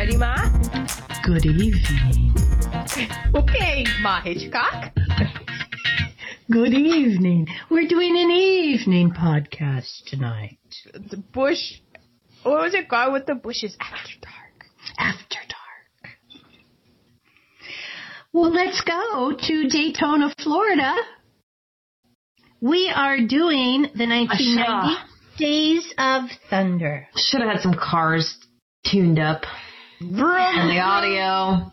ready, Ma? Good evening. Okay, Ma Hitchcock. Good evening. We're doing an evening podcast tonight. The bush. What was it called with the bushes after dark? After dark. Well, let's go to Daytona, Florida. We are doing the 1990 Days of Thunder. Should have had some cars tuned up and the audio.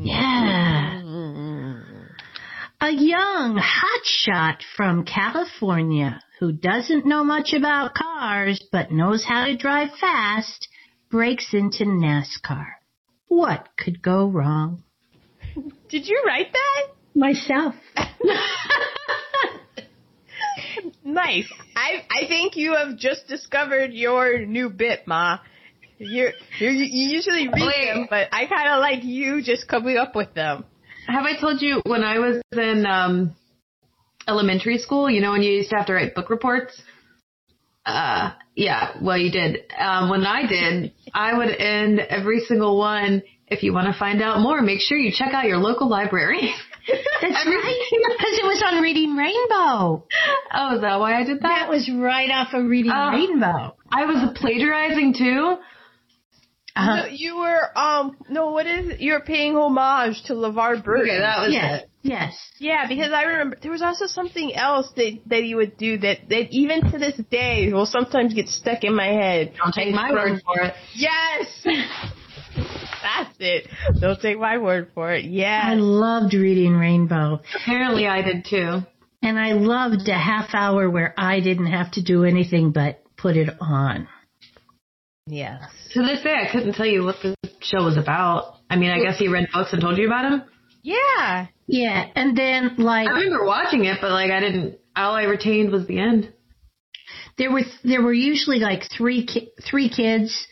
Yeah. A young hotshot from California who doesn't know much about cars but knows how to drive fast breaks into NASCAR. What could go wrong? Did you write that? Myself. Nice. I I think you have just discovered your new bit, Ma. You're, you're you usually read Wait. them, but I kind of like you just coming up with them. Have I told you when I was in um, elementary school, you know, when you used to have to write book reports? Uh, yeah, well, you did. Um, when I did, I would end every single one. If you want to find out more, make sure you check out your local library. That's right. Because it was on Reading Rainbow. oh, is that why I did That that? was right off of Reading Oh. Rainbow. I was plagiarizing too. Uh-huh. No, you were um no, what is it? you're paying homage to LeVar Burton. Okay, that was Yes. it. Yes. Yeah, because I remember there was also something else that that he would do that that even to this day will sometimes get stuck in my head. Don't take my word for it. Yes. That's it. Don't take my word for it. Yeah. I loved Reading Rainbow. Apparently, I did too. And I loved a half hour where I didn't have to do anything but put it on. Yes. To this day, I couldn't tell you what the show was about. I mean, I guess he read books and told you about him. Yeah. Yeah, and then like I remember watching it, but like I didn't. All I retained was the end. there were there were usually like three ki- three kids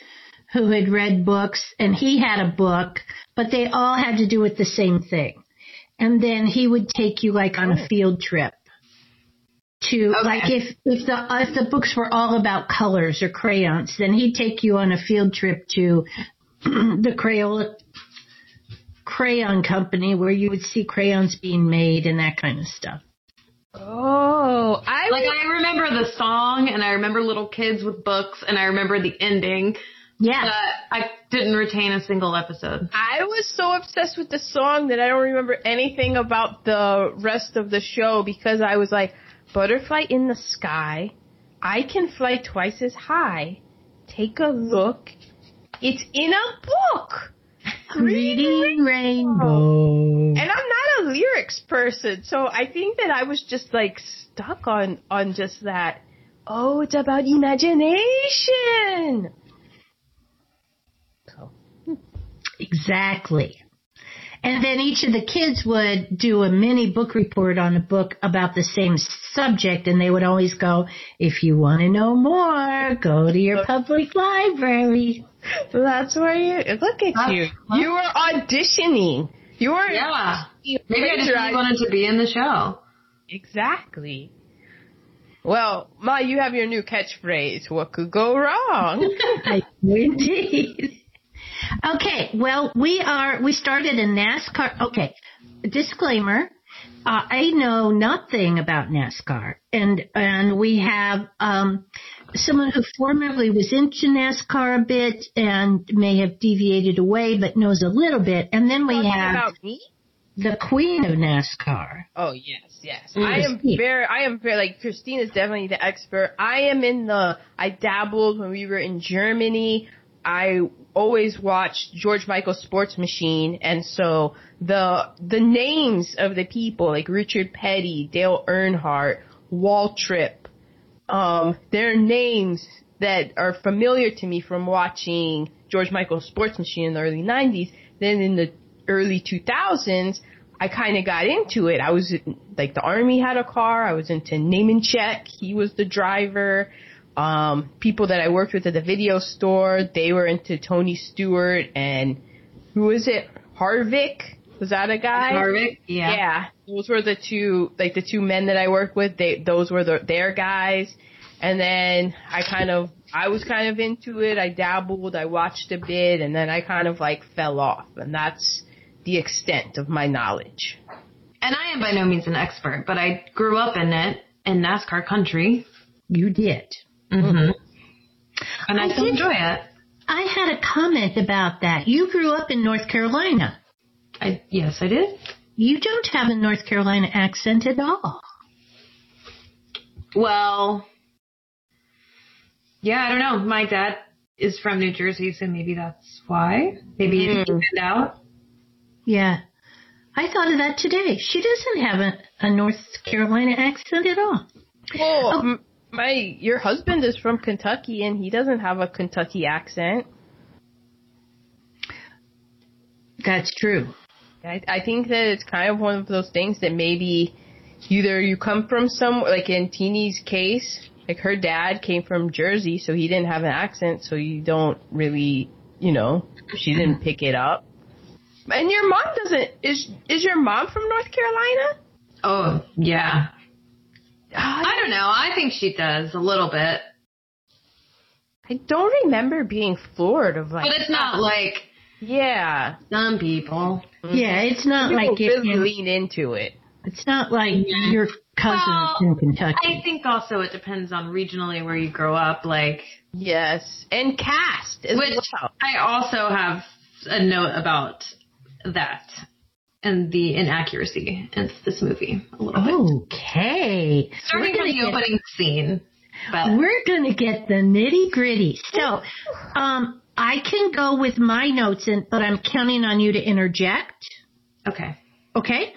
who had read books, and he had a book, but they all had to do with the same thing. And then he would take you like on a oh. field trip to Okay. like if if the if the books were all about colors or crayons, then he'd take you on a field trip to the Crayola crayon company where you would see crayons being made and that kind of stuff. Oh, I Like I remember the song, and I remember little kids with books, and I remember the ending. Yeah. But I didn't retain a single episode. I was so obsessed with the song that I don't remember anything about the rest of the show because I was like, butterfly in the sky. I can fly twice as high. Take a look. It's in a book. Reading Rainbow. And I'm not a lyrics person, so I think that I was just like stuck on on just that. Oh, it's about imagination. So hmm. Exactly. And then each of the kids would do a mini book report on a book about the same subject, and they would always go, if you want to know more, go to your public library. that's where you look at That's you. fun. You were auditioning. You were Yeah. Maybe I just really wanted to be in the show. Exactly. Well, Ma, you have your new catchphrase. What could go wrong? I do indeed. Okay, well, we are, we started a NASCAR. Okay, disclaimer. Uh, I know nothing about NASCAR, and and we have um, someone who formerly was into NASCAR a bit and may have deviated away, but knows a little bit. And then we Talking have about me? the queen of NASCAR. Oh yes, yes. I am very, I am very like Christine is definitely the expert. I am in the. I dabbled when we were in Germany. I always watched George Michael Sports Machine, and so the the names of the people like Richard Petty, Dale Earnhardt, Waltrip, um, their names that are familiar to me from watching George Michael Sports Machine in the early 90s. Then in the early 2000s, I kind of got into it. I was like the army had a car. I was into Nemechek. He was the driver. Um, people that I worked with at the video store, they were into Tony Stewart and who is it? Harvick? Was that a guy? Harvick? Yeah. Yeah, those were the two, like the two men that I worked with. They, those were the, their guys. And then I kind of, I was kind of into it. I dabbled, I watched a bit, and then I kind of like fell off. And that's the extent of my knowledge. And I am by no means an expert, but I grew up in it in NASCAR country. You did. Mm-hmm. And I, I still did- enjoy it. I had a comment about that. You grew up in North Carolina. I, yes, I did. You don't have a North Carolina accent at all. Well, yeah, I don't know. My dad is from New Jersey, so maybe that's why. Maybe Mm. it it out. Yeah. I thought of that today. She doesn't have a, a North Carolina accent at all. Well, Oh. m- my, your husband is from Kentucky and he doesn't have a Kentucky accent. That's true. I, I think that it's kind of one of those things that maybe either you come from some, like in Teeny's case, like her dad came from Jersey, so he didn't have an accent, so you don't really, you know, she didn't pick it up. And your mom doesn't, is, is your mom from North Carolina? Oh, yeah. I, I don't know. I think she does a little bit. I don't remember being floored of like, But it's not uh, like yeah. some people. Yeah, it's not People like if really you, lean into it. it's not like your cousins Well, in Kentucky. I think also it depends on regionally where you grow up. Like, Yes. And cast as which well. I also have a note about that and the inaccuracy in this movie a little bit. Okay. Starting We're from gonna the get- opening scene. But We're gonna get the nitty gritty. So, um, I can go with my notes, in, but I'm counting on you to interject. okay. Okay?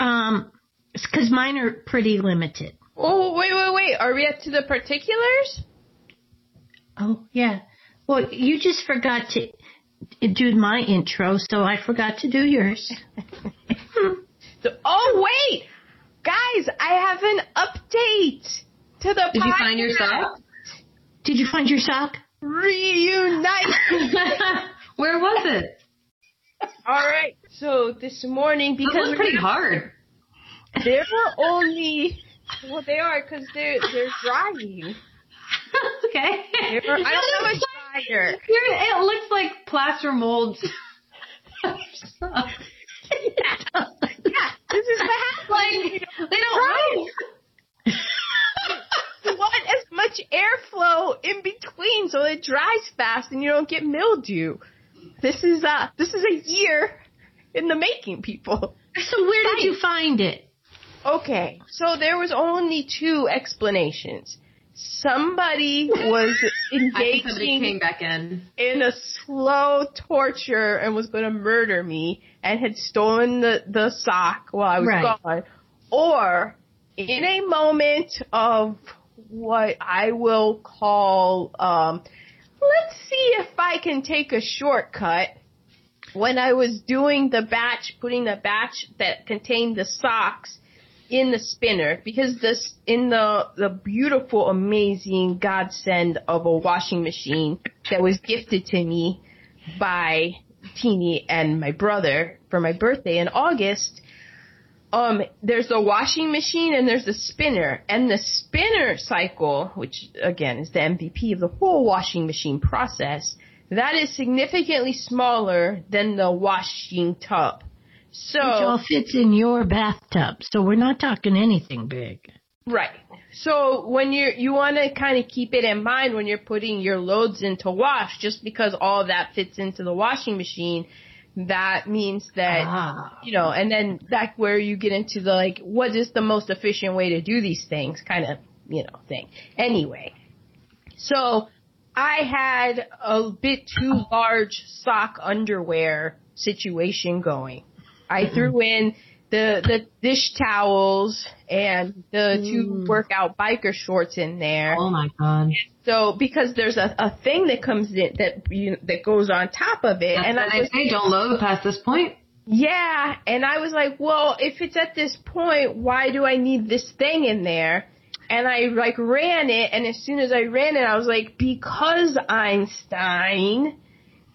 Um, because mine are pretty limited. Oh, wait, wait, wait. Are we up to the particulars? Oh yeah. Well, you just forgot to do my intro, so I forgot to do yours. So, oh, wait. Guys, I have an update to the Did you find your sock? Did you find your sock? Reunite. Where was it? All right. So this morning, because. It because was pretty hard. there were only, well, they are because they're they're drying. okay. They were, I don't have a It looks like plaster molds. Yeah, this is what happens. like they don't. You want as much airflow in between so it dries fast and you don't get mildew. This is uh this is a year in the making, people. So where did you find it? Okay, so there was only two explanations. Somebody was think somebody came back in. in a slow torture and was going to murder me and had stolen the, the sock while I was Right. gone. Or in a moment of what I will call, um, let's see if I can take a shortcut. When I was doing the batch, putting the batch that contained the socks in the spinner because this in the the beautiful amazing godsend of a washing machine that was gifted to me by Teeny and my brother for my birthday in August um there's a washing machine and there's a spinner. And the spinner cycle which again is the MVP of the whole washing machine process that is significantly smaller than the washing tub so Which all fits in your bathtub, so we're not talking anything big. Right. So when you you want to kind of keep it in mind when you're putting your loads into wash, just because all that fits into the washing machine, that means that Ah. you know, and then that's where you get into the like, what is the most efficient way to do these things, kind of you know thing. Anyway, so I had a bit too large sock underwear situation going. I threw in the the dish towels and the two mm. workout biker shorts in there. Oh my god. So because there's a, a thing that comes in that you that goes on top of it, That's and I was say. Don't load past this point. yeah, and I was like, well, if it's at this point, why do I need this thing in there? And I like ran it, and as soon as I ran it, I was like, because Einstein,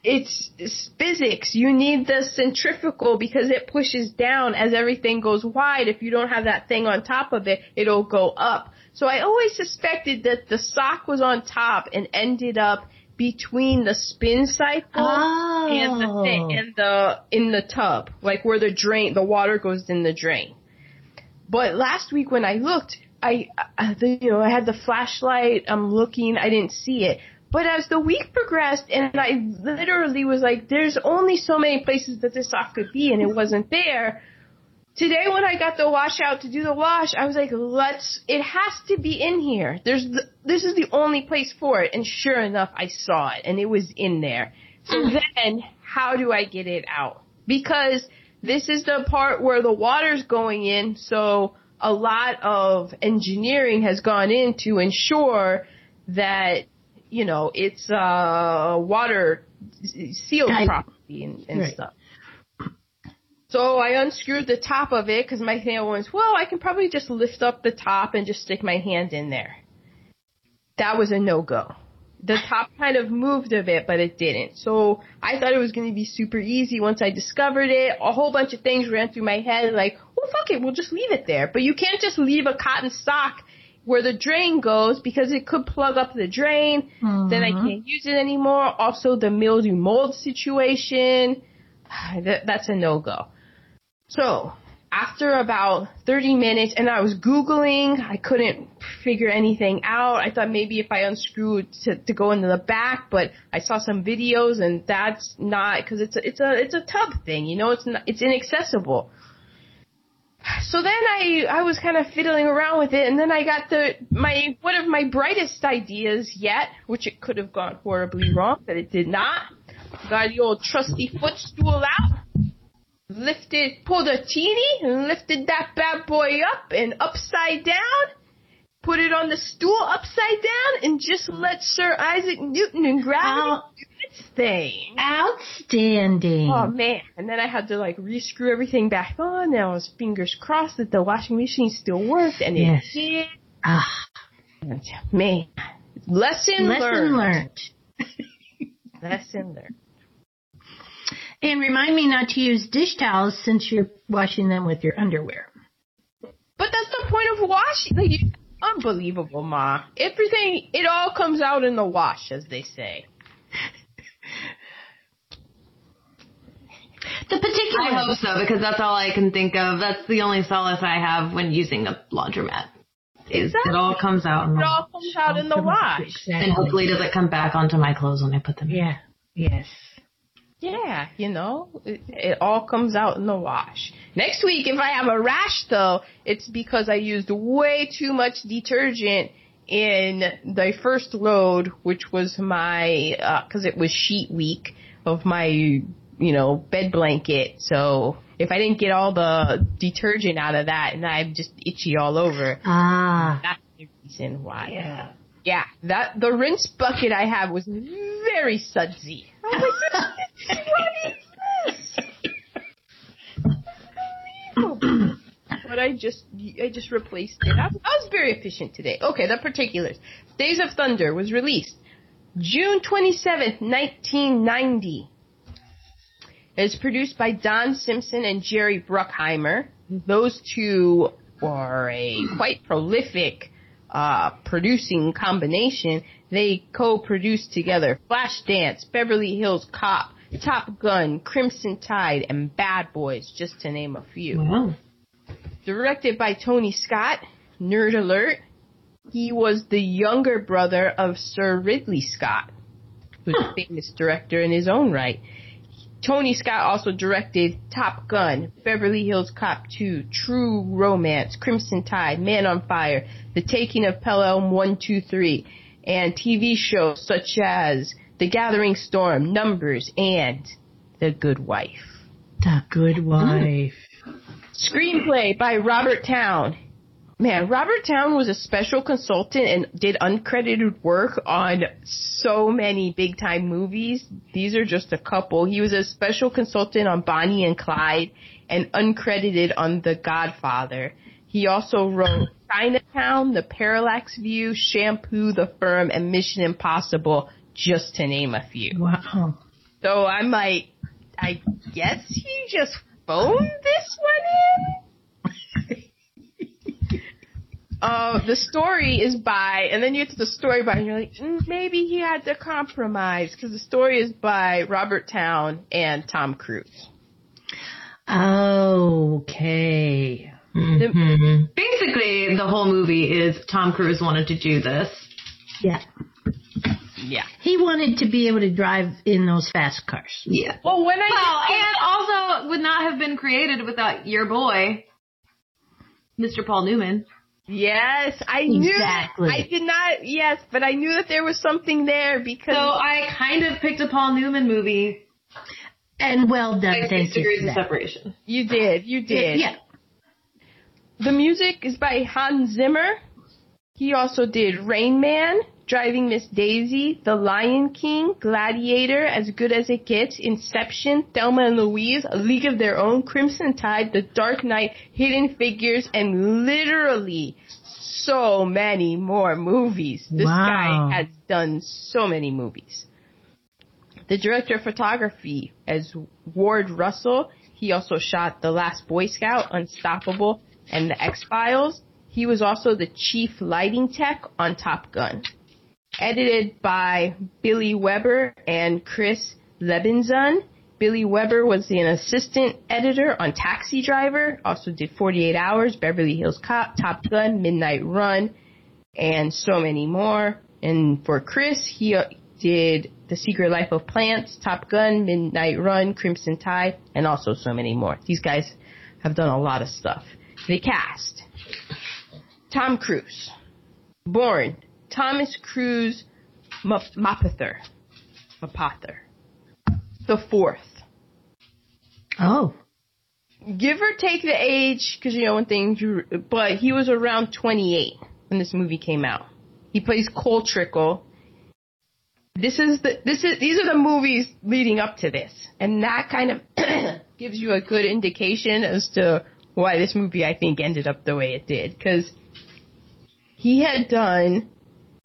it's, it's physics. You need the centrifugal because it pushes down as everything goes wide. If you don't have that thing on top of it, it'll go up. So I always suspected that the sock was on top and ended up between the spin cycle Oh. and the thing, oh. and the in the tub, like where the drain, the water goes in the drain. But last week when I looked, I, I the, you know, I had the flashlight. I'm looking, I didn't see it. But as the week progressed, and I literally was like, "There's only so many places that this sock could be," and it wasn't there. Today when I got the wash out to do the wash, I was like, let's, it has to be in here. There's, the, this is the only place for it. And sure enough, I saw it and it was in there. So mm. then how do I get it out? Because this is the part where the water's going in. So a lot of engineering has gone in to ensure that, you know, it's, uh, water sealed I- properly and, and Right. stuff. So I unscrewed the top of it because my hand was, well, I can probably just lift up the top and just stick my hand in there. That was a no-go. The top kind of moved a bit, but it didn't. So I thought it was going to be super easy once I discovered it. A whole bunch of things ran through my head like, well, fuck it, we'll just leave it there. But you can't just leave a cotton sock where the drain goes because it could plug up the drain. Then I Mhm. can't use it anymore. Also the mildew mold situation. That, that's a no-go. So, after about 30 minutes, and I was Googling, I couldn't figure anything out. I thought maybe if I unscrewed to, to go into the back, but I saw some videos and that's not, cause it's a, it's a, it's a tub thing, you know, it's not, it's inaccessible. So then I, I was kind of fiddling around with it and then I got the, my, one of my brightest ideas yet, which it could have gone horribly wrong, but it did not. Got the old trusty footstool out lifted, pulled a teeny, and lifted that bad boy up and upside down, put it on the stool upside down, and just let Sir Isaac Newton and gravity its thing. Outstanding. Oh man! And then I had to like re-screw everything back on. And I was fingers crossed that the washing machine still worked, and it did. Ah, man, lesson, lesson learned. learned. Lesson learned. And remind me not to use dish towels since you're washing them with your underwear. But that's the point of washing. Like, unbelievable, Ma. Everything, it all comes out in the wash, as they say. The particular. I hope so because that's all I can think of. That's the only solace I have when using a laundromat. Is it all comes out in It the, all comes out in the wash. and hopefully doesn't come back onto my clothes when I put them in. Yeah. Yes. Yeah, you know, it, it all comes out in the wash. Next week, if I have a rash though, it's because I used way too much detergent in the first load, which was my, uh cause it was sheet week of my, you know, bed blanket. So if I didn't get all the detergent out of that, and I'm just itchy all over. Ah, that's the reason why. Yeah. Yeah, that the rinse bucket I have was very sudsy. Oh my goodness, what is this? But I just I just replaced it. I, I was very efficient today. Okay, the particulars. Days of Thunder was released June 27th, 1990. It is produced by Don Simpson and Jerry Bruckheimer. Those two are a quite prolific uh, producing combination. They co-produced together Flashdance, Beverly Hills Cop, Top Gun, Crimson Tide, and Bad Boys, just to name a few. Wow. Directed by Tony Scott, nerd alert, he was the younger brother of Sir Ridley Scott, who's a famous director in his own right. Tony Scott also directed Top Gun, Beverly Hills Cop 2, True Romance, Crimson Tide, Man on Fire, The Taking of Pelham 123, and TV shows such as The Gathering Storm, Numbers, and The Good Wife. The good mm-hmm. wife. Screenplay by Robert Towne. Man, Robert Towne was a special consultant and did uncredited work on so many big time movies. These are just a couple. He was a special consultant on Bonnie and Clyde and uncredited on The Godfather. He also wrote Chinatown, The Parallax View, Shampoo, The Firm, and Mission Impossible, just to name a few. Wow. So I'm like, I guess he just phoned this one in? uh, the story is by, and then you get to the story by, and you're like, mm, maybe he had to compromise because the story is by Robert Towne and Tom Cruise. Okay. Mm-hmm. Basically, the whole movie is Tom Cruise wanted to do this. Yeah. Yeah. He wanted to be able to drive in those fast cars. Yeah. Well, when I Well, and also would not have been created without your boy, Mr. Paul Newman. Yes, I Exactly. knew. I did not. Yes, but I knew that there was something there because So I kind of picked a Paul Newman movie. And well done. Like Thank six you. degrees of separation. you did. You did. Yeah. The music is by Hans Zimmer. He also did Rain Man, Driving Miss Daisy, The Lion King, Gladiator, As Good as It Gets, Inception, Thelma and Louise, A League of Their Own, Crimson Tide, The Dark Knight, Hidden Figures, and literally so many more movies. This Wow. guy has done so many movies. The director of photography is Ward Russell. He also shot The Last Boy Scout, Unstoppable, and The X-Files. He was also the chief lighting tech on Top Gun. Edited by Billy Weber and Chris Lebenzon. Billy Weber was an assistant editor on Taxi Driver, also did 48 Hours, Beverly Hills Cop, Top Gun, Midnight Run, and so many more. And for Chris, he uh, did The Secret Life of Plants, Top Gun, Midnight Run, Crimson Tide, and also so many more. These guys have done a lot of stuff. The cast. Tom Cruise. Born Thomas Cruise M- Mapother. Mapother. The fourth. Oh. Give or take the age, because you know when things, but he was around 28 when this movie came out. He plays Cole Trickle. This is the this is these are the movies leading up to this, and that kind of gives you a good indication as to why this movie I think ended up the way it did. Because he had done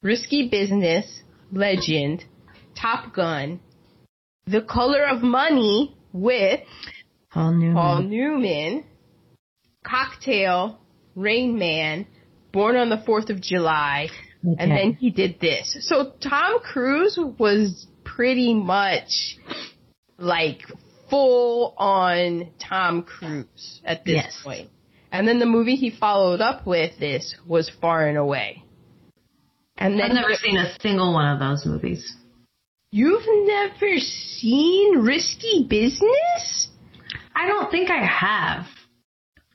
Risky Business, Legend, Top Gun, The Color of Money with Paul Newman. Paul Newman, Cocktail, Rain Man, Born on the 4th of July, and then he did this. So Tom Cruise was pretty much like full on Tom Cruise at this Yes. point. And then the movie he followed up with this was Far and Away. And then I've never seen a single one of those movies. you've never seen Risky Business? I don't think I have.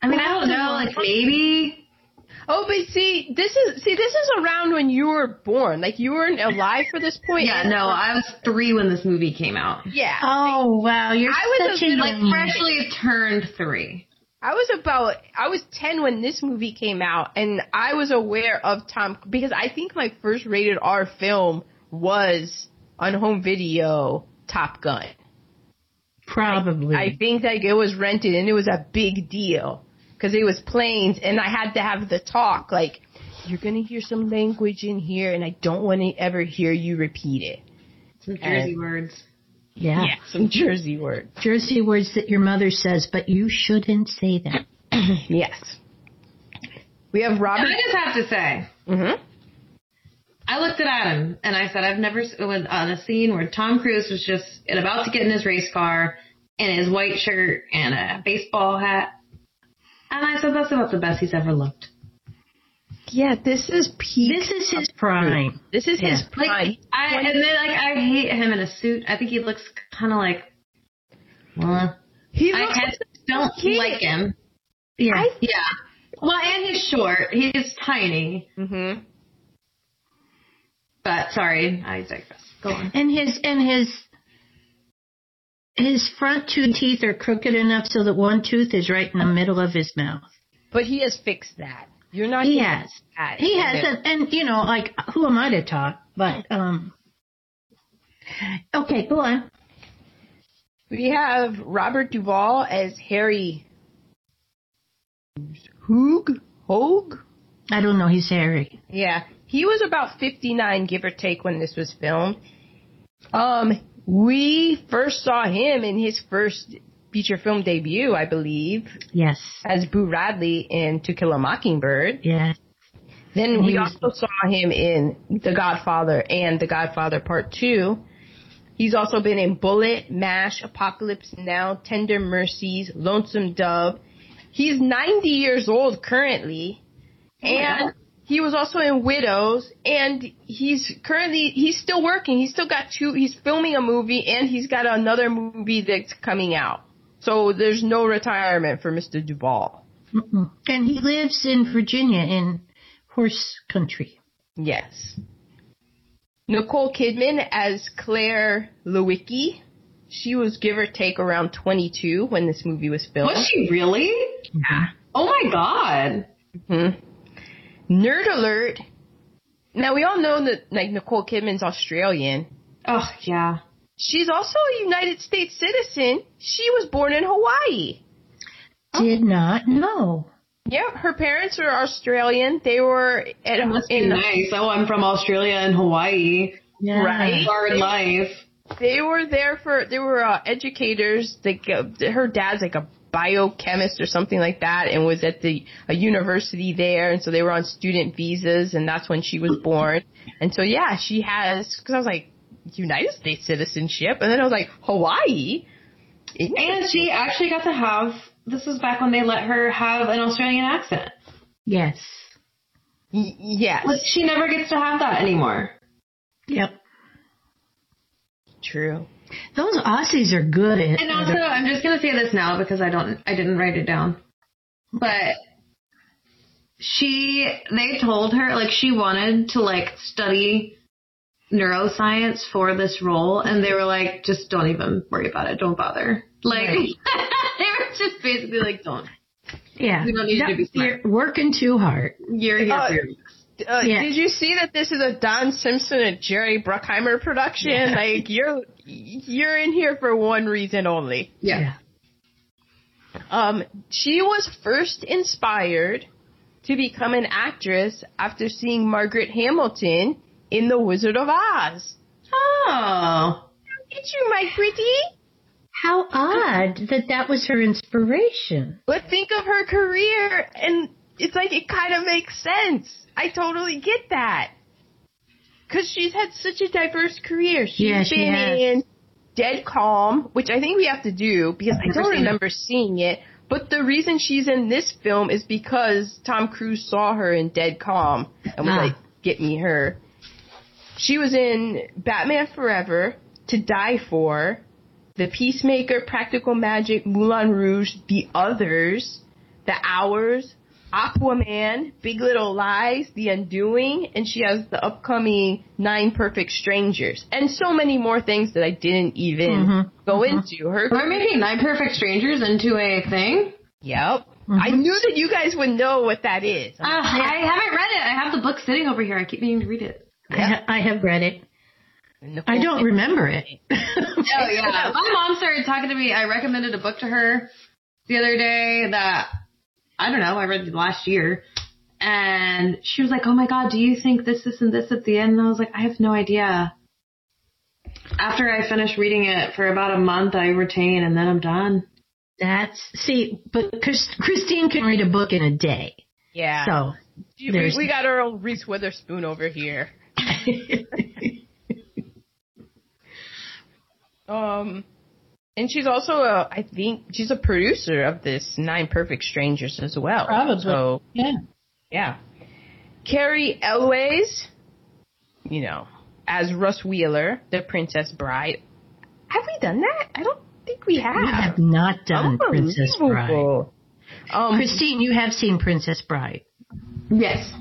I mean, I don't know, like maybe. Oh, but see, this is see, this is around when you were born. Like you weren't alive for this point. Yeah, no, I was three when this movie came out. Yeah, Oh wow, you're I was such a a little, Like freshly turned three. I was about I was ten when this movie came out, and I was aware of Tom because I think my first rated R film was on home video Top Gun. probably. I think like it was rented, and it was a big deal because it was planes, and I had to have the talk like. You're gonna hear some language in here, and I don't want to ever hear you repeat it. Some Jersey words. Yeah. Yeah, some Jersey word. Jersey words that your mother says, but you shouldn't say that. Yes. We have And Robert. I just have to say, hmm I looked at Adam and I said, I've never s- was on a scene where Tom Cruise was just about to get in his race car in his white shirt and a baseball hat. And I said, that's about the best he's ever looked. Yeah, this is peak. This is his prime. This is his Yeah. Like, prime. I, and then like, I hate him in a suit. I think he looks kind of like, well, he I looks kind of don't kid. like him. Yeah. I- Yeah. Well, and he's short. He's tiny. Mm-hmm. But sorry, I digress. Go on. and his and his his front two teeth are crooked enough so that one tooth is right in the middle of his mouth. But he has fixed that. You're not. He has. He has, and, and you know, like who am I to talk? But um, okay, go on. We have Robert Duvall as Harry. Hoog? Hogue? I don't know. He's hairy. Yeah, he was about 59, give or take, when this was filmed. Um, we first saw him in his first feature film debut, I believe, Yes. as Boo Radley in To Kill a Mockingbird. Yes. Then He we also saw him in The Godfather and The Godfather Part 2. He's also been in Bullitt, MASH, Apocalypse Now, Tender Mercies, Lonesome Dove. He's 90 years old currently. Oh, and he was also in Widows and he's currently, he's still working. He's still got two, he's filming a movie and he's got another movie that's coming out. So there's no retirement for Mr. Duvall. Mm-mm. And he lives in Virginia in horse country. Yes. Nicole Kidman as Claire Lewicki. She was give or take around 22 when this movie was filmed. Was she really? Yeah. Oh my god. hmm Nerd alert. Now we all know that like Nicole Kidman's Australian. Oh yeah. She's also a United States citizen. She was born in Hawaii. Did not know. Yep, her parents are Australian. They were at It must be in nice. Oh, I'm from Australia and Hawaii. Yeah. Right. Hard life. They were there for they were uh, educators. Like uh, her dad's like a biochemist or something like that, and was at the a university there, and so they were on student visas, and that's when she was born. And so yeah, she has because I was like United States citizenship, and then I was like Hawaii. And she actually got to have. This was back when they let her have an Australian accent. Yes. Y- yes, But she never gets to have that anymore. Yep. true. Those Aussies are good at. And also, I'm just gonna say this now because I don't, I didn't write it down. But she, they told her like she wanted to like study neuroscience for this role, and they were like, just don't even worry about it, don't bother. Like Right. they were just basically like, don't. yeah. You don't need to be smart. You're working too hard. You're here Uh, for Uh, Yeah. Did you see that this is a Don Simpson and Jerry Bruckheimer production? Like you're you're in here for one reason only. yeah. Um, she was first inspired to become an actress after seeing Margaret Hamilton in The Wizard of Oz. Oh. Did you, my pretty? How odd that that was her inspiration. But think of her career, and it's like it kind of makes sense. I totally get that. Cause she's had such a diverse career. She's Yeah, she been has. in Dead Calm, which I think we have to do because I don't seen it. remember seeing it. But the reason she's in this film is because Tom Cruise saw her in Dead Calm and was Ah. like, "Get me her." She was in Batman Forever, To Die For, The Peacemaker, Practical Magic, Moulin Rouge, The Others, The Hours, Aquaman, Big Little Lies, The Undoing, and she has the upcoming Nine Perfect Strangers, and so many more things that I didn't even Mhm, go mhm. into. Her, We're making Nine Perfect Strangers into a thing. yep. Mhm. I knew that you guys would know what that is. Uh, I haven't read it. I have the book sitting over here. I keep meaning to read it. I, ha- I have read it. I don't remember it. Oh yeah. My mom started talking to me. I recommended a book to her the other day that I don't know, I read last year. And she was like, Oh my god, do you think this, this, and this at the end? And I was like, I have no idea. After I finish reading it for about a month, I retain and then I'm done. That's see, but Christine can read a book in a day. Yeah. So we, we got our own Reese Witherspoon over here. Um, and she's also a, I think she's a producer of this Nine Perfect Strangers as well. Probably. So yeah. yeah, Cary Elwes, you know, as Russ Wheeler, the Princess Bride. Have we done that? I don't think we have. We have not done Princess Bride. Um, Christine, you have seen Princess Bride. Yes.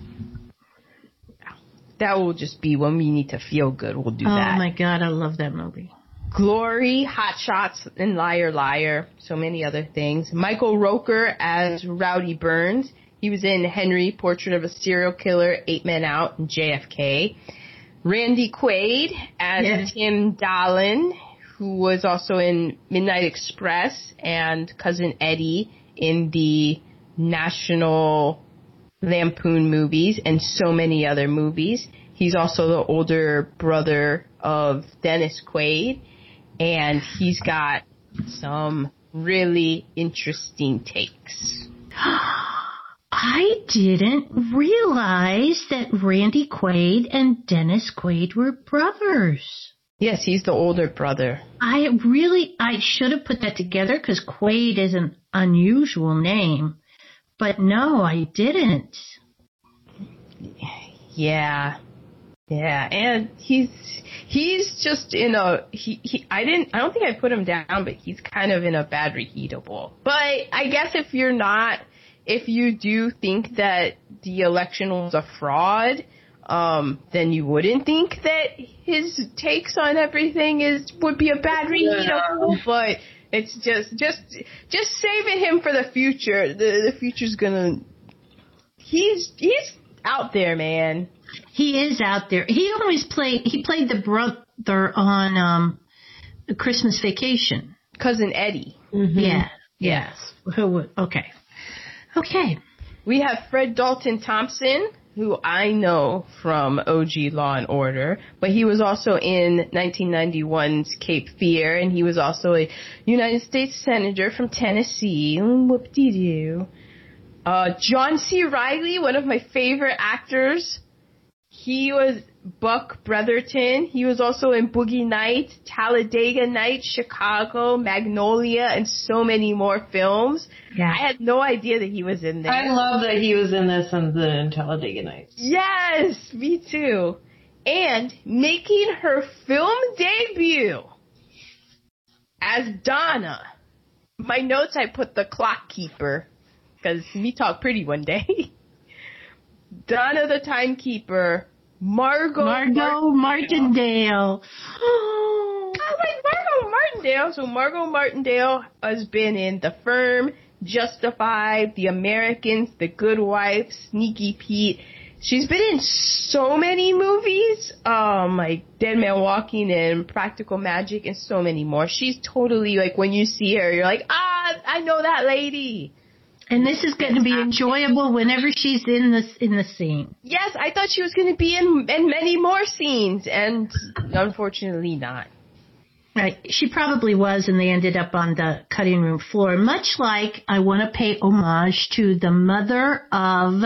That will just be when we need to feel good. We'll do Oh that. Oh my god, I love that movie. Glory, Hot Shots, and Liar Liar. So many other things. Michael Rooker as Rowdy Burns. He was in Henry, Portrait of a Serial Killer, Eight Men Out, and JFK. Randy Quaid as Yes. Tim Daland, who was also in Midnight Express and Cousin Eddie in the National Lampoon movies and so many other movies. He's also the older brother of Dennis Quaid, and he's got some really interesting takes. I didn't realize that Randy Quaid and Dennis Quaid were brothers. Yes, he's the older brother. I really, I should have put that together because Quaid is an unusual name. But no, I didn't. Yeah. Yeah, and he's he's just in a he, he I didn't I don't think I put him down, but he's kind of in a bad reheatable. But I guess if you're not if you do think that the election was a fraud, um, then you wouldn't think that his takes on everything is would be a bad reheatable. Yeah. But it's just just just saving him for the future. The the future's gonna he's he's out there, man. He is out there. He always played. He played the brother on um, Christmas Vacation. Cousin Eddie. Mm-hmm. Yeah. Yes. Who would? Okay. Okay. We have Fred Dalton Thompson, who I know from OG Law and Order, but he was also in 1991's Cape Fear, and he was also a United States Senator from Tennessee. Whoop de doo. Uh, John C. Reilly, one of my favorite actors. He was Buck Brotherton. He was also in Boogie Nights, Talladega Nights, Chicago, Magnolia, and so many more films. Yeah. I had no idea that he was in there. I love that he was in this and the Talladega Nights. Yes, me too. And making her film debut as Donna. My notes I put the clock keeper because me talk pretty one day. Donna the timekeeper, Margot Margot Martindale. Oh, I like Margot Martindale. So Margot Martindale has been in The Firm, Justified, The Americans, The Good Wife, Sneaky Pete. She's been in so many movies, um, like Dead Man Walking and Practical Magic and so many more. She's totally like when you see her, you're like, ah, I know that lady. And this is going to be enjoyable whenever she's in this in the scene. Yes, I thought she was going to be in in many more scenes, and unfortunately not. Right, she probably was, and they ended up on the cutting room floor. Much like I want to pay homage to the mother of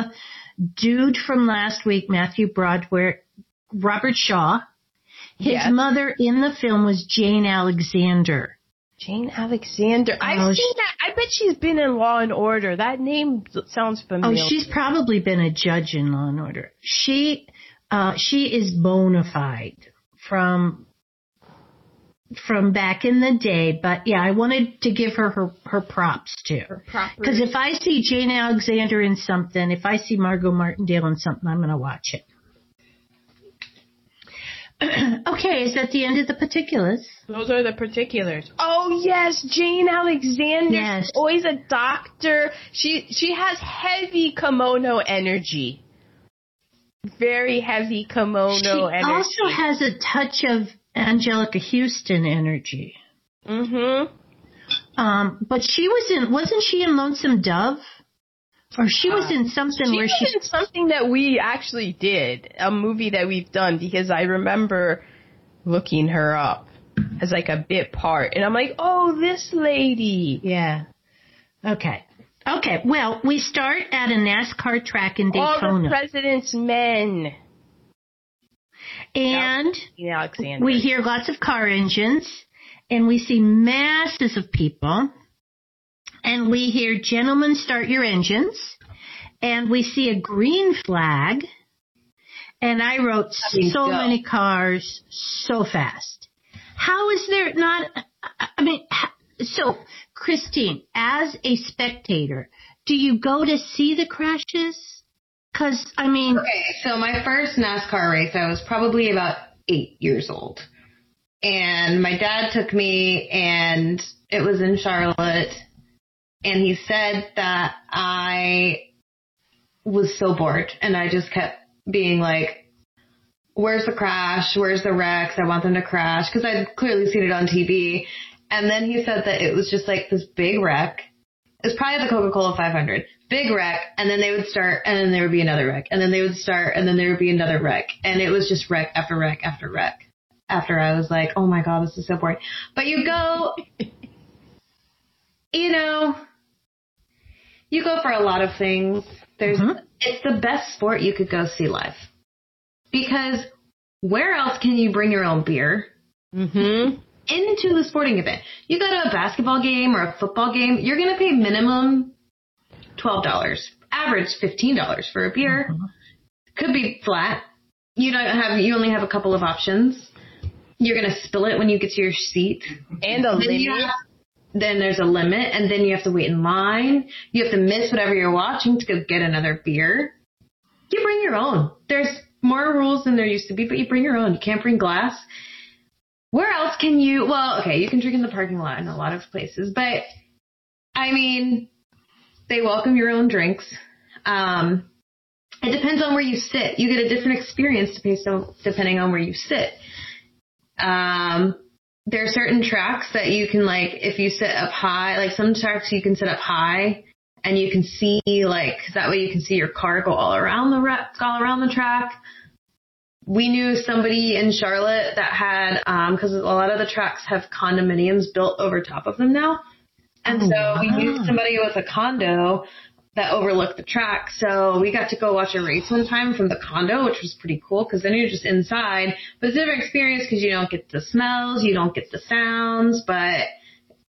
dude from last week, Matthew Broderick, Robert Shaw. His yes. mother in the film was Jane Alexander. Jane Alexander. I've oh, seen that. I bet she's been in Law and Order. That name sounds familiar. Oh, she's probably been a judge in Law and Order. She, uh, she is bona fide from from back in the day. But yeah, I wanted to give her her, her props too. Because if I see Jane Alexander in something, if I see Margot Martindale in something, I'm going to watch it. okay, is that the end of the particulars? Those are the particulars. Oh yes, Jane Alexander. Yes. always a doctor. She she has heavy kimono energy. Very heavy kimono she energy. She also has a touch of Anjelica Huston energy. Mm Mhm. Um, but she was in wasn't she in Lonesome Dove? Or she was in something she where she was in something that we actually did, a movie that we've done because I remember looking her up as like a bit part, and I'm like, oh, this lady. Yeah. Okay. Okay. Well, we start at a NASCAR track in Daytona. All the president's men. And Alexander. we hear lots of car engines, and we see masses of people and we hear, gentlemen, start your engines. And we see a green flag. And I wrote so many cars so fast. How is there not, I mean, so Christine, as a spectator, do you go to see the crashes? Cause I mean. Okay, so my first NASCAR race, I was probably about eight years old. And my dad took me and it was in Charlotte and he said that I was so bored and I just kept being like, where's the crash? Where's the wrecks? I want them to crash because I'd clearly seen it on TV. And then he said that it was just like this big wreck. It was probably the Coca-Cola 500. Big wreck. And then they would start and then there would be another wreck. And then they would start and then there would be another wreck. And it was just wreck after wreck after wreck. After I was like, oh my God, this is so boring. But you go, you know, you go for a lot of things. There's, Mhm. it's the best sport you could go see live. Because where else can you bring your own beer? Mm-hmm. into the sporting event. You go to a basketball game or a football game, you're going to pay minimum $12, average $15 for a beer. Could be flat. You don't have, you only have a couple of options. You're going to spill it when you get to your seat. And a limit. Then there's a limit and then you have to wait in line. You have to miss whatever you're watching to go get another beer. You bring your own. There's more rules than there used to be, but you bring your own. You can't bring glass. Where else can you, well, okay, you can drink in the parking lot in a lot of places, but I mean, they welcome your own drinks. Um, it depends on where you sit. You get a different experience depending on where you sit. Um, there are certain tracks that you can like, if you sit up high, like some tracks you can sit up high and you can see like, that way you can see your car go all around the, ra- all around the track. We knew somebody in Charlotte that had, um, cause a lot of the tracks have condominiums built over top of them now. And Oh, so we knew somebody with a condo that overlooked the track. So we got to go watch a race one time from the condo, which was pretty cool because then you're just inside. But it's a different experience because you don't get the smells, you don't get the sounds, but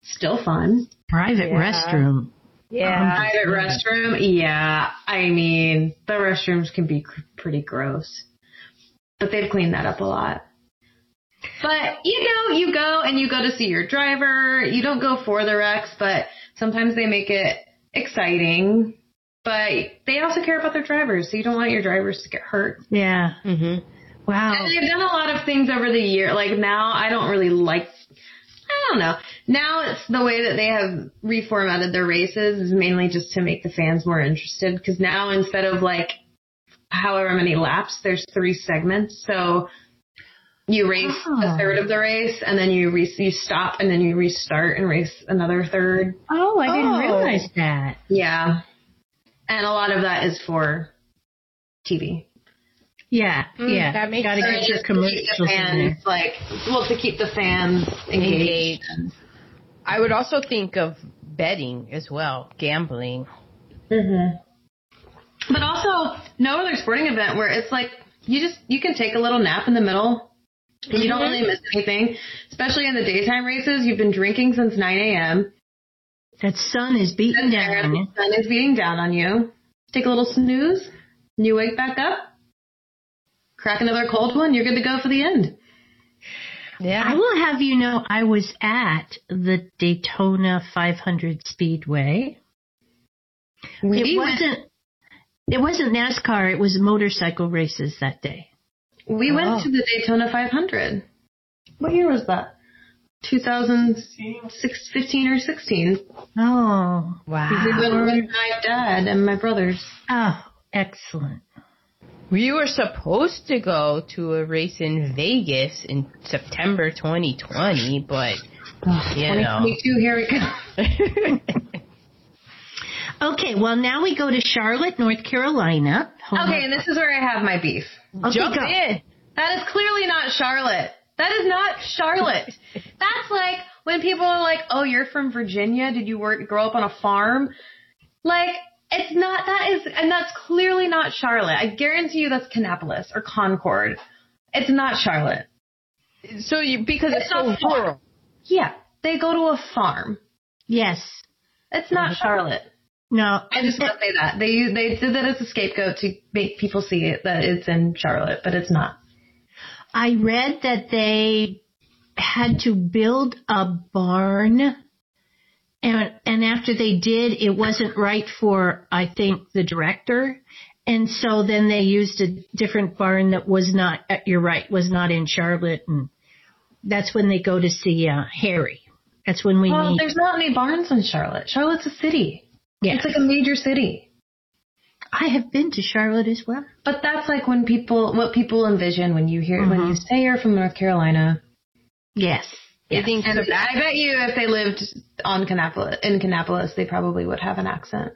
still fun. Private Yeah. restroom. Yeah. Private restroom, yeah. I mean, the restrooms can be cr- pretty gross, but they've cleaned that up a lot. But you know, you go and you go to see your driver. You don't go for the wrecks, but sometimes they make it exciting. But they also care about their drivers, so you don't want your drivers to get hurt. Yeah. Mm-hmm. Wow. And they've done a lot of things over the year. Like now, I don't really like. I don't know. Now it's the way that they have reformatted their races is mainly just to make the fans more interested. Because now instead of like however many laps, there's three segments. So you race Oh. a third of the race, and then you re- you stop, and then you restart and race another third. Oh, I didn't Oh. realize that. Yeah, and a lot of that is for TV. Yeah, Mm, yeah. that makes Gotta So get just your to keep commercials in there. fans like well to keep the fans engaged. Engaged. I would also think of betting as well, gambling. Mm-hmm. But also, no other sporting event where it's like you just you can take a little nap in the middle. And you don't mm-hmm. really miss anything, especially in the daytime races. You've been drinking since 9 a.m. That sun is beating The down. sun is beating down on you. Take a little snooze, and you wake back up. Crack another cold one. You're good to go for the end. Yeah. I will have you know I was at the Daytona 500 Speedway. We It went, wasn't. It wasn't NASCAR. It was motorcycle races that day. We Oh. went to the Daytona 500. What year was that? 2015 or 16. Oh, We wow. went with my dad and my brothers. oh, excellent. We were supposed to go to a race in Vegas in September 2020, but you know. 2022, here we go. Okay, well now we go to Charlotte, North Carolina. home Okay, and this is where I have my beef. Jump in. That is clearly not Charlotte. That is not Charlotte. That's like when people are like, "Oh, you're from Virginia? Did you work grow up on a farm?" Like, it's not. That is, and that's clearly not Charlotte. I guarantee you, that's Kannapolis or Concord. It's not Charlotte. So you because it's, It's so rural. Yeah, they go to a farm. Yes. It's not Charlotte. No. I just want to say that they they did that as a scapegoat to make people see it that it's in Charlotte, but it's not. I read that they had to build a barn and and after they did it wasn't right for I think the director and so then they used a different barn that was not uh, you're right was not in Charlotte and that's when they go to see uh, Harry. That's when we Well, meet. there's not any barns in Charlotte. Charlotte's a city. Yeah. It's like a major city. I have been to Charlotte as well. But that's like when people, what people envision when you hear, when you say you're from North Carolina. Yes. You think And I bet you if they lived on Kannapolis, in Kannapolis, they probably would have an accent.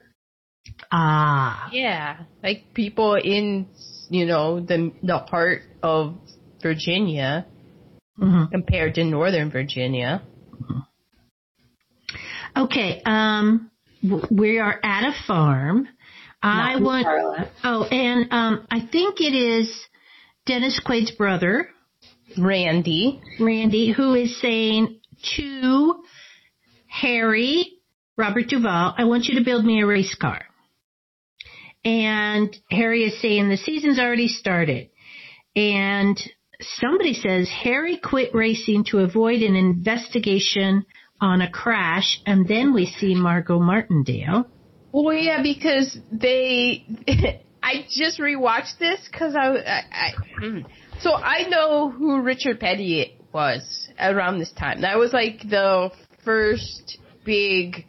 Ah. Yeah, like people in you know the the heart of Virginia Mhm. compared to Northern Virginia. Okay. Um, w- we are at a farm. I Not in want. Charlotte. Oh, and um, I think it is Dennis Quaid's brother, Randy. Randy, who is saying to Harry, Robert Duvall, I want you to build me a race car. And Harry is saying the season's already started. And somebody says Harry quit racing to avoid an investigation on a crash. And then we see Margot Martindale. Well, yeah, because they. I just rewatched this because I, I, I. mm. So I know who Richard Petty was around this time. That was like the first big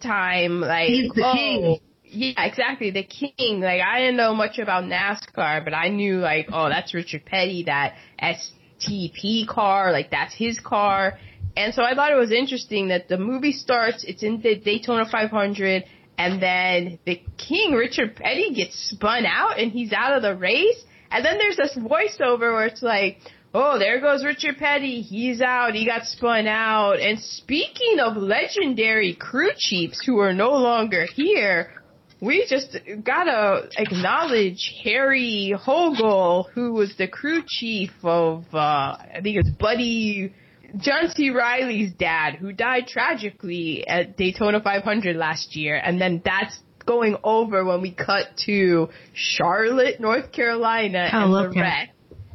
time, like. He's the oh, king. Yeah, exactly, the king. Like I didn't know much about NASCAR, but I knew like, oh, that's Richard Petty, that STP car, like that's his car. And so I thought it was interesting that the movie starts, it's in the Daytona 500, and then the king, Richard Petty, gets spun out and he's out of the race. And then there's this voiceover where it's like, oh, there goes Richard Petty. He's out. He got spun out. And speaking of legendary crew chiefs who are no longer here, we just gotta acknowledge Harry Hogle, who was the crew chief of, uh, I think it's Buddy, John C. Reilly's dad, who died tragically at Daytona 500 last year. And then that's going over when we cut to Charlotte, North Carolina, Oh, and the wreck.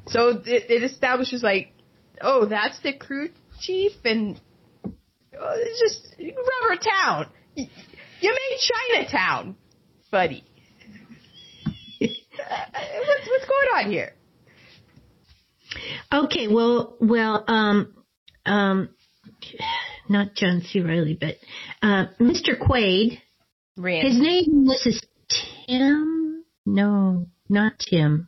So it, it establishes like, oh, that's the crew chief, and oh, it's just Robert Towne. You made Chinatown, buddy. what's what's going on here? Okay, well, well, um, um, not John C. Reilly, but uh, Mr. Quaid. Randy. His name was is Tim. No, not Tim.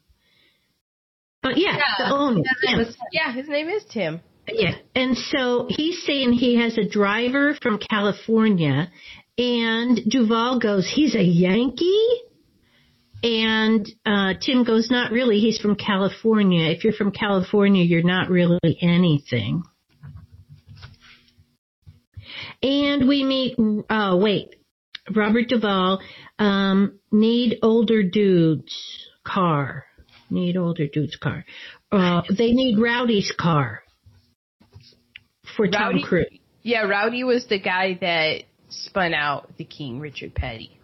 But yeah, Yeah, the owner. Tim. was- yeah, his name is Tim. Yeah, and so he's saying he has a driver from California, and Duvall goes, "He's a Yankee." And uh, Tim goes, not really. He's from California. If you're from California, you're not really anything. And we meet, oh, wait, Robert Duvall, um, need older dudes car. Need older dudes car. Uh, they need Rowdy's car for Tom Rowdy- Cruise. Yeah, Rowdy was the guy that spun out the king, Richard Petty.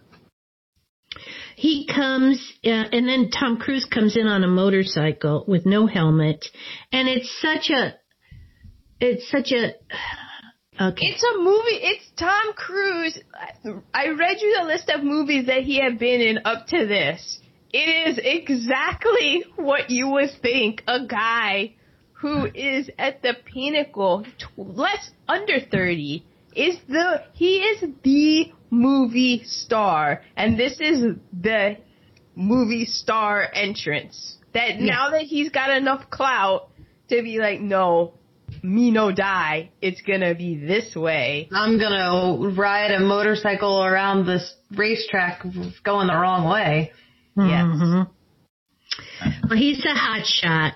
He comes, uh, and then Tom Cruise comes in on a motorcycle with no helmet, and it's such a, it's such a, okay. It's a movie. It's Tom Cruise. I read you the list of movies that he had been in up to this. It is exactly what you would think a guy who is at the pinnacle, less under 30, is the, he is the movie star. And this is the movie star entrance. That now that he's got enough clout to be like, no, me no die. It's gonna be this way. I'm gonna ride a motorcycle around this racetrack going the wrong way. Yes. Mhm. Well, he's a hot shot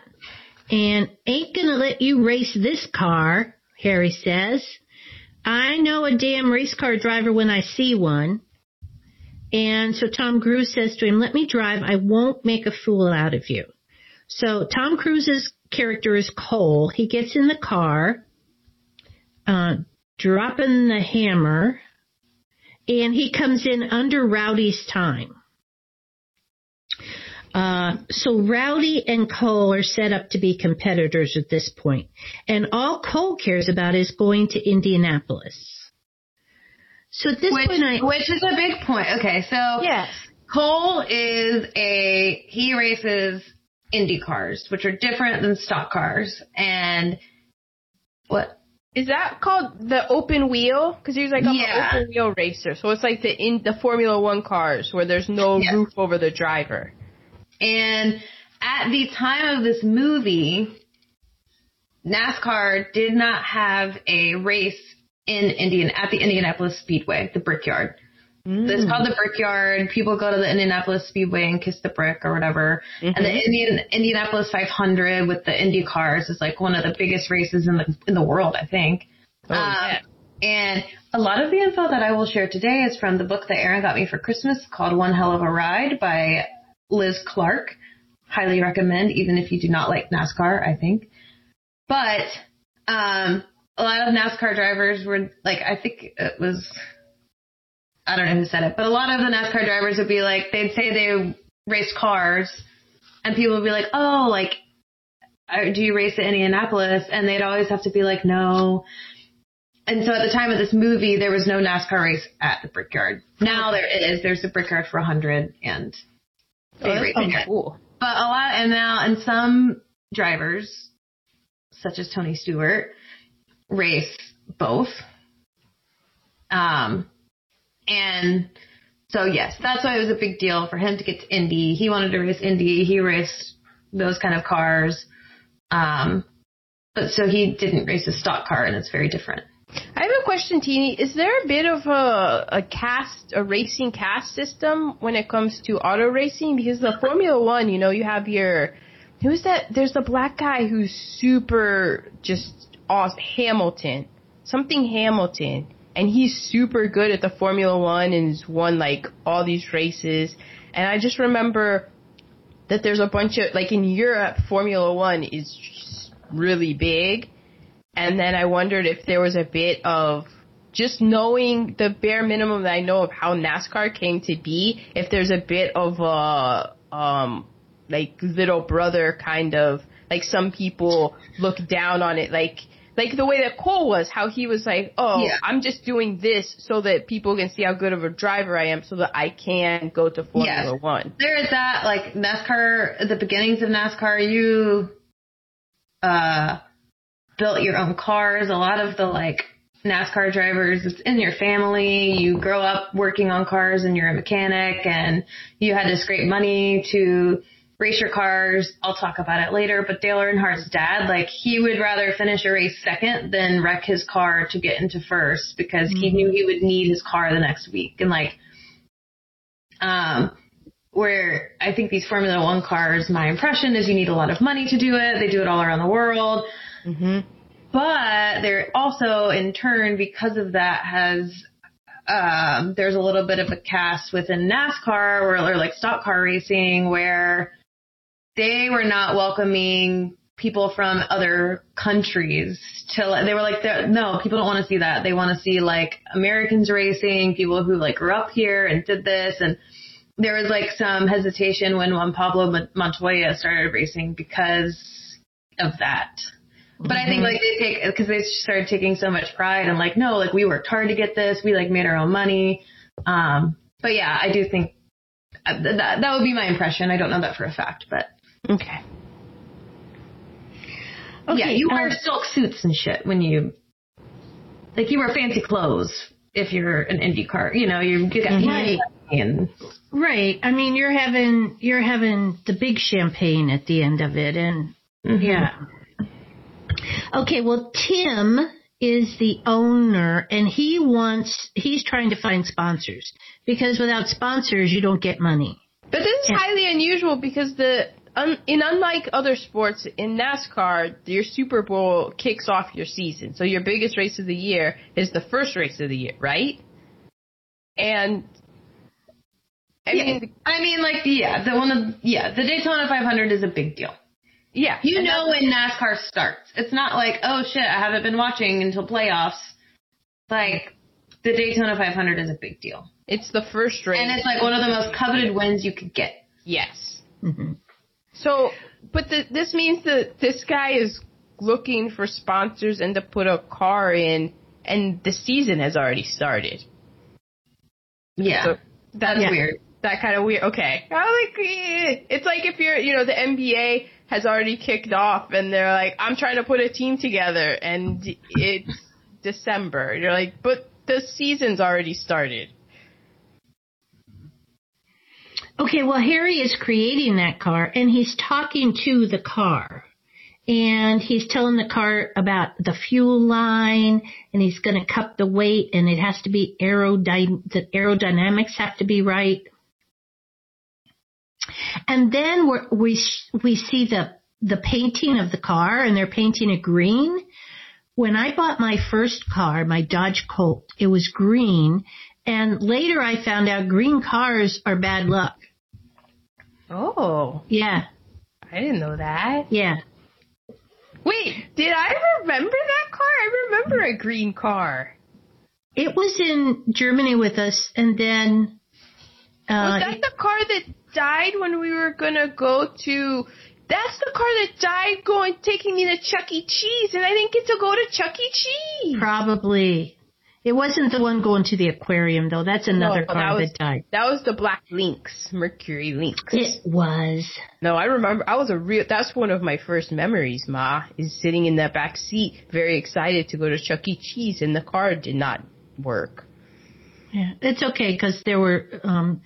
and ain't gonna let you race this car, Harry says. I know a damn race car driver when I see one. And so Tom Cruise says to him, let me drive. I won't make a fool out of you. So Tom Cruise's character is Cole. He gets in the car, uh, dropping the hammer, and he comes in under Rowdy's time. Uh, so Rowdy and Cole are set up to be competitors at this point, and all Cole cares about is going to Indianapolis. So at this Which, point, I which is a big point. Okay, so Yes. Cole is a he races Indy cars, which are different than stock cars. And what? Is that called the open wheel? Because he was like I'm Yeah. an open wheel racer, so it's like the in the Formula One cars where there's no Yes. roof over the driver. And at the time of this movie, NASCAR did not have a race in Indian at the Indianapolis Speedway, the Brickyard. It's called the Brickyard. People go to the Indianapolis Speedway and kiss the brick or whatever. And the Indian Indianapolis 500 with the Indy cars is like one of the biggest races in the in the world, I think. Oh, Um, yeah. And a lot of the info that I will share today is from the book that Aaron got me for Christmas called One Hell of a Ride by Liz Clarke. Highly recommend, even if you do not like NASCAR, I think. But, um, a lot of NASCAR drivers were like, I think it was, I don't know who said it, but a lot of the NASCAR drivers would be like, they'd say they raced cars and people would be like, oh, like, uh, do you race at Indianapolis? And they'd always have to be like, no. And so at the time of this movie, there was no NASCAR race at the Brickyard. Now there is. There's a Brickyard 400 and Oh, that's racing cool. But a lot, and now, and some drivers, such as Tony Stewart, race both. Um, and so yes, that's why it was a big deal for him to get to Indy. He wanted to race Indy. He raced those kind of cars. Um, but so he didn't race a stock car, and it's very different. I have a question, Teeny. Is there a bit of a, a caste, a racing cast system when it comes to auto racing? Because the Formula One, you know, you have your, who's that? There's the black guy who's super just awesome, Hamilton, something Hamilton, and he's super good at the Formula One and has won like all these races. And I just remember that there's a bunch of like in Europe, Formula One is really big. And then I wondered if there was a bit of just knowing the bare minimum that I know of how NASCAR came to be, if there's a bit of a um like little brother kind of like some people look down on it like like the way that Cole was, how he was like, "Oh, Yeah. I'm just doing this so that people can see how good of a driver I am, so that I can go to Formula Yes. One." There is that, like NASCAR, the beginnings of NASCAR, you, uh, built your own cars. A lot of the like NASCAR drivers, it's in your family. You grow up working on cars and you're a mechanic and you had to scrape money to race your cars. I'll talk about it later, but Dale Earnhardt's dad, like he would rather finish a race second than wreck his car to get into first because he knew he would need his car the next week. And like, um, where I think these Formula One cars, my impression is you need a lot of money to do it. They do it all around the world. hmm But there also, in turn, because of that, has um, there's a little bit of a caste within NASCAR or, or like stock car racing where they were not welcoming people from other countries to they were like no people don't want to see that they want to see like Americans racing people who like grew up here and did this and there was like some hesitation when Juan Pablo Montoya started racing because of that. But I think like they take because they started taking so much pride and like no like we worked hard to get this we like made our own money. Um, but yeah, I do think uh, that that would be my impression. I don't know that for a fact, but Okay. Okay, yeah, you wear um, silk suits and shit when you like you wear fancy clothes if you're an IndyCar. You know you get Right. and Right. I mean, you're having you're having the big champagne at the end of it, and yeah. Okay. Well, Tim is the owner, and he wants he's trying to find sponsors because without sponsors, you don't get money. But this is Yeah. highly unusual because the un, in unlike other sports in NASCAR, your Super Bowl kicks off your season. So your biggest race of the year is the first race of the year, right? And I yeah. mean, I mean like yeah the one of yeah the Daytona 500 is a big deal. yeah, You know when NASCAR starts. It's not like, oh shit, I haven't been watching until playoffs. Like, the Daytona 500 is a big deal. it's the first race, And it's like one of the most coveted wins you could get. yes. hmm So, but the, this means that this guy is looking for sponsors and to put a car in, and the season has already started. Yeah. So that's Yeah. weird. that kind of weird. Okay, I like eh. it's like if you're, you know, the NBA has already kicked off and they're like, I'm trying to put a team together, and it's December. You're like, but the season's already started. Okay, well, Harry is creating that car and he's talking to the car. And he's telling the car about the fuel line and he's going to cut the weight and it has to be aerodyn- the aerodynamics have to be right. And then we're, we, we see the, the painting of the car and they're painting it green, when I bought my first car, my Dodge Colt, it was green. And later I found out green cars are bad luck. Oh, Yeah. I didn't know that. Yeah. Wait, did I remember that car? I remember a green car. It was in Germany with us and then, Was uh, that the car that died when we were gonna go to? That's the car that died going taking me to Chuck E. Cheese, and I didn't get to go to Chuck E. Cheese. probably. It wasn't the one going to the aquarium though. That's another No, car that was- that died. That was the Black Lynx, Mercury Lynx. It was. No, I remember. I was a real. That's one of my first memories. Ma is sitting in the back seat, very excited to go to Chuck E. Cheese, and the car did not work. Yeah, it's okay because there were um,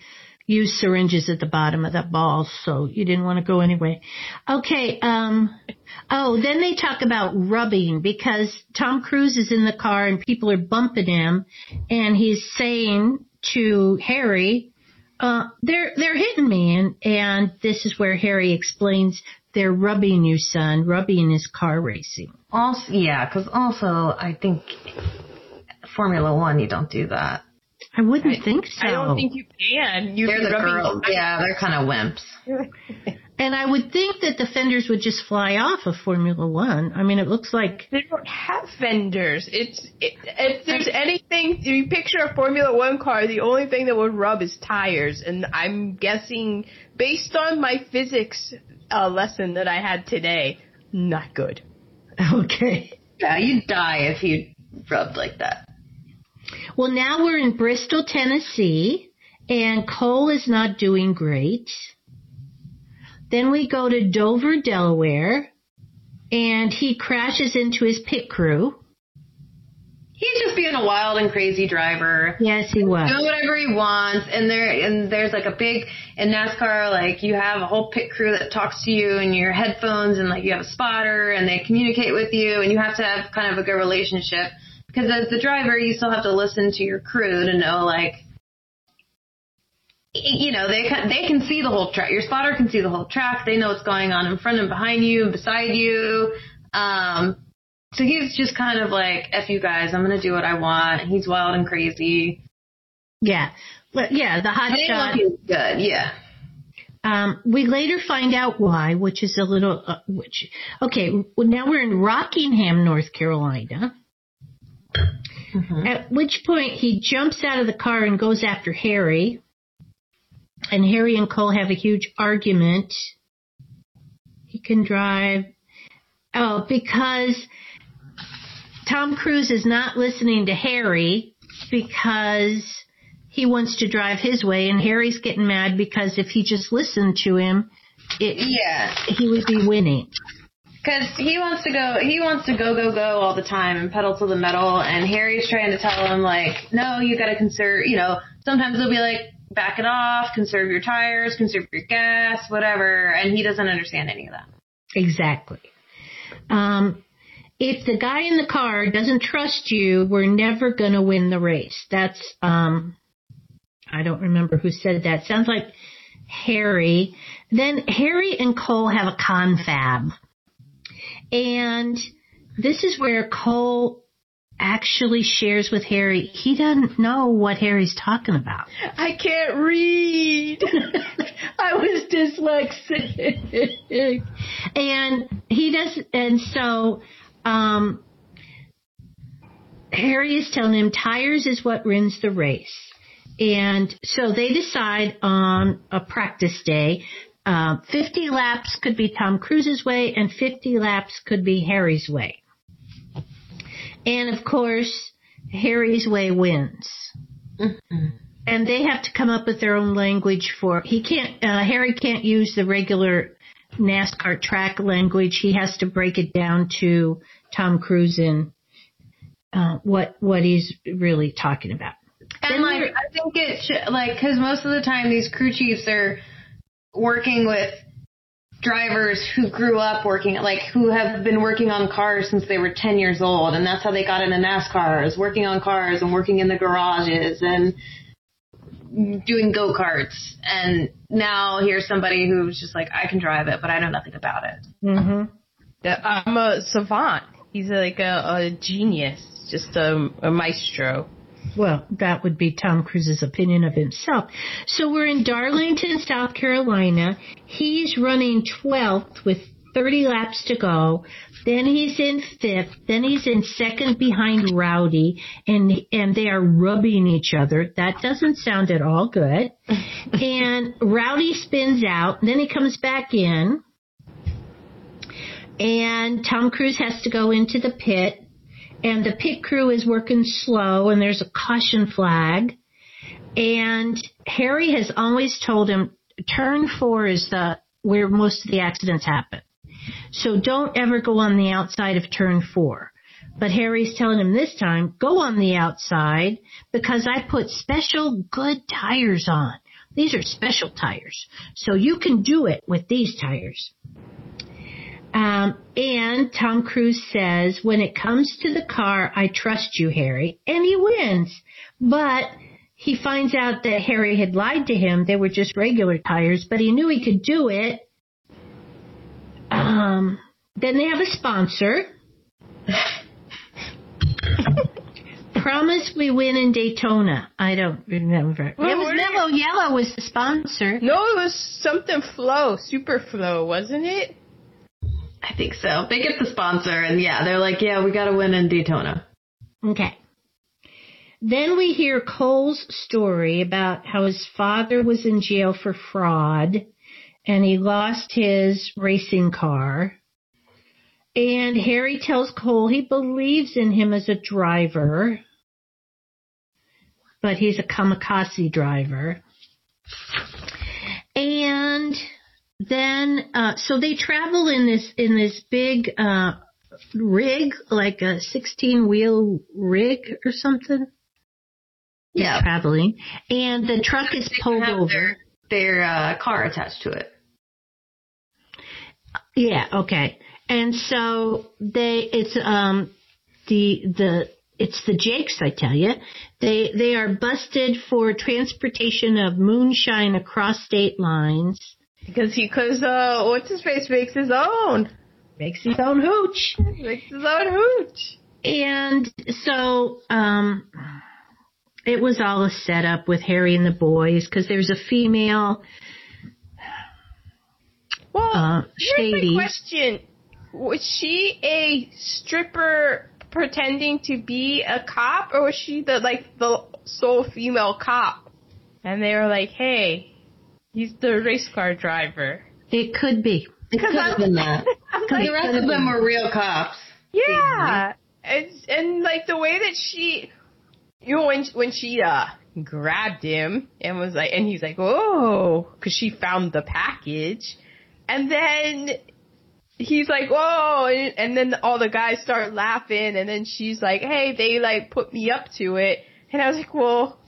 used syringes at the bottom of that ball, so you didn't want to go anyway. Okay. Um, oh, then they talk about rubbing because Tom Cruise is in the car and people are bumping him, and he's saying to Harry, uh, "They're they're hitting me," and and this is where Harry explains. They're rubbing you, son. Rubbing is car racing. Also, yeah, because also I think Formula One, you don't do that. I wouldn't think so. I don't think you can. You're They're the rubbing girls. Yeah, they're kind of wimps. And I would think that the fenders would just fly off of Formula One. I mean, it looks like They don't have fenders. It's it, if there's anything if you picture a Formula One car, the only thing that would rub is tires, and I'm guessing based on my physics uh, lesson that I had today, not good. okay. Yeah, you'd die if you rubbed like that. Well, now we're in Bristol, Tennessee, and Cole is not doing great. Then we go to Dover, Delaware, and he crashes into his pit crew. He's just being a wild and crazy driver. Yes, he was. Doing whatever he wants, and there and there's like a big in NASCAR, like you have a whole pit crew that talks to you and your headphones, and like you have a spotter, and they communicate with you, and you have to have kind of a good relationship because as the driver, you still have to listen to your crew to know like. You know they can they can see the whole track. Your spotter can see the whole track. They know what's going on in front and behind you, and beside you. Um, so he's just kind of like, F you guys, I'm gonna do what I want. He's wild and crazy. Yeah. But yeah, the hot shot. good, yeah. Um, we later find out why, which is a little, uh, which, okay, well, now we're in Rockingham, North Carolina. Mm-hmm. At which point he jumps out of the car and goes after Harry. And Harry and Cole have a huge argument. He can drive. Oh, because Tom Cruise is not listening to Harry because he wants to drive his way and Harry's getting mad because if he just listened to him, it, Yeah, he would be winning. Because he wants to go. He wants to go, go, go all the time and pedal to the metal. And Harry's trying to tell him like, no, you got to conserve. You know, sometimes they'll be like, back it off, conserve your tires, conserve your gas, whatever. And he doesn't understand any of that. Exactly. Um, if the guy in the car doesn't trust you, we're never going to win the race. That's, um, I don't remember who said that. Sounds like Harry. Then Harry and Cole have a confab. And this is where Cole actually shares with Harry. He doesn't know what Harry's talking about. I can't read. I was dyslexic. and he does, and so, um, Harry is telling him tires is what wins the race. And so they decide on a practice day. Uh, 50 laps could be Tom Cruise's way and 50 laps could be Harry's way. And of course, Harry's way wins and they have to come up with their own language for he can't uh, Harry can't use the regular NASCAR track language. He has to break it down to Tom Cruise and uh, what what he's really talking about. And Then like, I think it should, like, cause most of the time these crew chiefs are working with drivers who grew up working, like, who have been working on cars since they were 10 years old. And that's how they got into NASCAR is working on cars and working in the garages and doing go-karts. And now here's somebody who's just like, I can drive it, but I know nothing about it. Mm-hmm. I'm a savant. He's like a, a genius, just a, a maestro. Well, that would be Tom Cruise's opinion of himself. So we're in Darlington, South Carolina. He's running 12th with 30 laps to go. Then he's in fifth. Then he's in second behind Rowdy, and and they are rubbing each other. That doesn't sound at all good. and Rowdy spins out. Then he comes back in, and Tom Cruise has to go into the pit, and the pit crew is working slow, and there's a caution flag. And Harry has always told him turn four is the where most of the accidents happen. So don't ever go on the outside of turn four. But Harry's telling him this time, go on the outside because I put special good tires on. These are special tires. So you can do it with these tires. Um, and Tom Cruise says, when it comes to the car, I trust you, Harry. And he wins. But he finds out that Harry had lied to him. They were just regular tires, but he knew he could do it. Um, then they have a sponsor. Promise we win in Daytona. I don't remember. Well, it was Mellow Yellow was the sponsor. No, it was something flow, super flow, wasn't it? I think so. They get the sponsor, and yeah, they're like, yeah, we got to win in Daytona. Okay. Then we hear Cole's story about how his father was in jail for fraud and he lost his racing car. And Harry tells Cole he believes in him as a driver, but he's a kamikaze driver. And then, uh, so they travel in this, in this big, uh, rig, like a 16 wheel rig or something. Yeah. Traveling. And the truck is pulled over. their, their uh, car attached to it. Yeah, okay. And so they, it's, um, the, the, it's the Jakes, I tell you. They, they are busted for transportation of moonshine across state lines. Because he, cause, uh, what's his face makes his own. Makes his own hooch. Makes his own hooch. And so, um, it was all a setup with Harry and the boys because there's a female, Well, Uh, here's my question. Was she a stripper pretending to be a cop, or was she the, like, the sole female cop? And they were like, hey, he's the race car driver. it could be. It Because could have been that. I'm Because the rest of them were real cops. Yeah, and and like the way that she, you know, when when she uh grabbed him and was like, and he's like, oh, because she found the package, and then he's like, oh, and, and then all the guys start laughing, and then she's like, hey, they like put me up to it, and I was like, well,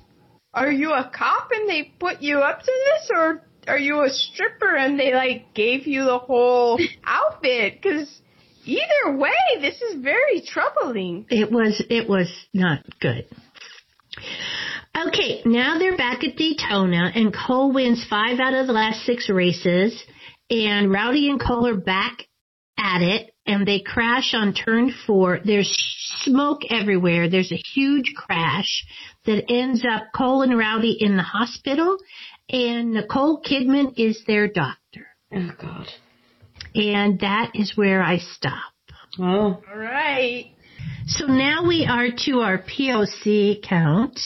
are you a cop and they put you up to this, or are you a stripper and they like gave you the whole outfit? Because either way, this is very troubling. It was it was not good. Okay, now they're back at Daytona and Cole wins five out of the last six races and Rowdy and Cole are back at it and they crash on turn four. There's smoke everywhere. There's a huge crash that ends up Cole and Rowdy in the hospital and Nicole Kidman is their doctor. Oh God. And that is where I stop. Oh. All right. So now we are to our POC count.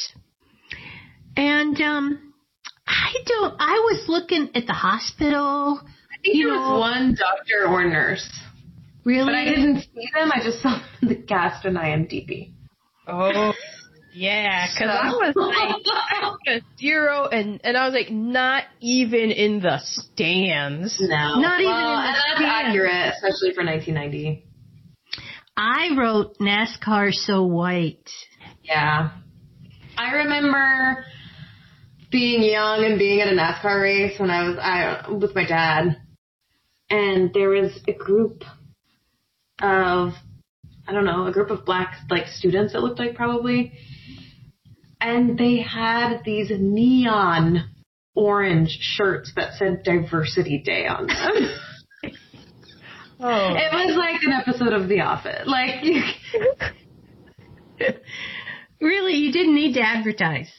And um I don't I was looking at the hospital. I think You there know- was one doctor or nurse, Really? but I didn't see them. I just saw the cast on IMDb. Oh, yeah. Because I was like a zero, and and I was like not even in the stands. No, Not even well, in the and that's stand. accurate, especially for 1990. I wrote NASCAR so white. Yeah, I remember being young and being at a NASCAR race when I was I with my dad, and there was a group of I don't know a group of black like students it looked like probably, and they had these neon orange shirts that said Diversity Day on them. Oh. It was like an episode of The Office. Like, you, Really, you didn't need to advertise.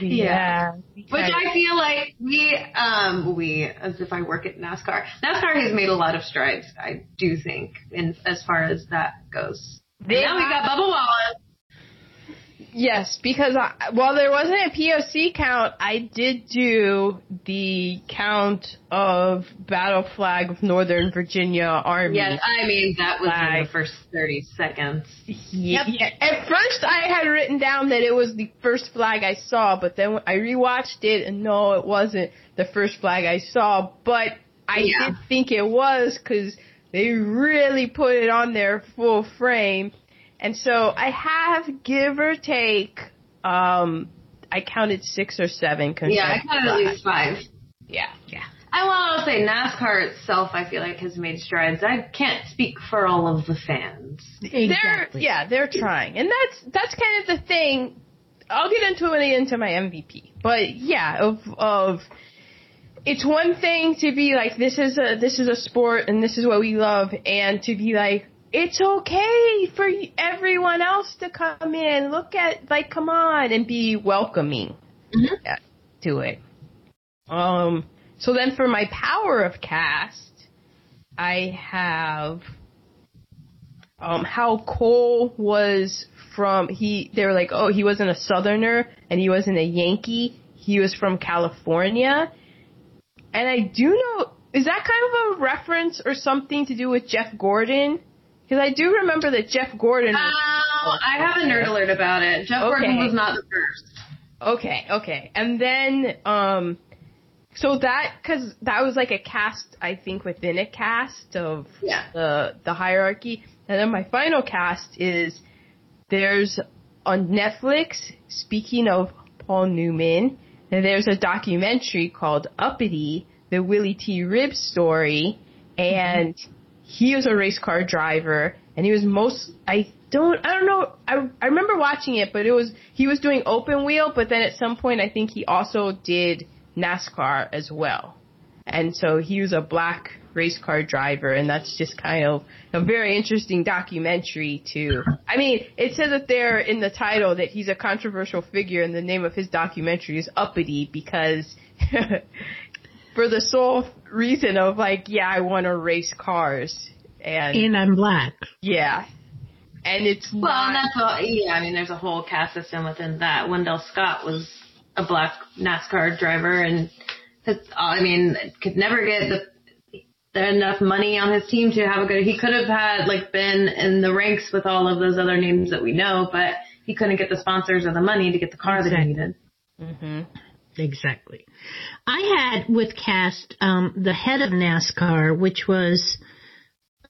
Yeah. which I feel like we, um, we, as if I work at NASCAR. NASCAR has made a lot of strides, I do think, in as far as that goes. They now we got Bubba Wallace. Yes, because I, while there wasn't a POC count, I did do the count of Battle Flag of Northern Virginia Army. Yes, I mean that was in the first thirty seconds. Yeah. yeah. At first, I had written down that it was the first flag I saw, but then I rewatched it, and no, it wasn't the first flag I saw. But I Yeah. did think it was because they really put it on there full frame, and so I have, give or take, um, I counted six or seven. Yeah, I counted at least five. Yeah. Yeah. I want to say NASCAR itself, I feel like has made strides. I can't speak for all of the fans. They're yeah, they're trying, and that's that's kind of the thing. I'll get into it into my MVP, but yeah, of of it's one thing to be like this is a this is a sport and this is what we love, and to be like it's okay for everyone else to come in, look at like come on and be welcoming Mhm. yeah, to it. Um. So then for my power of cast, I have um, how Cole was from he they were like, oh, he wasn't a southerner and he wasn't a Yankee. He was from California. And I do know is that kind of a reference or something to do with Jeff Gordon? Because I do remember that Jeff Gordon Uh, was I have a nerd alert about it. Jeff Gordon was not the first. Okay, okay. And then, um, so that, cause that was like a caste, I think, within a caste of Yeah. the, the hierarchy. And then my final cast is, there's on Netflix, speaking of Paul Newman, there's a documentary called Uppity, the Willy T. Ribbs story, and he was a race car driver, and he was most, I don't, I don't know, I, I remember watching it, but it was, he was doing open wheel, but then at some point I think he also did NASCAR as well. And so he was a black race car driver, and that's just kind of a very interesting documentary too. I mean, it says it there in the title that he's a controversial figure, and the name of his documentary is Uppity because for the sole reason of like, yeah, I want to race cars, and And I'm black. yeah, and it's Well, and that's all. Yeah, I mean, there's a whole caste system within that. Wendell Scott was a black NASCAR driver, and it's, I mean, could never get the there enough money on his team to have a good. He could have had like been in the ranks with all of those other names that we know, but he couldn't get the sponsors or the money to get the car that he Exactly. needed. hmm Exactly. I had with cast um, the head of NASCAR, which was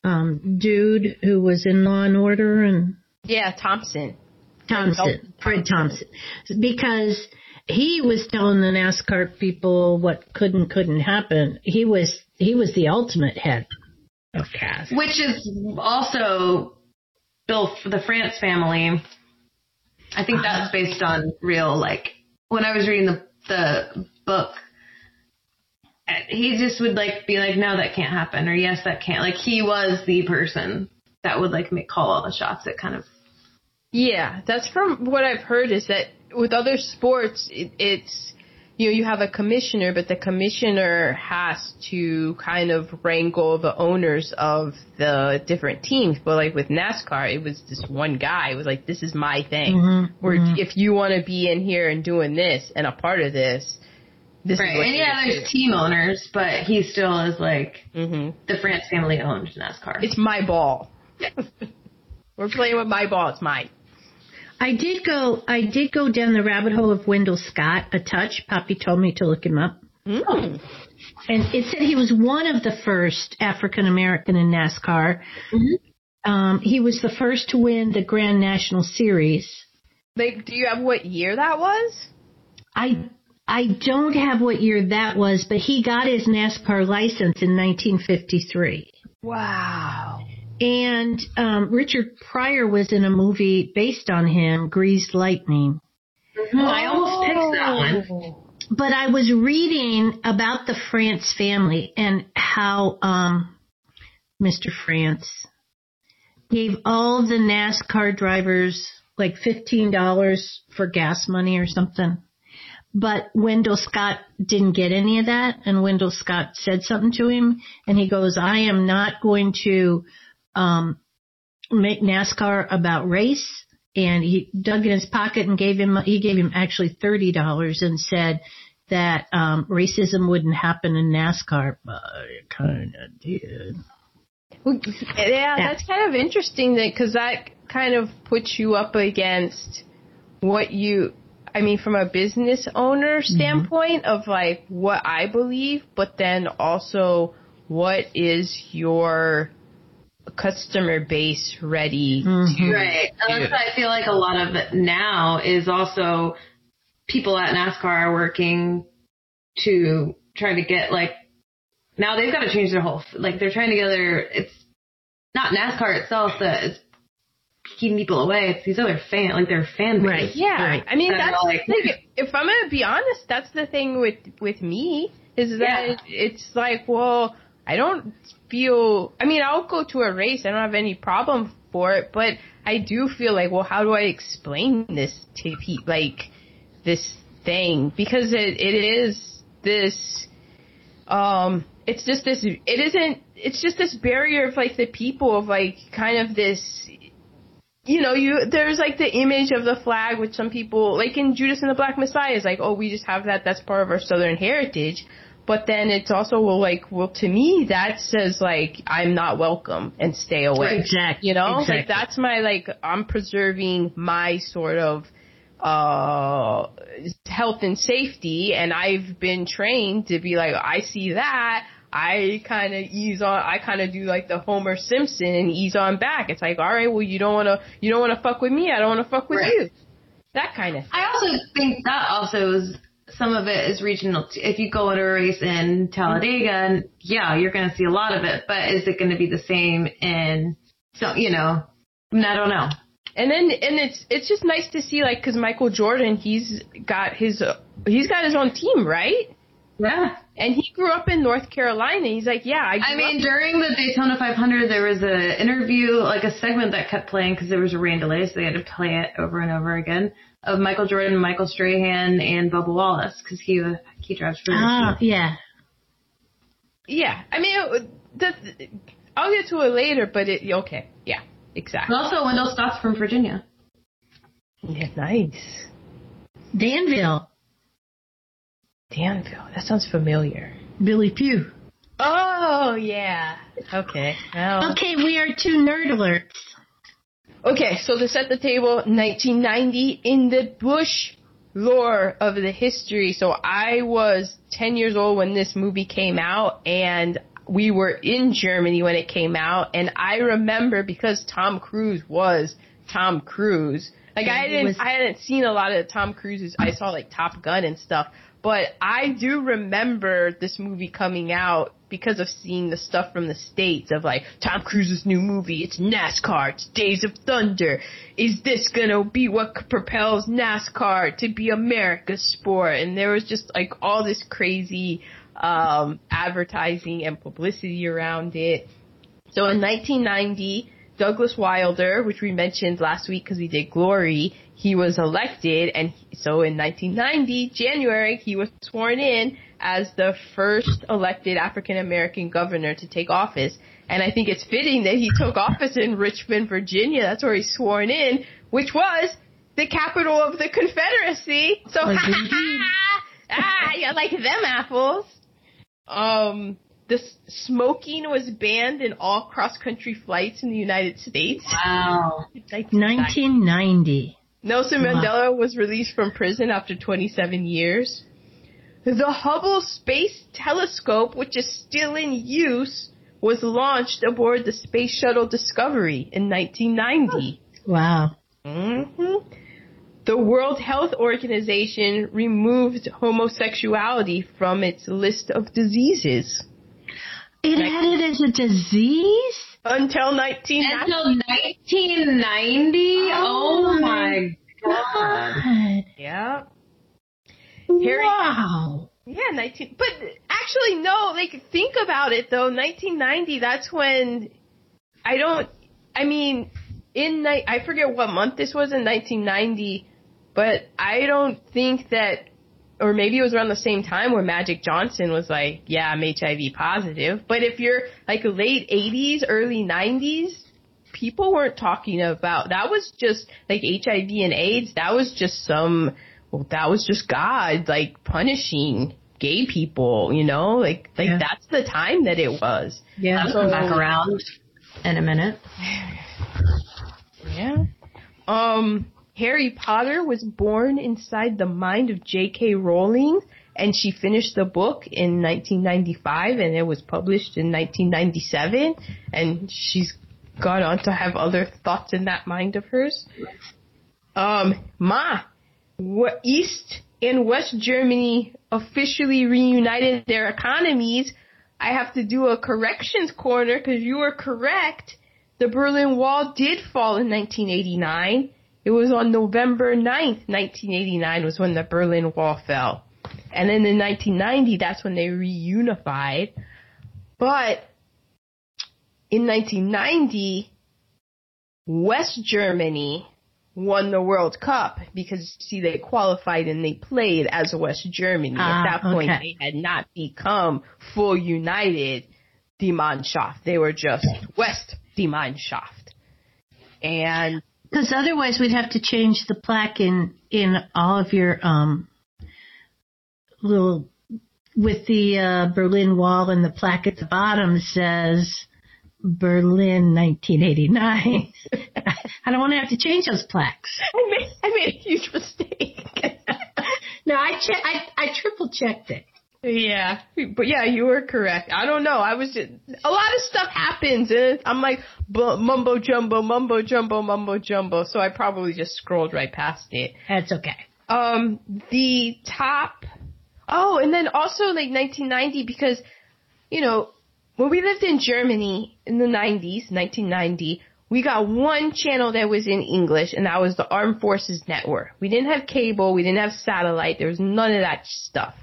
um, dude who was in Law and Order and Yeah, Thompson. Thompson, Fred Thompson, because he was telling the NASCAR people what could and couldn't happen. He was he was the ultimate head of cast. Which is also Bill, the France family. I think that's based on real, like, when I was reading the, the book, he just would, like, be like, no, that can't happen, or yes, that can't. Like, he was the person that would, like, make, call all the shots It kind of, Yeah, that's from what I've heard is that with other sports, it, it's, you know, you have a commissioner, but the commissioner has to kind of wrangle the owners of the different teams. But like with NASCAR, it was this one guy. It was like, this is my thing. Mhm, Where mhm. if you want to be in here and doing this and a part of this, this right. is And you yeah, do. there's team owners, but he still is, like, hmm the France family owned NASCAR. It's my ball. We're playing with my ball. It's mine. I did go I did go down the rabbit hole of Wendell Scott a touch. Poppy told me to look him up. Mm. And it said he was one of the first African American in NASCAR. Um, he was the first to win the Grand National Series. Like, do you have what year that was? I I don't have what year that was, but he got his NASCAR license in 1953. Wow. And um, Richard Pryor was in a movie based on him, Greased Lightning. I almost picked that one. But I was reading about the France family and how um, Mr. France, gave all the NASCAR drivers like $15 for gas money or something. But Wendell Scott didn't get any of that. And Wendell Scott said something to him and he goes, I am not going to, um, make NASCAR about race. And he dug in his pocket and gave him, he gave him actually $30 and said that, um, racism wouldn't happen in NASCAR, but it kind of did. Well, yeah, that's kind of interesting that because that kind of puts you up against what you. I mean, from a business owner mm-hmm. standpoint of like what I believe, but then also what is your customer base ready mm-hmm. to Right. And that's why I feel like a lot of it now is also people at NASCAR are working to try to get like now they've got to change their whole like they're trying to get their it's not NASCAR itself that is keeping people away. It's these other fan like their fan base. Right. Yeah, Right. I mean And that's like- like if I'm gonna be honest, that's the thing with with me is that Yeah. it's like, well, I don't feel. I mean, I'll go to a race. I don't have any problem for it, but I do feel like, well, how do I explain this to people? Like this thing because it it is this. Um, it's just this. It isn't. It's just this barrier of like the people of like kind of this you know, you there's like the image of the flag, which some people like in Judas and the Black Messiah is like, oh, we just have that. That's part of our Southern heritage. But then it's also well, like, well, to me that says like I'm not welcome and stay away. Exactly. You know, Exactly. like that's my like I'm preserving my sort of uh health and safety, and I've been trained to be like, I see that. I kind of ease on. I kind of do like the Homer Simpson and ease on back. It's like, all right, well, you don't want to, you don't want to fuck with me. I don't want to fuck with Right. you. That kind of. I also think that also is some of it is regional. If you go to a race in Talladega, and yeah, you're going to see a lot of it, but is it going to be the same in so you know? I, I don't know. And then, and it's it's just nice to see like because Michael Jordan, he's got his uh, he's got his own team, right? Yeah. And he grew up in North Carolina. He's like, yeah, I. I mean, up- during the Daytona 500, there was an interview, like a segment that kept playing because there was a rain delay, so they had to play it over and over again of Michael Jordan, Michael Strahan, and Bubba Wallace because he uh, he drives for. Ah, yeah. yeah, I mean, it- the, I'll get to it later, but it okay, yeah, exactly. And also, Wendell Scott's from Virginia. Yeah, nice. Danville. Danville, that sounds familiar. Billy Pugh. Oh yeah. Okay. Well. Okay, we are two nerd alerts. Okay, so to set the table, 1990 in the Bush lore of the history. So I was 10 years old when this movie came out and we were in Germany when it came out and I remember because Tom Cruise was Tom Cruise. Like I didn't was- I hadn't seen a lot of Tom Cruise's I saw like Top Gun and stuff, but I do remember this movie coming out because of seeing the stuff from the States of like Tom Cruise's new movie, it's NASCAR, it's Days of Thunder. Is this gonna be what propels NASCAR to be America's sport? And there was just like all this crazy um advertising and publicity around it. So in 1990, Douglas Wilder, which we mentioned last week because we did Glory, he was elected, and he- so in 1990, January, he was sworn in as the first elected African American governor to take office. And I think it's fitting that he took office in Richmond, Virginia. That's where he's sworn in, which was the capital of the Confederacy. So, ah, you like them apples. Um, the smoking was banned in all cross-country flights in the United States. Wow. 1990. Nelson Mandela was released from prison after 27 years. The Hubble Space Telescope, which is still in use, was launched aboard the Space Shuttle Discovery in 1990. Wow. hmm The World Health Organization removed homosexuality from its list of diseases It had it as a disease? until 1990. Until 1990? Oh, oh my god. God. Yeah. Harry, Wow. yeah, 19. But actually no. Like think about it though. 1990. That's when I don't. I mean, in ni- I forget what month this was in 1990, but I don't think that. Or maybe it was around the same time where Magic Johnson was like, "Yeah, I'm HIV positive." But if you're like late 80s, early 90s, people weren't talking about that was just like HIV and AIDS. That was just some well, that was just God like punishing gay people, you know? Like like Yeah. that's the time that it was. Yeah, So- come back around in a minute. Yeah. Um Harry Potter was born inside the mind of J.K. Rowling and she finished the book in 1995 and it was published in 1997 and she's gone on to have other thoughts in that mind of hers. Um Ma East and West Germany officially reunited their economies. I have to do a corrections corner because you were correct. The Berlin Wall did fall in 1989. It was on November 9th, 1989 was when the Berlin Wall fell. And then in 1990, that's when they reunified. But in 1990, West Germany won the World Cup because see they qualified and they played as West Germany. Ah, At that point okay. they had not become full united Die Mannschaft. They were just West Die Mannschaft. And Because otherwise, we'd have to change the plaque in in all of your um little with the uh, Berlin Wall and the plaque at the bottom says Berlin 1989. I don't want to have to change those plaques. I made, I made a huge mistake. No, I che- I, I triple checked it. Yeah, but yeah, you were correct. I don't know. I was just a lot of stuff happens, and I'm like bu- mumbo jumbo, mumbo jumbo, mumbo jumbo. So I probably just scrolled right past it. That's okay. Um, the top. Oh, and then also like 1990 because, you know, when we lived in Germany in the 90s, 1990, we got one channel that was in English, and that was the Armed Forces Network. We didn't have cable, we didn't have satellite, there was none of that stuff.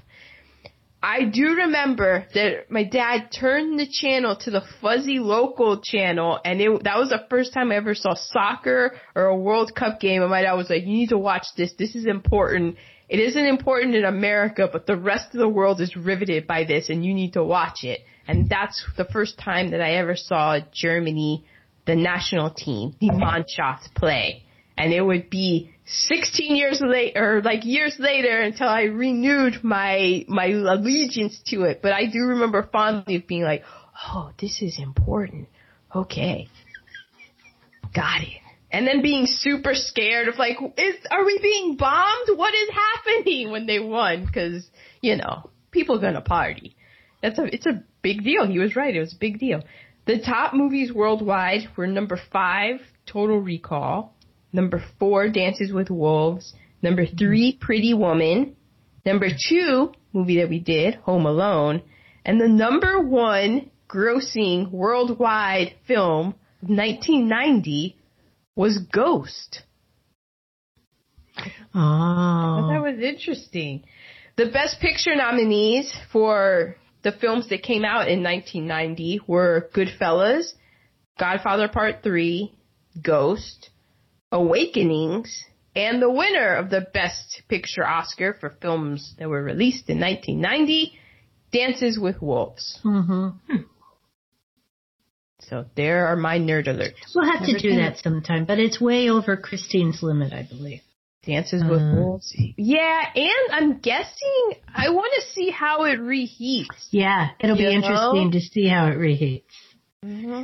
I do remember that my dad turned the channel to the fuzzy local channel and it, that was the first time I ever saw soccer or a World Cup game and my dad was like, you need to watch this. This is important. It isn't important in America, but the rest of the world is riveted by this and you need to watch it. And that's the first time that I ever saw Germany, the national team, the Mannschaft play. And it would be 16 years later, or like years later until I renewed my, my allegiance to it. But I do remember fondly of being like, oh, this is important. Okay. Got it. And then being super scared of like, is, are we being bombed? What is happening when they won? Cause, you know, people gonna party. That's a, it's a big deal. He was right. It was a big deal. The top movies worldwide were number five, Total Recall. Number four, Dances with Wolves. Number three, Pretty Woman. Number two, movie that we did, Home Alone. And the number one grossing worldwide film of 1990 was Ghost. Oh. That was interesting. The Best Picture nominees for the films that came out in 1990 were Goodfellas, Godfather Part 3, Ghost, Awakenings, and the winner of the Best Picture Oscar for films that were released in 1990, Dances with Wolves. hmm So there are my nerd alerts. We'll have to do seen that sometime, but it's way over Christine's limit, I believe. Dances with Uh. Wolves. Yeah, and I'm guessing I want to see how it reheats. Yeah, it'll be know? interesting to see how it reheats. Mm-hmm.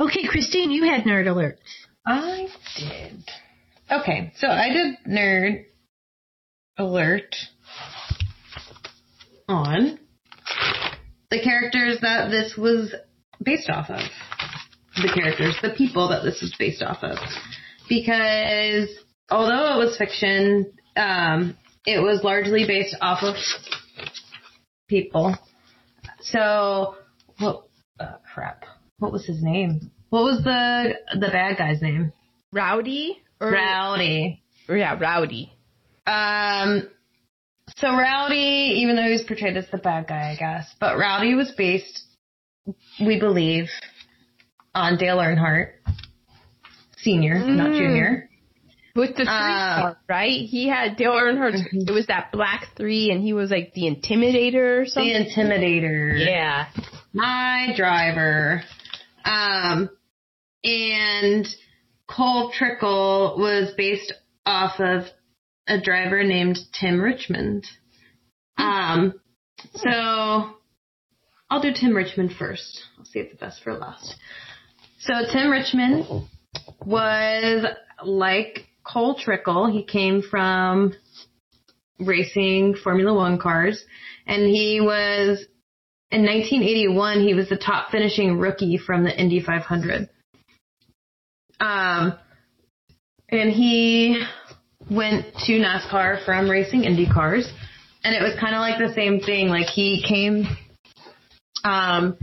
Okay, Christine, you had nerd alerts. I did. Okay, so I did nerd alert on the characters that this was based off of. The characters, the people that this is based off of. Because although it was fiction, um, it was largely based off of people. So, what, uh, crap. What was his name? What was the, the bad guy's name? Rowdy or Rowdy. yeah, Rowdy. Um, so Rowdy, even though he's portrayed as the bad guy, I guess, but Rowdy was based, we believe, on Dale Earnhardt, senior, not Mm. junior. With the three Uh, right? He had Dale Earnhardt. Mhm. It was that black three, and he was like the Intimidator or something. The. Intimidator. yeah. my driver. Um, and Cole Trickle was based off of a driver named Tim Richmond. Um, so I'll do Tim Richmond first. I'll save the best for last. So Tim Richmond was like Cole Trickle. He came from racing Formula One cars, and he was in 1981, he was the top finishing rookie from the Indy 500. Um, and he went to NASCAR from racing Indy cars, and it was kind of like the same thing. Like he came, um,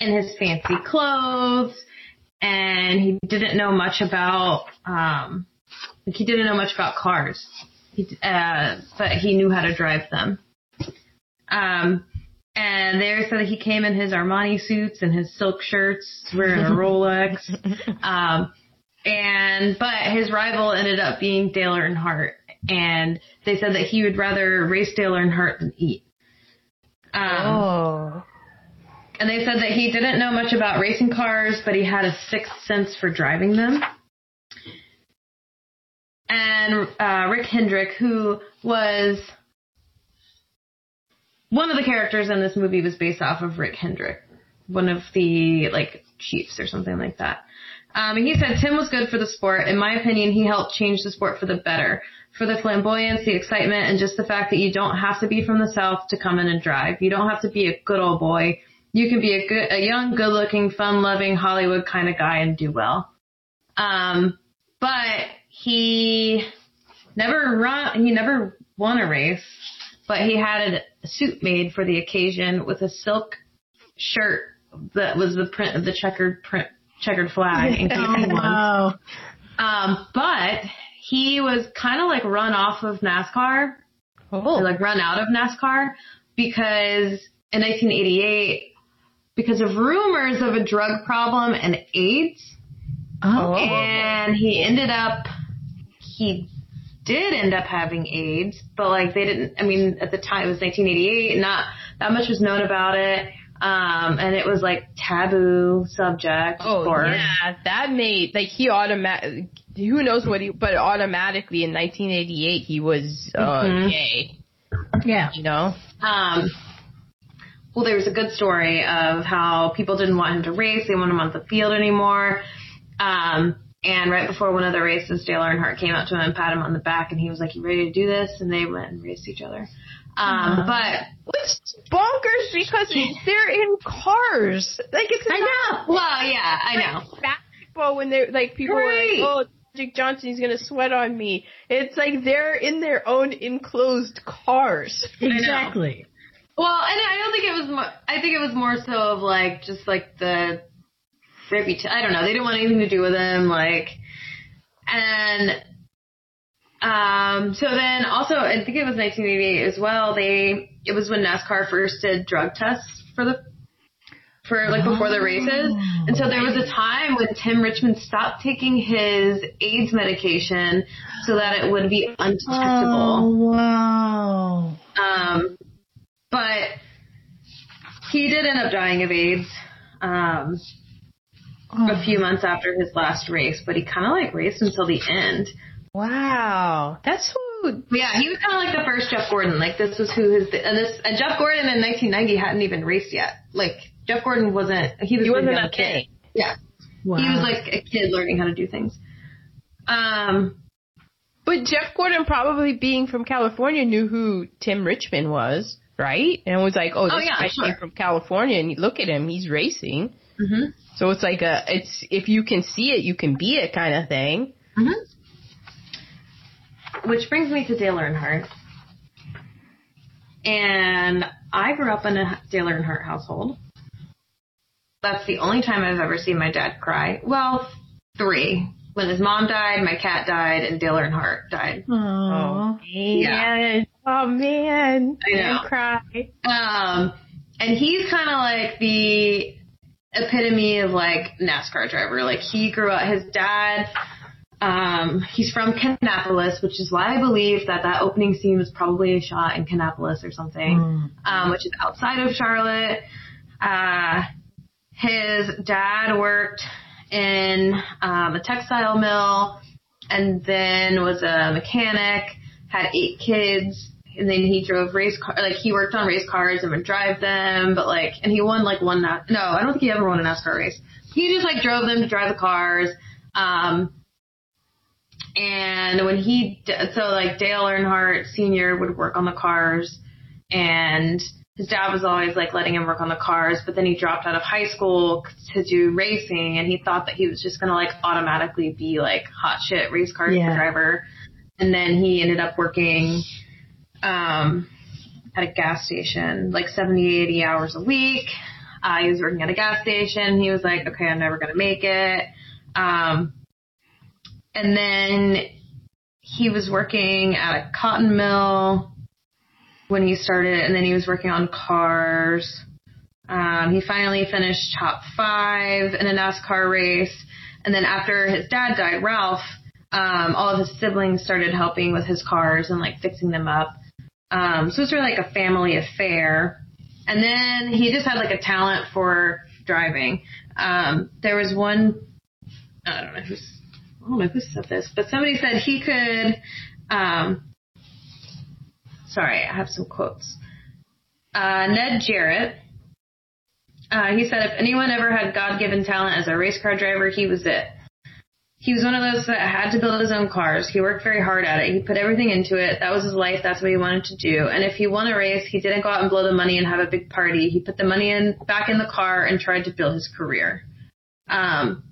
in his fancy clothes, and he didn't know much about, um, like he didn't know much about cars. He, uh, but he knew how to drive them. Um, and they said that he came in his Armani suits and his silk shirts, wearing a Rolex. Um, and but his rival ended up being Dale Earnhardt, and they said that he would rather race Dale Earnhardt than eat. Um, Oh. and they said that he didn't know much about racing cars, but he had a sixth sense for driving them. And uh, Rick Hendrick, who was one of the characters in this movie, was based off of Rick Hendrick, one of the like chiefs or something like that. Um, and he said Tim was good for the sport. In my opinion, he helped change the sport for the better, for the flamboyance, the excitement, and just the fact that you don't have to be from the south to come in and drive. You don't have to be a good old boy. You can be a good, a young, good-looking, fun-loving Hollywood kind of guy and do well. Um, but he never run. He never won a race, but he had a suit made for the occasion with a silk shirt that was the print of the checkered print, checkered flag. In case Oh, wow. Um, but he was kind of like run off of NASCAR, Oh. or like run out of NASCAR because in 1988, because of rumors of a drug problem and AIDS, Oh. and he ended up, he did end up having AIDS, but like they didn't, I mean, at the time it was 1988, not that much was known about it. Um, and it was like taboo subject. Oh for, yeah, that made like he automatic. Who knows what he? But automatically in 1988 he was uh, Mhm. gay. Yeah. You know. Um, well, there was a good story of how people didn't want him to race. They want him on the field anymore. Um, and right before one of the races, Dale Earnhardt came up to him and pat him on the back, and he was like, "You ready to do this?" And they went and raced each other. Um, but Which bonkers because they're in cars. Like it's I not know. well, yeah, I know. basketball when they're like people Right. were like, oh, Magic Johnson's gonna sweat on me. It's like they're in their own enclosed cars. Exactly. Well, and I don't think it was. Mo- I think it was more so of like just like the reputation. I don't know. They didn't want anything to do with him. Like, and um. So then also, I think it was 1988 as well. They it was when NASCAR first did drug tests for the for like before the races. And so there was a time when Tim Richmond stopped taking his AIDS medication so that it would be undetectable. Oh, wow. Um, but he did end up dying of AIDS um, a few months after his last race, but he kind of like raced until the end. Wow, that's who. Yeah, he was kind of like the first Jeff Gordon. Like this was who his and this and Jeff Gordon in 1990 hadn't even raced yet. Like Jeff Gordon wasn't he was He wasn't a kid. Yeah, Wow. he was like a kid learning how to do things. Um, But Jeff Gordon, probably being from California, knew who Tim Richmond was, right? And was like, oh, this Oh, yeah, guy sure. came from California, and look at him, he's racing. Mhm. So it's like a, it's if you can see it, you can be it kind of thing. Mm-hmm. Which brings me to Dale Earnhardt. And I grew up in a Dale Earnhardt household. That's the only time I've ever seen my dad cry. Well, three. when his mom died, my cat died, and Dale Earnhardt died. Oh, man. Oh man. I know. cry. Um, and he's kind of like the epitome of like NASCAR driver. Like he grew up, his dad, um, he's from Kannapolis, which is why I believe that that opening scene was probably a shot in Kannapolis or something, um, which is outside of Charlotte. Uh, his dad worked in um, a textile mill and then was a mechanic, had eight kids, and then he drove race car, like he worked on race cars and would drive them, but like, and he won like one, Na- no, I don't think he ever won a NASCAR race. He just like drove them to drive the cars. Um, and when he, so like Dale Earnhardt Sr. would work on the cars and his dad was always like letting him work on the cars, but then he dropped out of high school to do racing and he thought that he was just gonna like automatically be like hot shit race car Yeah. driver. And then he ended up working, um, at a gas station, like 70, 80 hours a week. Uh, he was working at a gas station. He was like, okay, I'm never going to make it. Um, and then he was working at a cotton mill when he started, and then he was working on cars. Um, he finally finished top five in a NASCAR race. And then after his dad died, Ralph, um, all of his siblings started helping with his cars and like fixing them up. Um, so it was really like a family affair. And then he just had like a talent for driving. Um, there was one, I don't know who's, I don't know who said this, but somebody said he could, um, sorry, I have some quotes. Uh, Ned Jarrett, uh, he said if anyone ever had God-given talent as a race car driver, he was it. He was one of those that had to build his own cars. He worked very hard at it. He put everything into it. That was his life. That's what he wanted to do. And if he won a race, he didn't go out and blow the money and have a big party. He put the money in back in the car and tried to build his career. Um,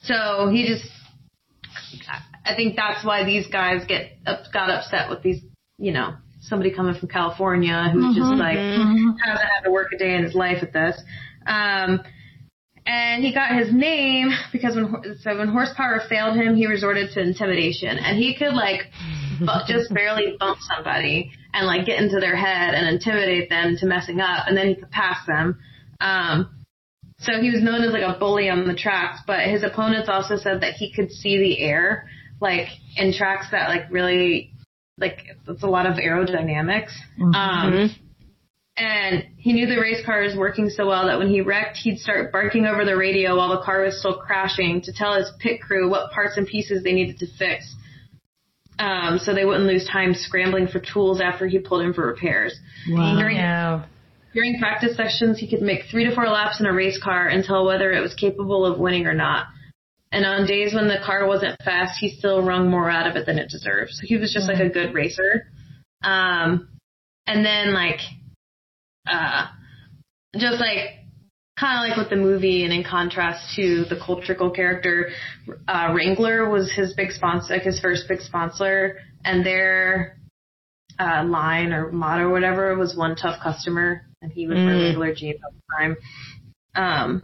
so he just, I think that's why these guys get up, got upset with these, you know, somebody coming from California who's just like hasn't had to work a day in his life at this. Um, and he got his name because when so when horsepower failed him, he resorted to intimidation, and he could like bu- just barely bump somebody and like get into their head and intimidate them to messing up, and then he could pass them. Um, so he was known as like a bully on the tracks, but his opponents also said that he could see the air, like in tracks that like really, like it's a lot of aerodynamics. Um, and he knew the race car was working so well that when he wrecked, he'd start barking over the radio while the car was still crashing to tell his pit crew what parts and pieces they needed to fix. Um, so they wouldn't lose time scrambling for tools after he pulled in for repairs. During, Wow. during practice sessions, he could make three to four laps in a race car and tell whether it was capable of winning or not. And on days when the car wasn't fast, he still wrung more out of it than it deserved. So he was just like a good racer. Um, and then like, uh, just like, kind of like with the movie and in contrast to the cultural character, uh, Wrangler was his big sponsor, like his first big sponsor and their, uh, line or motto or whatever was one tough customer and he would wear Mm. Wrangler jeans all the time. Um,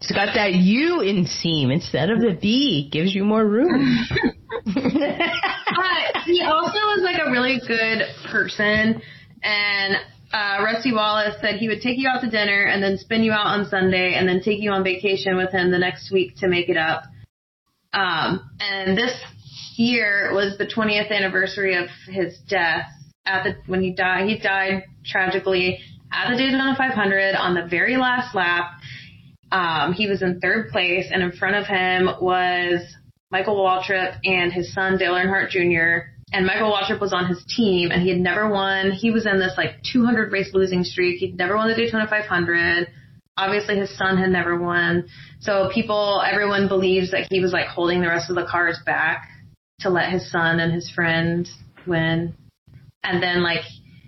It's got that U inseam instead of the B. Gives you more room. but he also was like a really good person and uh Rusty Wallace said he would take you out to dinner and then spin you out on Sunday and then take you on vacation with him the next week to make it up. Um and this year was the 20th anniversary of his death at the when he died he died tragically at the Daytona 500 on the very last lap. Um he was in third place and in front of him was Michael Waltrip and his son Dale Earnhardt Jr. And Michael Waltrip was on his team, and he had never won. He was in this like 200 race losing streak. He'd never won the Daytona 500. Obviously, his son had never won. So people, everyone believes that he was like holding the rest of the cars back to let his son and his friend win. And then like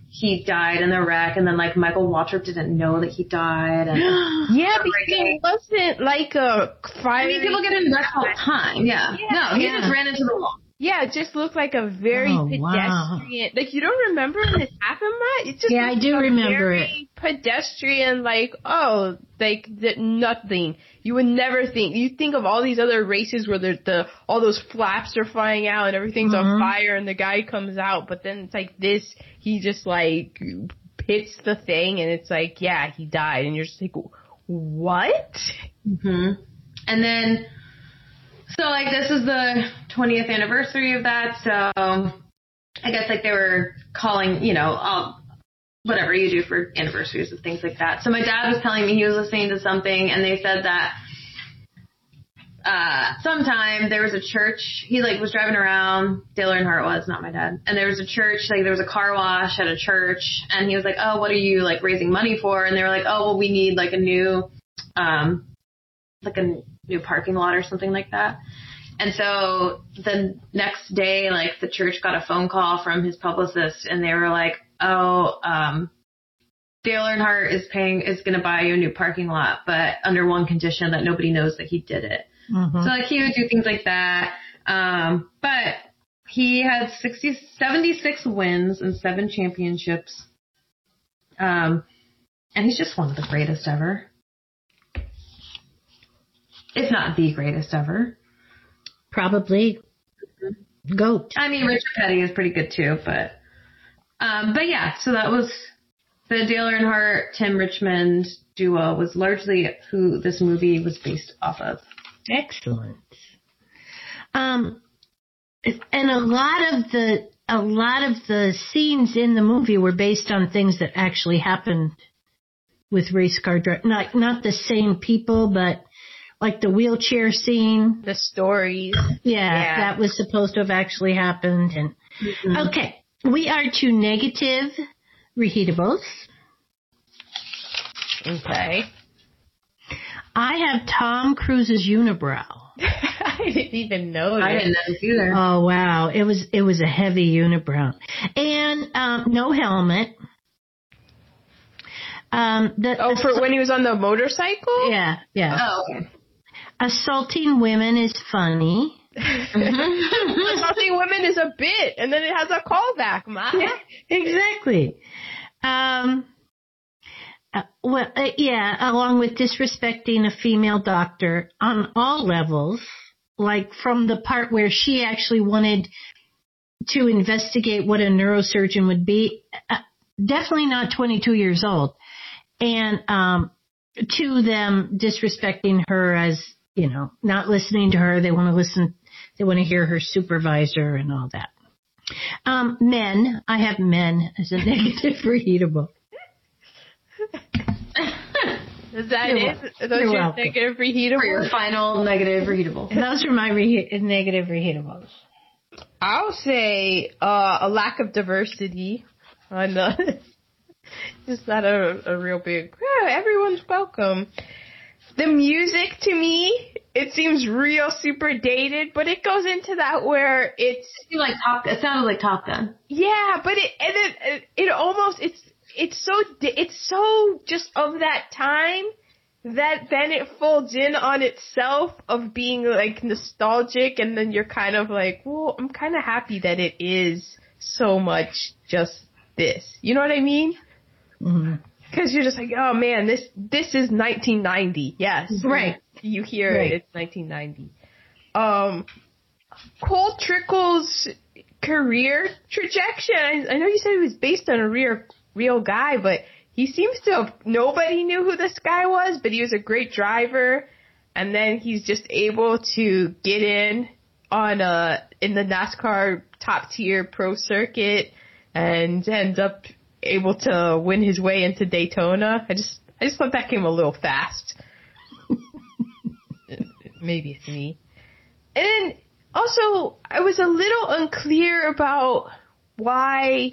he died in the wreck, and then like Michael Waltrip didn't know that he died. And yeah, because it wasn't like a fire. I mean, people get in wrecks all the time. Yeah. Yeah, no, he yeah. just ran into the wall. Yeah, it just looked like a very Oh, wow. pedestrian. Like you don't remember when this happened, Matt? It just Yeah, I do like remember very Pedestrian, like oh, like th- nothing. You would never think. You think of all these other races where the, the all those flaps are flying out and everything's Mhm. on fire and the guy comes out, but then it's like this. He just like hits the thing and it's like yeah, he died, and you're just like what? hmm And then, so like this is the 20th anniversary of that, so I guess like they were calling, you know, um, whatever you do for anniversaries and things like that. So my dad was telling me he was listening to something and they said that uh sometime there was a church he like was driving around Dale Earnhardt was not my dad and there was a church like there was a car wash at a church and he was like oh what are you like raising money for and they were like oh well we need like a new um like a new parking lot or something like that and so the next day like the church got a phone call from his publicist and they were like oh um Dale Earnhardt is paying is going to buy you a new parking lot but under one condition that nobody knows that he did it Mhm. so like he would do things like that. Um, but he had 60, 76 wins and seven championships. Um, and he's just one of the greatest ever. If not the greatest ever. Probably goat. I mean, Richard Petty is pretty good too, but, um, but yeah, so that was the Dale Earnhardt, Tim Richmond duo was largely who this movie was based off of. Excellent. Um, and a lot of the a lot of the scenes in the movie were based on things that actually happened with race car dri Not not the same people, but like the wheelchair scene. The stories. Yeah, Yeah. that was supposed to have actually happened. And okay, we are to negative reheatables. Okay. I have Tom Cruise's unibrow. I didn't even know I didn't know either. Oh wow, it was it was a heavy unibrow, and um, no helmet. Um, the, Oh, for when he was on the motorcycle? yeah, yeah. Oh, okay. Assaulting women is funny. Assaulting women is a bit, and then it has a callback, Ma. exactly. Um, uh, well, uh, yeah, along with disrespecting a female doctor on all levels, like from the part where she actually wanted to investigate what a neurosurgeon would be. Uh, definitely not 22 years old. And, um, to them disrespecting her as, you know, not listening to her. They want to listen, they want to hear her supervisor and all that. Um, men, I have men as a negative readable. Is that You're it? welcome. Are those You're your welcome. negative For your final negative reheatable. Those are my re- negative reheatables. I'll say uh, a lack of diversity on the. Just not a, a real big. Yeah, everyone's welcome. The music to me, it seems real super dated, but it goes into that where it's It like Top. It sounded like Top Gun. Yeah, but it and it, it it almost it's it's so di- it's so just of that time that then it folds in on itself of being like nostalgic and then you're kind of like, well, I'm kind of happy that it is so much just this. You know what I mean? Mhm. Cuz you're just like, oh man, this this is 1990. Yes. Right. You hear Right. it, it's 1990. Um Cole Trickle's career trajectory. I, know you said he was based on a real real guy, but he seems to have nobody knew who this guy was, but he was a great driver, and then he's just able to get in on uh in the NASCAR top tier pro circuit and end up able to win his way into Daytona. I just I just thought that came a little fast. Maybe it's me. And then also, I was a little unclear about why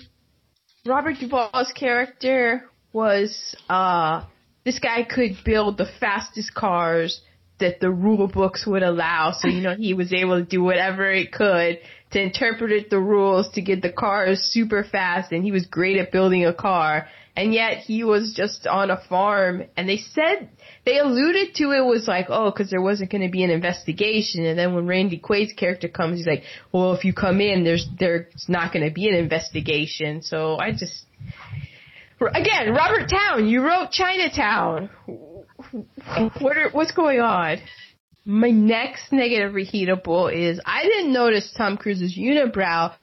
Robert Duvall's character was, uh, this guy could build the fastest cars that the rule books would allow. So, you know, he was able to do whatever it could to interpret the rules to get the cars super fast and he was great at building a car. And yet he was just on a farm and they said, they alluded to it was like, oh, because there wasn't going to be an investigation, and then when Randy Quaid's character comes, he's like, well, if you come in, there's there's not going to be an investigation. So I just, again, Robert Towne you wrote Chinatown. What are, what's going on? My next negative reheatable is I didn't notice Tom Cruise's unibrow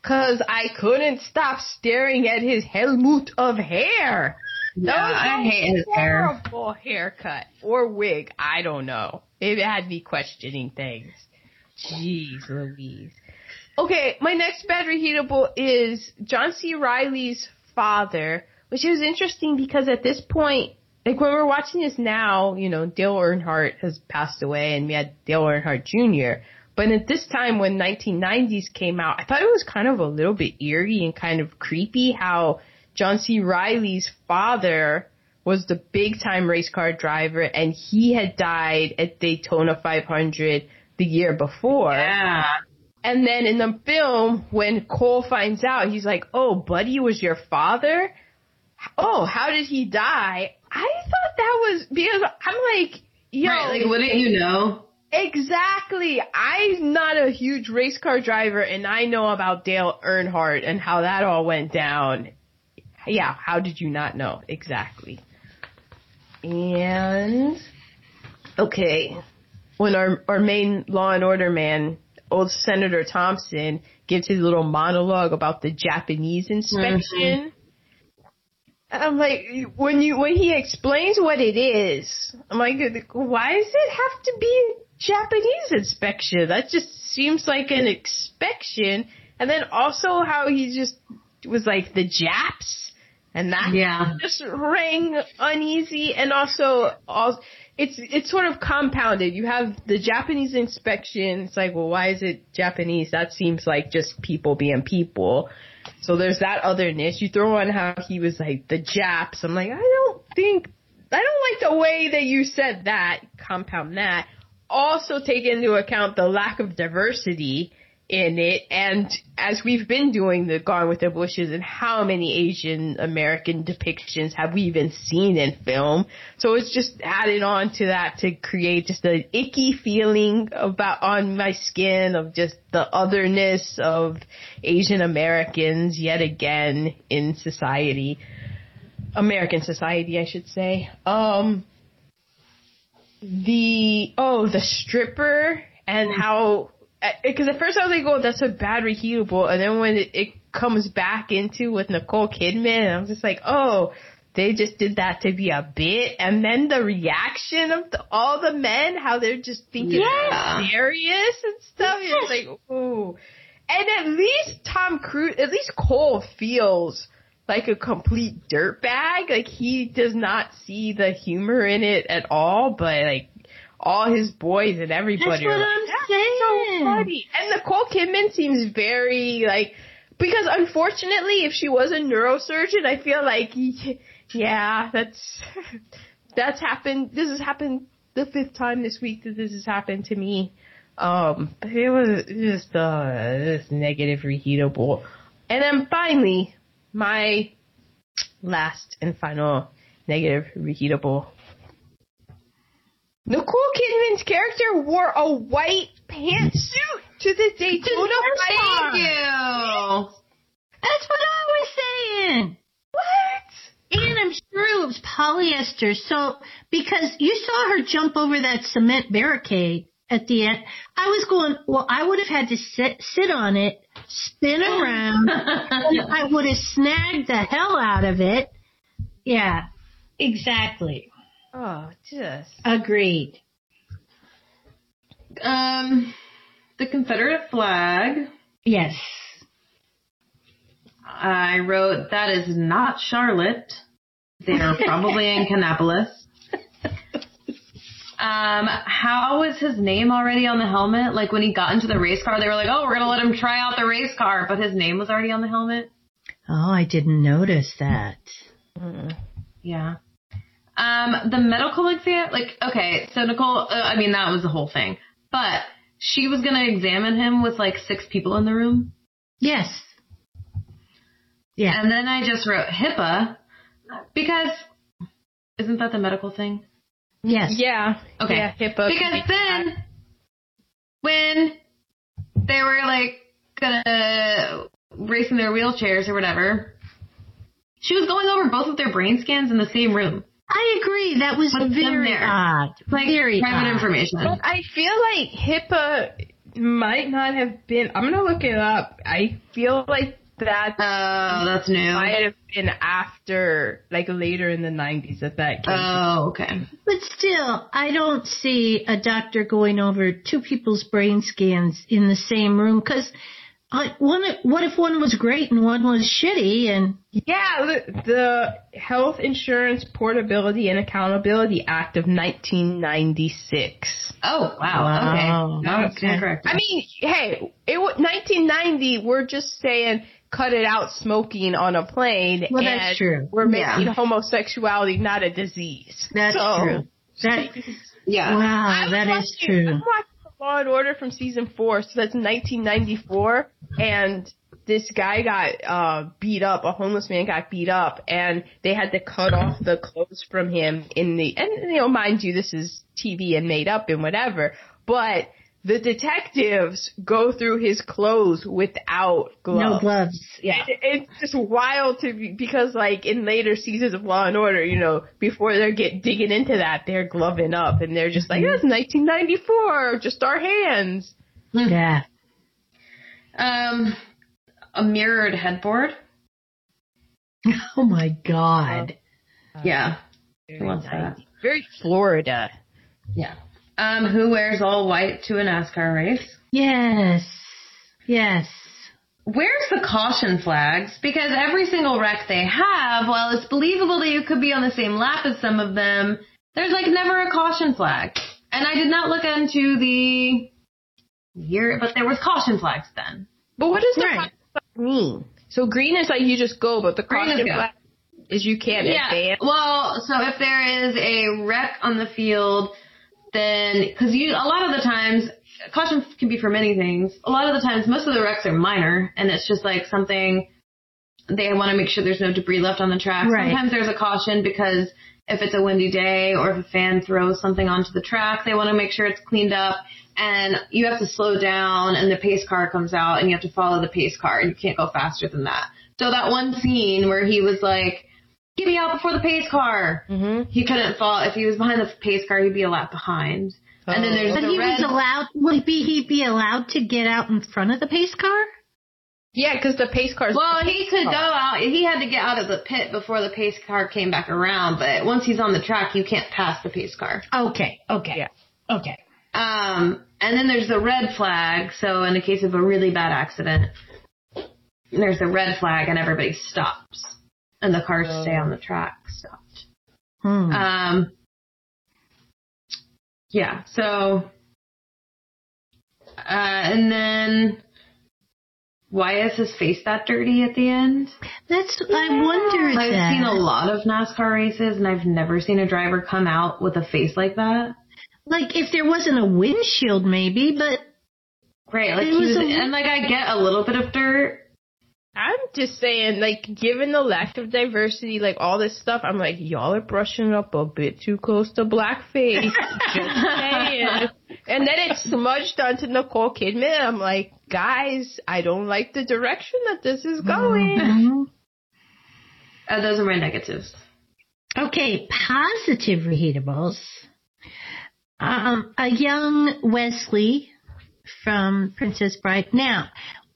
because I couldn't stop staring at his helmet of hair. Yeah, I hate his hair. Horrible haircut or wig. I don't know. It had me questioning things. Jeez Louise. Okay, my next bad reheatable is John C. Reilly's father, which is interesting because at this point, like when we're watching this now, you know, Dale Earnhardt has passed away and we had Dale Earnhardt Jr. But at this time when 1990s came out, I thought it was kind of a little bit eerie and kind of creepy how John C. Reilly's father was the big time race car driver and he had died at Daytona 500 the year before. Yeah. And then in the film, when Cole finds out, he's like, oh, Buddy was your father? Oh, how did he die? I thought that was because I'm like, yo. Right, like, wouldn't you know? Exactly. I'm not a huge race car driver and I know about Dale Earnhardt and how that all went down. Yeah, how did you not know? Exactly. And, okay, when our, our main law and order man, old Senator Thompson, gives his little monologue about the Japanese inspection, mm-hmm. I'm like, when you, when he explains what it is, I'm like, why does it have to be Japanese inspection? That just seems like an inspection. And then also how he just was like, the Japs? And that yeah. just rang uneasy and also, all it's it's sort of compounded. You have the Japanese inspection. It's like, well, why is it Japanese? That seems like just people being people. So there's that other niche. You throw on how he was like the Japs. I'm like, I don't think, I don't like the way that you said that. Compound that. Also take into account the lack of diversity in it. And as we've been doing the Gone with the Bushes and how many Asian American depictions have we even seen in film? So it's just added on to that to create just an icky feeling about on my skin of just the otherness of Asian Americans yet again in society. American society, I should say. Um, the, oh, the stripper and how because at first I was like, oh, that's a bad reheatable, and then when it, it comes back into with Nicole Kidman, I'm just like, oh, they just did that to be a bit, and then the reaction of the, all the men, how they're just thinking yeah. serious and stuff. Yes. It's like, ooh. and at least Tom Cruise, at least Cole feels like a complete dirtbag. Like he does not see the humor in it at all, but like all his boys and everybody. That's what I'm like, saying. So funny. And Nicole Kidman seems very like because unfortunately, if she was a neurosurgeon, I feel like yeah, that's that's happened. This has happened the fifth time this week that this has happened to me. Um, it was just uh, this negative reheatable. And then finally, my last and final negative reheatable Nicole Kidman's character wore a white pantsuit to the Daytona Thank you. That's what I was saying. What? And I'm sure it was polyester. So, because you saw her jump over that cement barricade at the end, I was going, well, I would have had to sit, sit on it, spin around, I would have snagged the hell out of it. Yeah, exactly. Oh, just agreed. Um, the Confederate flag. Yes. I wrote that is not Charlotte. They are probably in Kannapolis. Um, how was his name already on the helmet? Like when he got into the race car, they were like, "Oh, we're gonna let him try out the race car," but his name was already on the helmet. Oh, I didn't notice that. Mm. Yeah. Um, the medical exam, like, okay, so Nicole, uh, I mean, that was the whole thing, but she was gonna examine him with like six people in the room. Yes. Yeah. And then I just wrote HIPAA because isn't that the medical thing? Yes. Yeah. Okay. Yeah, HIPAA. Because then, when they were like gonna racing their wheelchairs or whatever, she was going over both of their brain scans in the same room. I agree. That was With very there. odd. Like very private odd. information. But I feel like HIPAA might not have been. I'm gonna look it up. I feel like that Oh, that's new. might have been after, like later in the 90s that that came. Oh, okay. But still, I don't see a doctor going over two people's brain scans in the same room because one, what if one was great and one was shitty and Yeah, the, the Health Insurance Portability and Accountability Act of 1996. Oh, wow. Wow. Okay. No, it's Okay. correct. I mean, hey, it was 1990. We're just saying cut it out smoking on a plane. Well, that's true. We're making Yeah. homosexuality not a disease. that's So- true. That, yeah. wow, I'm that is watching- true. Law and Order from season four, so that's 1994, and this guy got uh beat up. A homeless man got beat up, and they had to cut off the clothes from him in the. And you know, mind you, this is TV and made up and whatever, but. The detectives go through his clothes without gloves. No gloves. Yeah. It- It's just wild to be because like in later seasons of Law and Order, you know, before they get digging into that, they're gloving up and they're just like, that's 1994, just our hands. Yeah. Um, a mirrored headboard. Oh my God. Yeah. Very, wants that? Very Florida. Yeah. Um, who wears all white to a NASCAR race? Yes. Yes. Where's the caution flags? Because every single wreck they have, while it's believable that you could be on the same lap as some of them, there's like never a caution flag. And I did not look into the year, but there was caution flags then. But what does the Right. caution flag mean? So green is like you just go, but the Green is caution go. flag is you can't advance. Well, so if there is a wreck on the field, then because you a lot of the times caution can be for many things. A lot of the times, most of the wrecks are minor, and it's just like something they want to make sure there's no debris left on the track. Right. Sometimes there's a caution because if it's a windy day or if a fan throws something onto the track, they want to make sure it's cleaned up. And you have to slow down, and the pace car comes out, and you have to follow the pace car, and you can't go faster than that. So that one scene where he was like, "Get me out before the pace car," Mm-hmm. he couldn't fall. If he was behind the pace car, he'd be a lap behind. And then there's But the he red. was allowed, would be, he be allowed to get out in front of the pace car? Yeah, because the pace cars. well, he could go out. He had to get out of the pit before the pace car came back around. But once he's on the track, you can't pass the pace car. Okay. Okay. Yeah. Okay. Um, and then there's the red flag. So in the case of a really bad accident, there's a red flag and everybody stops, and the cars Oh. stay on the track. Stopped. Hmm. Um, yeah. So, uh, and then why is his face that dirty at the end? That's, I wondered I've that. seen a lot of NASCAR races, and I've never seen a driver come out with a face like that. Like if there wasn't a windshield maybe, but Right, like was and like I get a little bit of dirt. I'm just saying, like, given the lack of diversity, like all this stuff, I'm like, y'all are brushing up a bit too close to blackface. just saying. And then it smudged onto Nicole Kidman. I'm like, guys, I don't like the direction that this is going. Mhm. Uh, those are my negatives. Okay, positive reheatables. Um, a young Westley from Princess Bride. Now,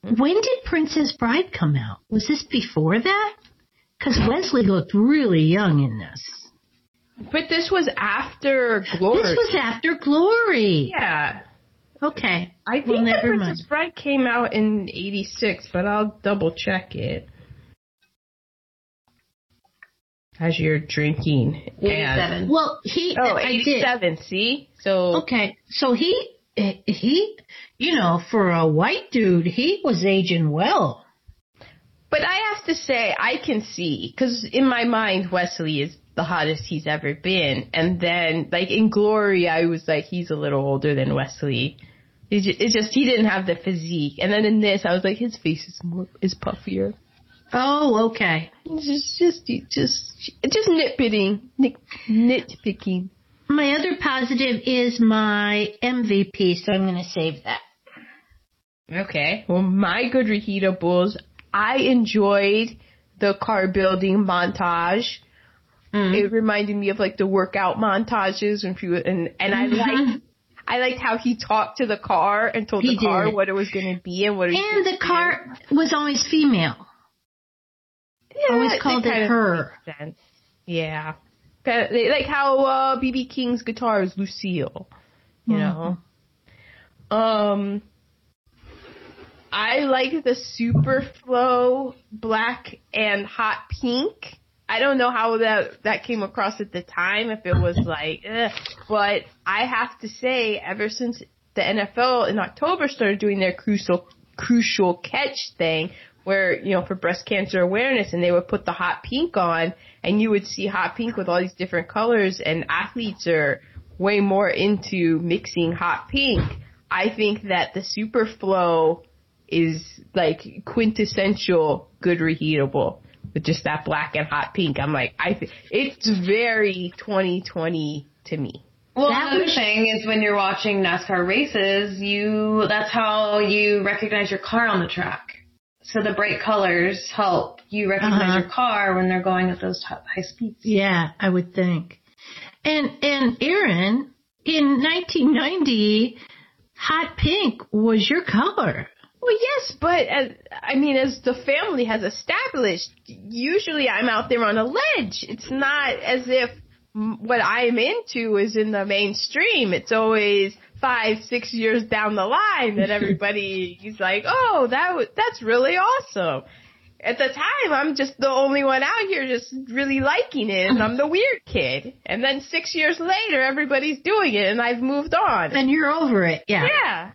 Mm-hmm. when did Princess Bride come out? Was this before that? Because Westley looked really young in this. But this was after Glory. This was after Glory. yeah. Okay. I think Well, the never Princess mind. Bride came out in 86, but I'll double check it. As you're drinking. And, Eighty-seven. Well, he. oh, I did. see? So, Okay, so he Eh, he, you know, for a white dude, he was aging well. but I have to say, I can see, because in my mind, Westley is the hottest he's ever been. And then, like, in Glory, I was like, he's a little older than Westley. It's just, it's just he didn't have the physique. And then in this, I was like, his face is more, is puffier. Oh, okay. It's just, just, just, just nitpicking, nit, nitpicking. My other positive is my MVP, so I'm going to save that. Okay. Well, my good reheatables, I enjoyed the car building montage. Mm. It reminded me of like the workout montages and few, and and I liked I liked how he talked to the car and told He the car did. what it was going to be and what it was And the car was always female. yeah, always called it her. Yeah. Like how uh BB King's guitar is Lucille, you know. Um I like the Superflo black and hot pink. I don't know how that that came across at the time if it was like eh, but I have to say ever since the NFL in October started doing their crucial crucial catch thing where you know for breast cancer awareness and they would put the hot pink on and you would see hot pink with all these different colors and athletes are way more into mixing hot pink. I think that the Superflo is like quintessential good reheatable with just that black and hot pink. I'm like, I th- it's very 2020 to me. Well, That another thing is when you're watching NASCAR races, you that's how you recognize your car on the track. So the bright colors help you recognize Uh-huh. your car when they're going at those top, high speeds. Yeah, I would think. And and Aaron, in 1990, hot pink was your color. Well, yes, but as, I mean, as the family has established, usually I'm out there on a ledge. It's not as if what I'm into is in the mainstream. It's always five, six years down the line that everybody is like, oh, that w- that's really awesome. At the time, I'm just the only one out here just really liking it, and I'm the weird kid. And then six years later, everybody's doing it, and I've moved on. And you're over it. Yeah. Yeah.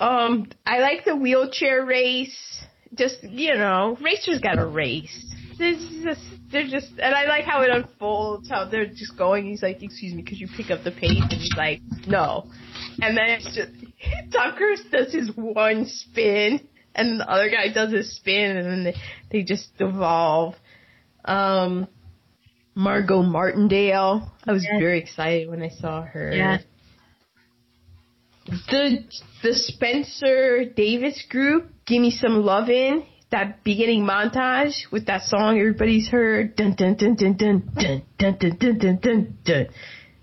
Um, I like the wheelchair race. Just you know, racers got to race. There's just they're just, and I like how it unfolds. How they're just going. He's like, "Excuse me, could you pick up the pace?" And he's like, "No." And then it's just Tucker does his one spin, and the other guy does his spin, and then they, they just evolve. Um, Margot Martindale. I was Yes. very excited when I saw her Yeah. the the Spencer Davis group, give me some lovin'. That beginning montage with that song everybody's heard, dun dun dun dun dun dun dun dun dun dun dun dun,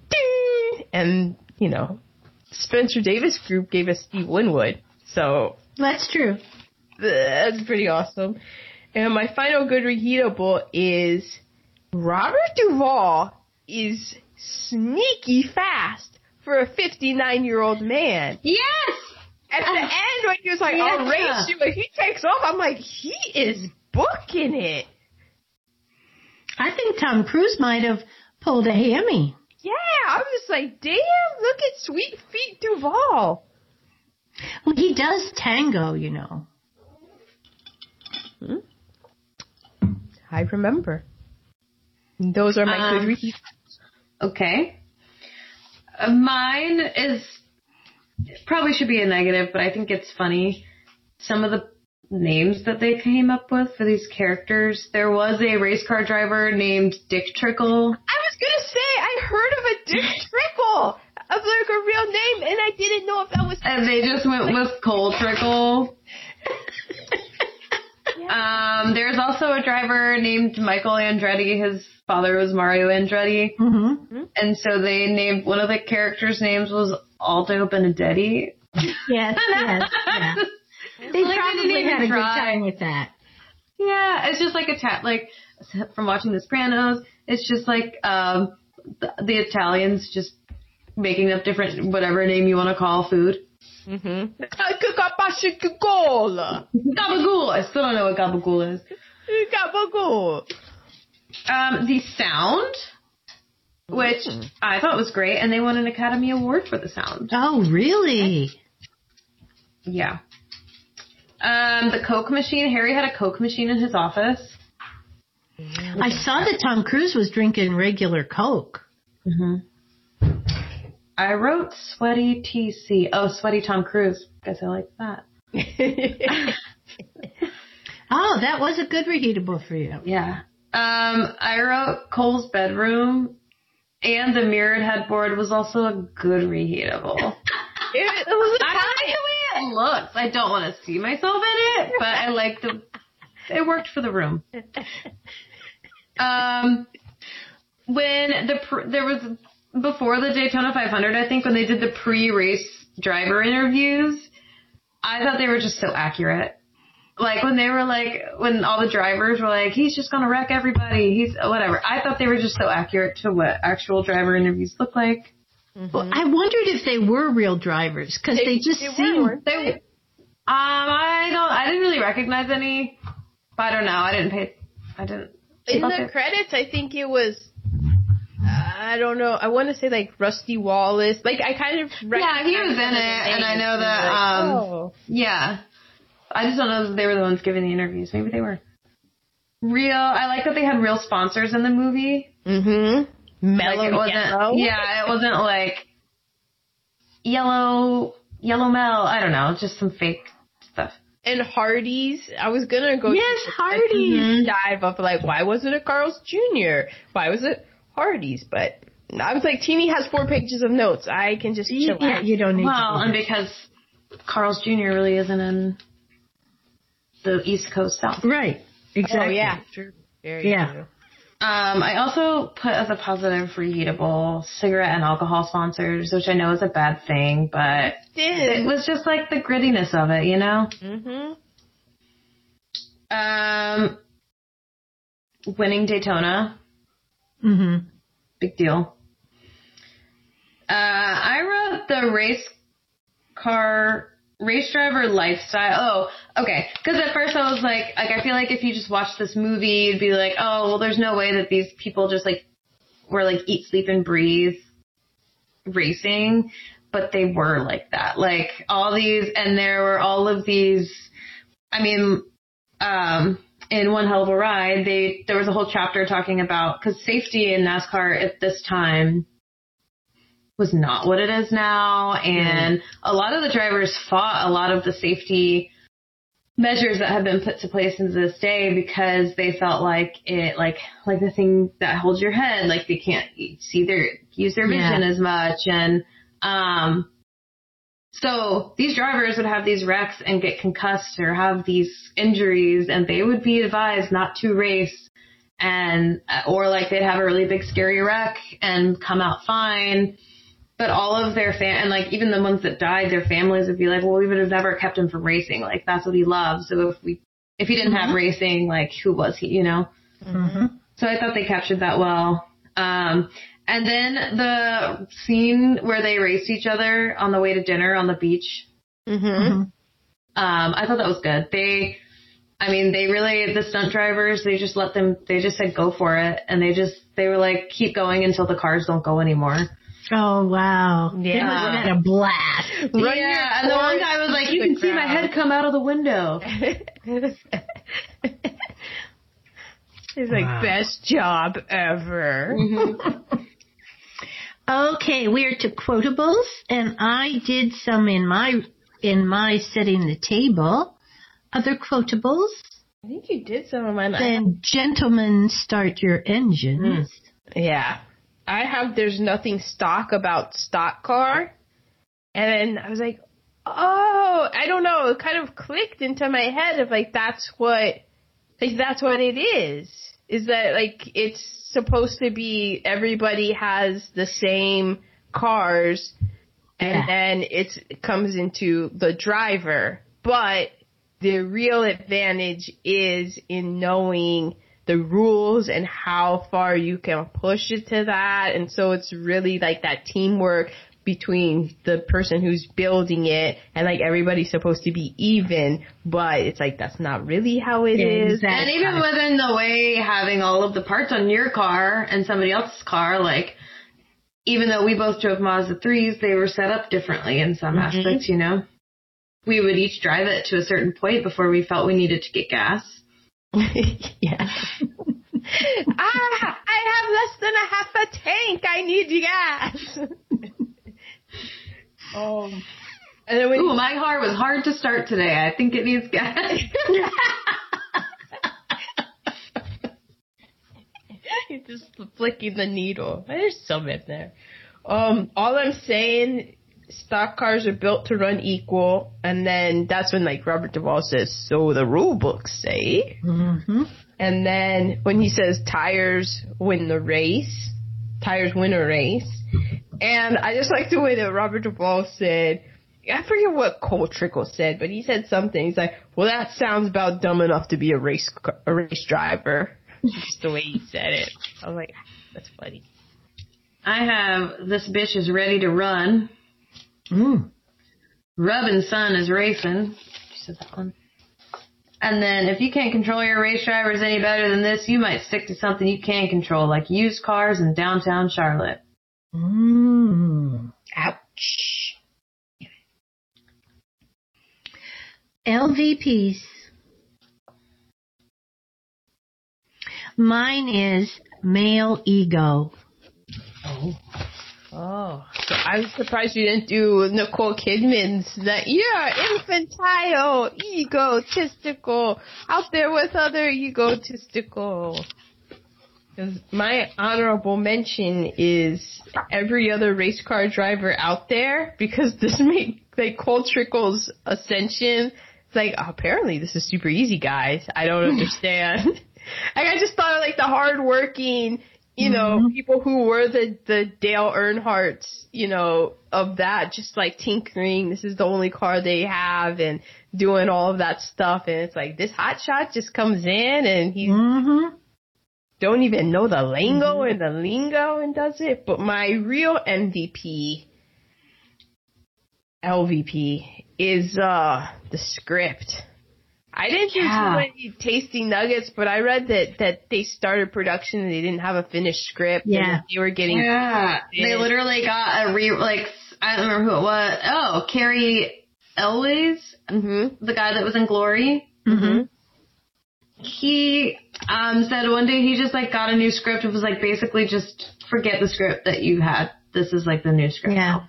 ding! and you know, Spencer Davis group gave us Steve Winwood, so That's true. that's pretty awesome. And my final good reheatable is Robert Duvall is sneaky fast for a 59 year old man. Yes! At the end, when he was like, Yeah. "I'll race you," and he takes off, I'm like, he is booking it. I think Tom Cruise might have pulled a hammy. Yeah, I was like, "Damn, look at Sweet Feet Duvall." Well, he does tango, you know. I remember. Those are my Um, good reheat. Okay. Uh, mine is probably should be a negative, but I think it's funny. Some of the names that they came up with for these characters. There was a race car driver named Dick Trickle. I was gonna say I heard of a Dick Trickle of like a real name, and I didn't know if that was. And they just went with Cole Trickle. Um, there's also a driver named Michael Andretti. His father was Mario Andretti. Mm-hmm. And so they named, one of the characters' names was Aldo Benedetti. Yes, yes, yeah. They Like, I didn't probably even had a good time with that. Yeah, it's just like a ta- like from watching The Sopranos. It's just like um the, the Italians just making up different whatever name you want to call food. Mm-hmm. Gabagool. Gabagool. I still don't know what gabagool is. Gabagool. Um, the sound, which I thought was great, and they won an Academy Award for the sound. Oh, really? Yeah. Um, the Coke machine. Harry had a Coke machine in his office. I saw that Tom Cruise was drinking regular Coke. hmm I wrote sweaty TC. Oh, sweaty Tom Cruise. Guess I like that. Oh, that was a good reheatable for you. Yeah. Um, I wrote Cole's bedroom and the mirrored headboard was also a good reheatable. It, it was a I like the way it looks. I don't want to see myself in it, but I like the. It worked for the room. Um, when the pr- there was before the Daytona 500, I think when they did the pre-race driver interviews, I thought they were just so accurate. Like when they were like, when all the drivers were like, he's just gonna wreck everybody, he's whatever. I thought they were just so accurate to what actual driver interviews look like. Well, I wondered if they were real drivers because they, They- just they were, weren't They, um, I don't, I didn't really recognize any. But I don't know. I didn't pay. I didn't. In Okay. the credits, I think it was. I don't know. I want to say like Rusty Wallace. Like I kind of. Yeah, he was in recognized some of it, and I know that, like, um, oh. Yeah. I just don't know if they were the ones giving the interviews. Maybe they were. Real. I like that they had real sponsors in the movie. Mm-hmm. Mellow like it wasn't. yellow. Yeah, it wasn't like yellow yellow Mel. I don't know, just some fake stuff. And Hardee's. I was gonna go. Yes, Hardee's. dive of like why wasn't it Carl's Jr. Why was it Hardee's? But I was like, Teeny has four pages of notes. I can just chill Yeah, out. you don't need Well, to. and because Carl's Jr. really isn't in the East Coast South. Right. Exactly. Oh yeah, true. Very Yeah. true. Um, I also put as a positive reheatable cigarette and alcohol sponsors, which I know is a bad thing, but it Did. was just like the grittiness of it, you know? Mm-hmm. Um, winning Daytona, Mm-hmm. big deal. Uh, I wrote the race car race driver lifestyle. Oh, okay. Because at first I was like, like I feel like if you just watch this movie, you'd be like, oh, well, there's no way that these people just like were like eat, sleep, and breathe racing, but they were like that. Like all these, and there were all of these. I mean, um, in one hell of a ride, they there was a whole chapter talking about because safety in NASCAR at this time was not what it is now, and a lot of the drivers fought a lot of the safety measures that have been put to place into this day because they felt like it like like the thing that holds your head like they can't see their use their vision Yeah. as much. And um so these drivers would have these wrecks and get concussed or have these injuries and they would be advised not to race and or like they'd have a really big scary wreck and come out fine but all of their fam and like even the ones that died their families would be like well we would have never kept him from racing like that's what he loved so if we if he didn't have racing like who was he you know Mm-hmm. so I thought they captured that well. Um, and then the scene where they raced each other on the way to dinner on the beach. Mm-hmm. Mm-hmm. Um, I thought that was good. They, I mean, they really, the stunt drivers, they just let them, they just said go for it. And they just, they were like, keep going until the cars don't go anymore. Oh wow. They Yeah. must have had a blast. Run yeah. your And the one guy was like, you the can see my head come out of the window. It's like Wow. best job ever. Mm-hmm. Okay, we're to quotables, and I did some in my in my setting the table. Other quotables. I think you did some of mine. I Then, gentlemen, start your engines. Mm. Yeah. I have there's nothing stock about stock car. And then I was like, oh, I don't know. It kind of clicked into my head of like, that's what, like, that's what it is. Is that like, it's supposed to be everybody has the same cars and Yeah. then it's, it comes into the driver. But the real advantage is in knowing the rules and how far you can push it to that. And so it's really like that teamwork between the person who's building it and like everybody's supposed to be even, but it's like that's not really how it is. Exactly. And even within the way having all of the parts on your car and somebody else's car, like even though we both drove Mazda threes, they were set up differently in some Mhm. aspects, you know. We would each drive it to a certain point before we felt we needed to get gas. yeah. ah, I have less than a half a tank. I need gas. um, and when Ooh, my car was hard to start today. I think it needs gas. it's just flicking the needle. There's some in there. Um, all I'm saying, stock cars are built to run equal, and then that's when like Robert Duvall says, "So the rule books say." Mm-hmm. And then when he says tires win the race, tires win a race. And I just like the way that Robert Duvall said, I forget what Cole Trickle said, but he said something. He's like, well, that sounds about dumb enough to be a race, a race driver. Just the way he said it. I was like, that's funny. I have this bitch is ready to run. Mm. Rubbin' son is racing. She said that one. And then if you can't control your race drivers any better than this, you might stick to something you can control, like used cars in downtown Charlotte. Mm. Ouch. LVPs. Mine is male ego. Oh, Oh, so I'm surprised you didn't do Nicole Kidman's that you're infantile, egotistical, out there with other egotistical. Because my honorable mention is every other race car driver out there because this make like Cole Trickle's ascension. It's like oh, apparently this is super easy, guys. I don't understand. like I just thought of like the hardworking, you know, people who were the the Dale Earnhardts, you know, of that, just like tinkering. This is the only car they have and doing all of that stuff. And it's like this hot shot just comes in and he Mm-hmm. don't even know the lingo and the lingo and does it. But my real MVP, LVP, is uh the script. I didn't do too Yeah. many tasty nuggets, but I read that that they started production and they didn't have a finished script. and Yeah. that they were getting Yeah, they literally got a re like I don't remember who it was. Oh, Cary Elwes, hmm the guy that was in Glory. Mm-hmm. He um said one day he just like got a new script. It was like basically just forget the script that you had. This is like the new script. Yeah.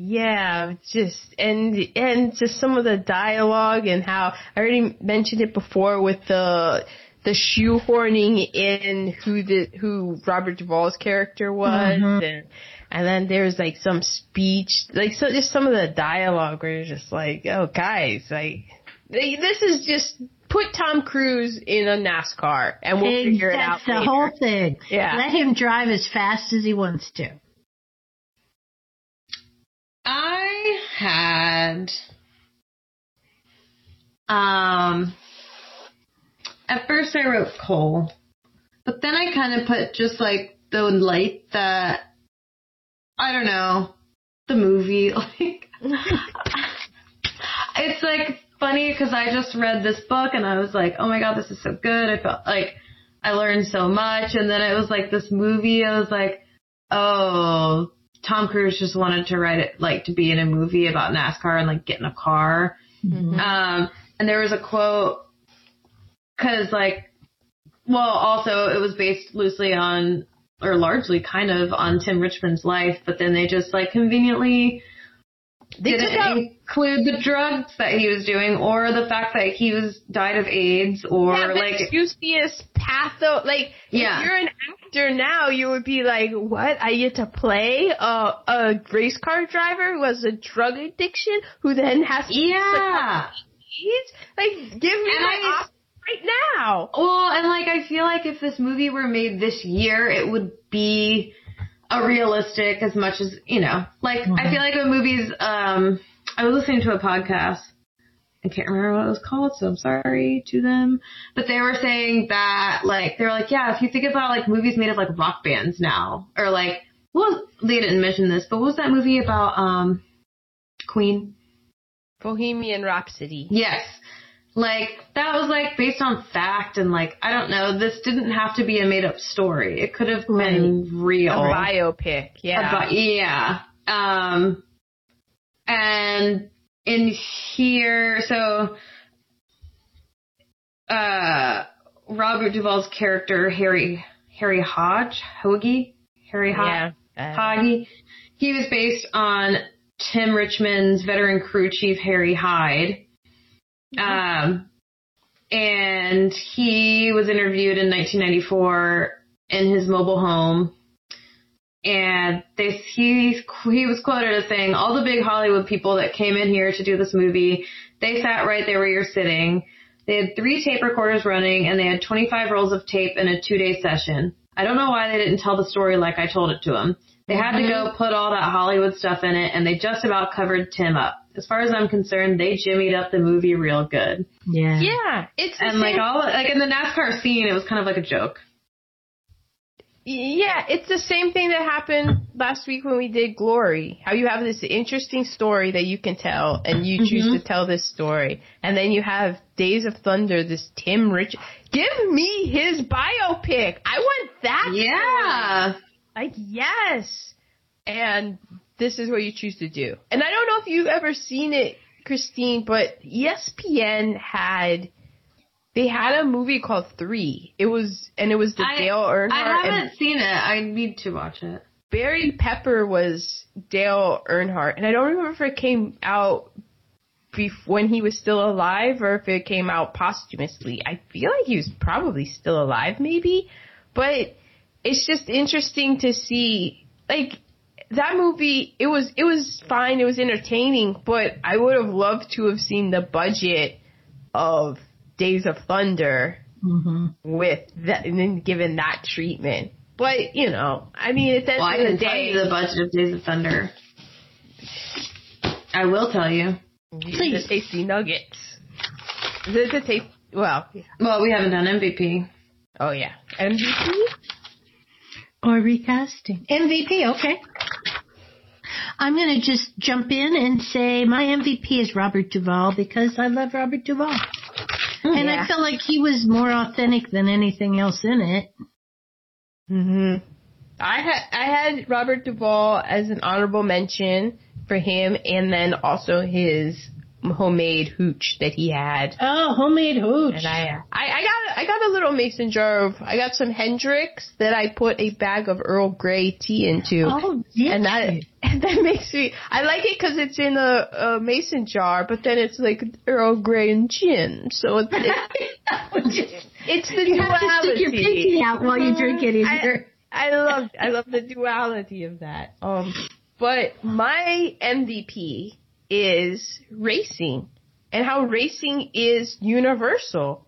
Yeah, just and and just some of the dialogue and how I already mentioned it before with the the shoehorning in who the who Robert Duvall's character was Mhm. and and then there's like some speech like so just some of the dialogue where you're just like oh guys like they, this is just put Tom Cruise in a NASCAR and we'll figure it out That's the later. whole thing. Yeah. Let him drive as fast as he wants to. I had um at first I wrote Cole, but then I kind of put just like the light that I don't know the movie like it's like funny because I just read this book and I was like oh my god this is so good. I felt like I learned so much. And then it was like this movie I was like oh Tom Cruise just wanted to write it like to be in a movie about NASCAR and like get in a car. Mhm. Um, and there was a quote because like, well, also it was based loosely on or largely kind of on Tim Richmond's life, but then they just like conveniently They didn't took out include the drugs that he was doing or the fact that he was died of AIDS or yeah, like Eustace Patho. Like, Yeah. if you're an actor now, you would be like, "What? I get to play a a race car driver who has a drug addiction, who then has to yeah. AIDS? Like, give me And my I- right now." Well, and like I feel like if this movie were made this year, it would be a realistic as much as you know. Like I feel like when movies, um, I was listening to a podcast. I can't remember what it was called, so I'm sorry to them. But they were saying that like they were like, yeah, if you think about like movies made of like rock bands now, or like well, they didn't mention this, but what was that movie about um Queen? Bohemian Rhapsody. Yes. Like that was like based on fact and like I don't know, this didn't have to be a made up story. It could have been real. A biopic, yeah. About- yeah. Um and in here so uh Robert Duvall's character Harry Harry Hodge, Hoagie, Harry Hodge. yeah. Uh, He was based on Tim Richmond's veteran crew chief Harry Hyde. Um, and he was interviewed in 1994 in his mobile home. And they, he, he was quoted as saying, all the big Hollywood people that came in here to do this movie, they sat right there where you're sitting. They had three tape recorders running and they had 25 rolls of tape in a two day session. I don't know why they didn't tell the story like I told it to them. They had to go put all that Hollywood stuff in it and they just about covered Tim up. As far as I'm concerned, they jimmied up the movie real good. Yeah. Yeah, it's And like all, like in the NASCAR scene, it was kind of like a joke. Yeah, it's the same thing that happened last week when we did Glory. How you have this interesting story that you can tell, and you choose mm-hmm. to tell this story, and then you have Days of Thunder. This Tim Rich, give me his biopic. I want that. Yeah. Like yes, and this is what you choose to do. And I don't know if you've ever seen it, Christine, but ESPN had. They had a movie called Three. It was, and it was the I- Dale Earnhardt I haven't seen it. I need to watch it. Barry Pepper was Dale Earnhardt, and I don't remember if it came out bef- when he was still alive or if it came out posthumously. I feel like he was probably still alive, maybe, but it's just interesting to see, like, that movie, it was, it was fine, it was entertaining, but I would have loved to have seen the budget of Days of Thunder hmm with that, and then given that treatment. But, you know, I mean, at the end Well, of the day, the budget of Days of Thunder. I will tell you. the tasty nuggets. The, the taste, well, yeah. Well, we haven't done MVP. oh yeah, MVP. Or recasting. MVP, okay. I'm going to just jump in and say my MVP is Robert Duvall because I love Robert Duvall. and yeah. I felt like he was more authentic than anything else in it. hmm I had I had Robert Duvall as an honorable mention for him, and then also his homemade hooch that he had. Oh, homemade hooch. And I, I, I got, I got a little mason jar of, I got some Hendrick's that I put a bag of Earl Grey tea into. oh, did and that and that makes me I like it because it's in a, a mason jar, but then it's like Earl Grey and gin, so it's it's, it's the you have to stick your pinky out while you drink it in I- I love I love the duality of that. Um, but my MVP is racing and how racing is universal.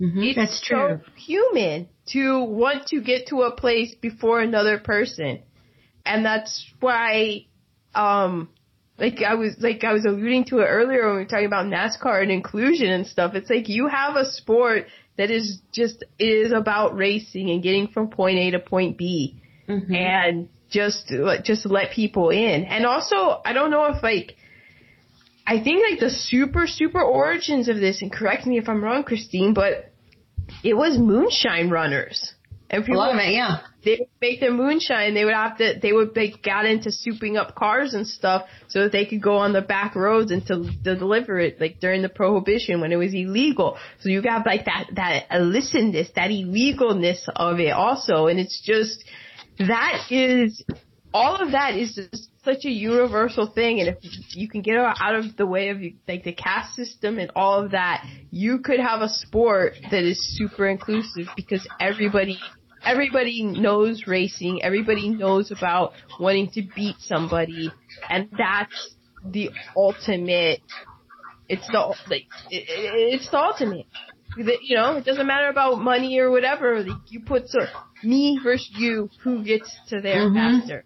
It's That's true. so human to want to get to a place before another person. And that's why, um, like I was, like I was alluding to it earlier when we were talking about NASCAR and inclusion and stuff. It's like you have a sport that is just, is about racing and getting from point A to point B Mm-hmm. and just, just let people in. And also, I don't know if like, I think like the super, super origins of this, and correct me if I'm wrong, Christine, but it was moonshine runners. And A people, of it, yeah. they would make their moonshine. They would have to, they would, they got into souping up cars and stuff so that they could go on the back roads and to, to deliver it, like during the prohibition when it was illegal. So you got like that, that illicitness, that illegalness of it also. And it's just, that is, all of that is just such a universal thing. And if you can get out of the way of like the caste system and all of that, you could have a sport that is super inclusive because everybody everybody knows racing, everybody knows about wanting to beat somebody, and that's the ultimate. It's the like it, it- it's the ultimate. You know, it doesn't matter about money or whatever. Like, you put so me versus you, who gets to there Mhm. faster?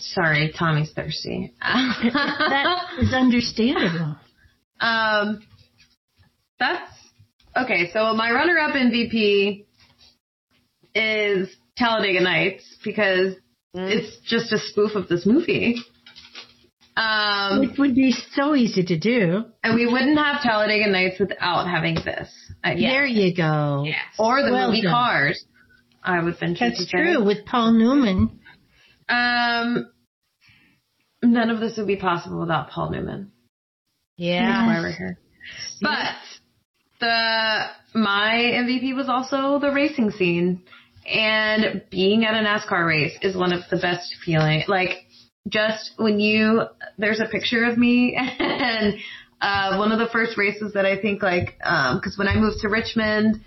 Sorry, Tommy's thirsty. That is understandable. um, that's okay. So my runner-up MVP is Talladega Nights because it's just a spoof of this movie. Um, Which would be so easy to do. and we wouldn't have Talladega Nights without having this. I, There you go. Yes. Or the Well movie done. Cars. I would venture That's true with Paul Newman. Um, none of this would be possible without Paul Newman. Yeah. That's why we're here. But the my MVP was also the racing scene, and being at a NASCAR race is one of the best feeling. Like just when you there's a picture of me and uh, one of the first races that I think like um, because when I moved to Richmond.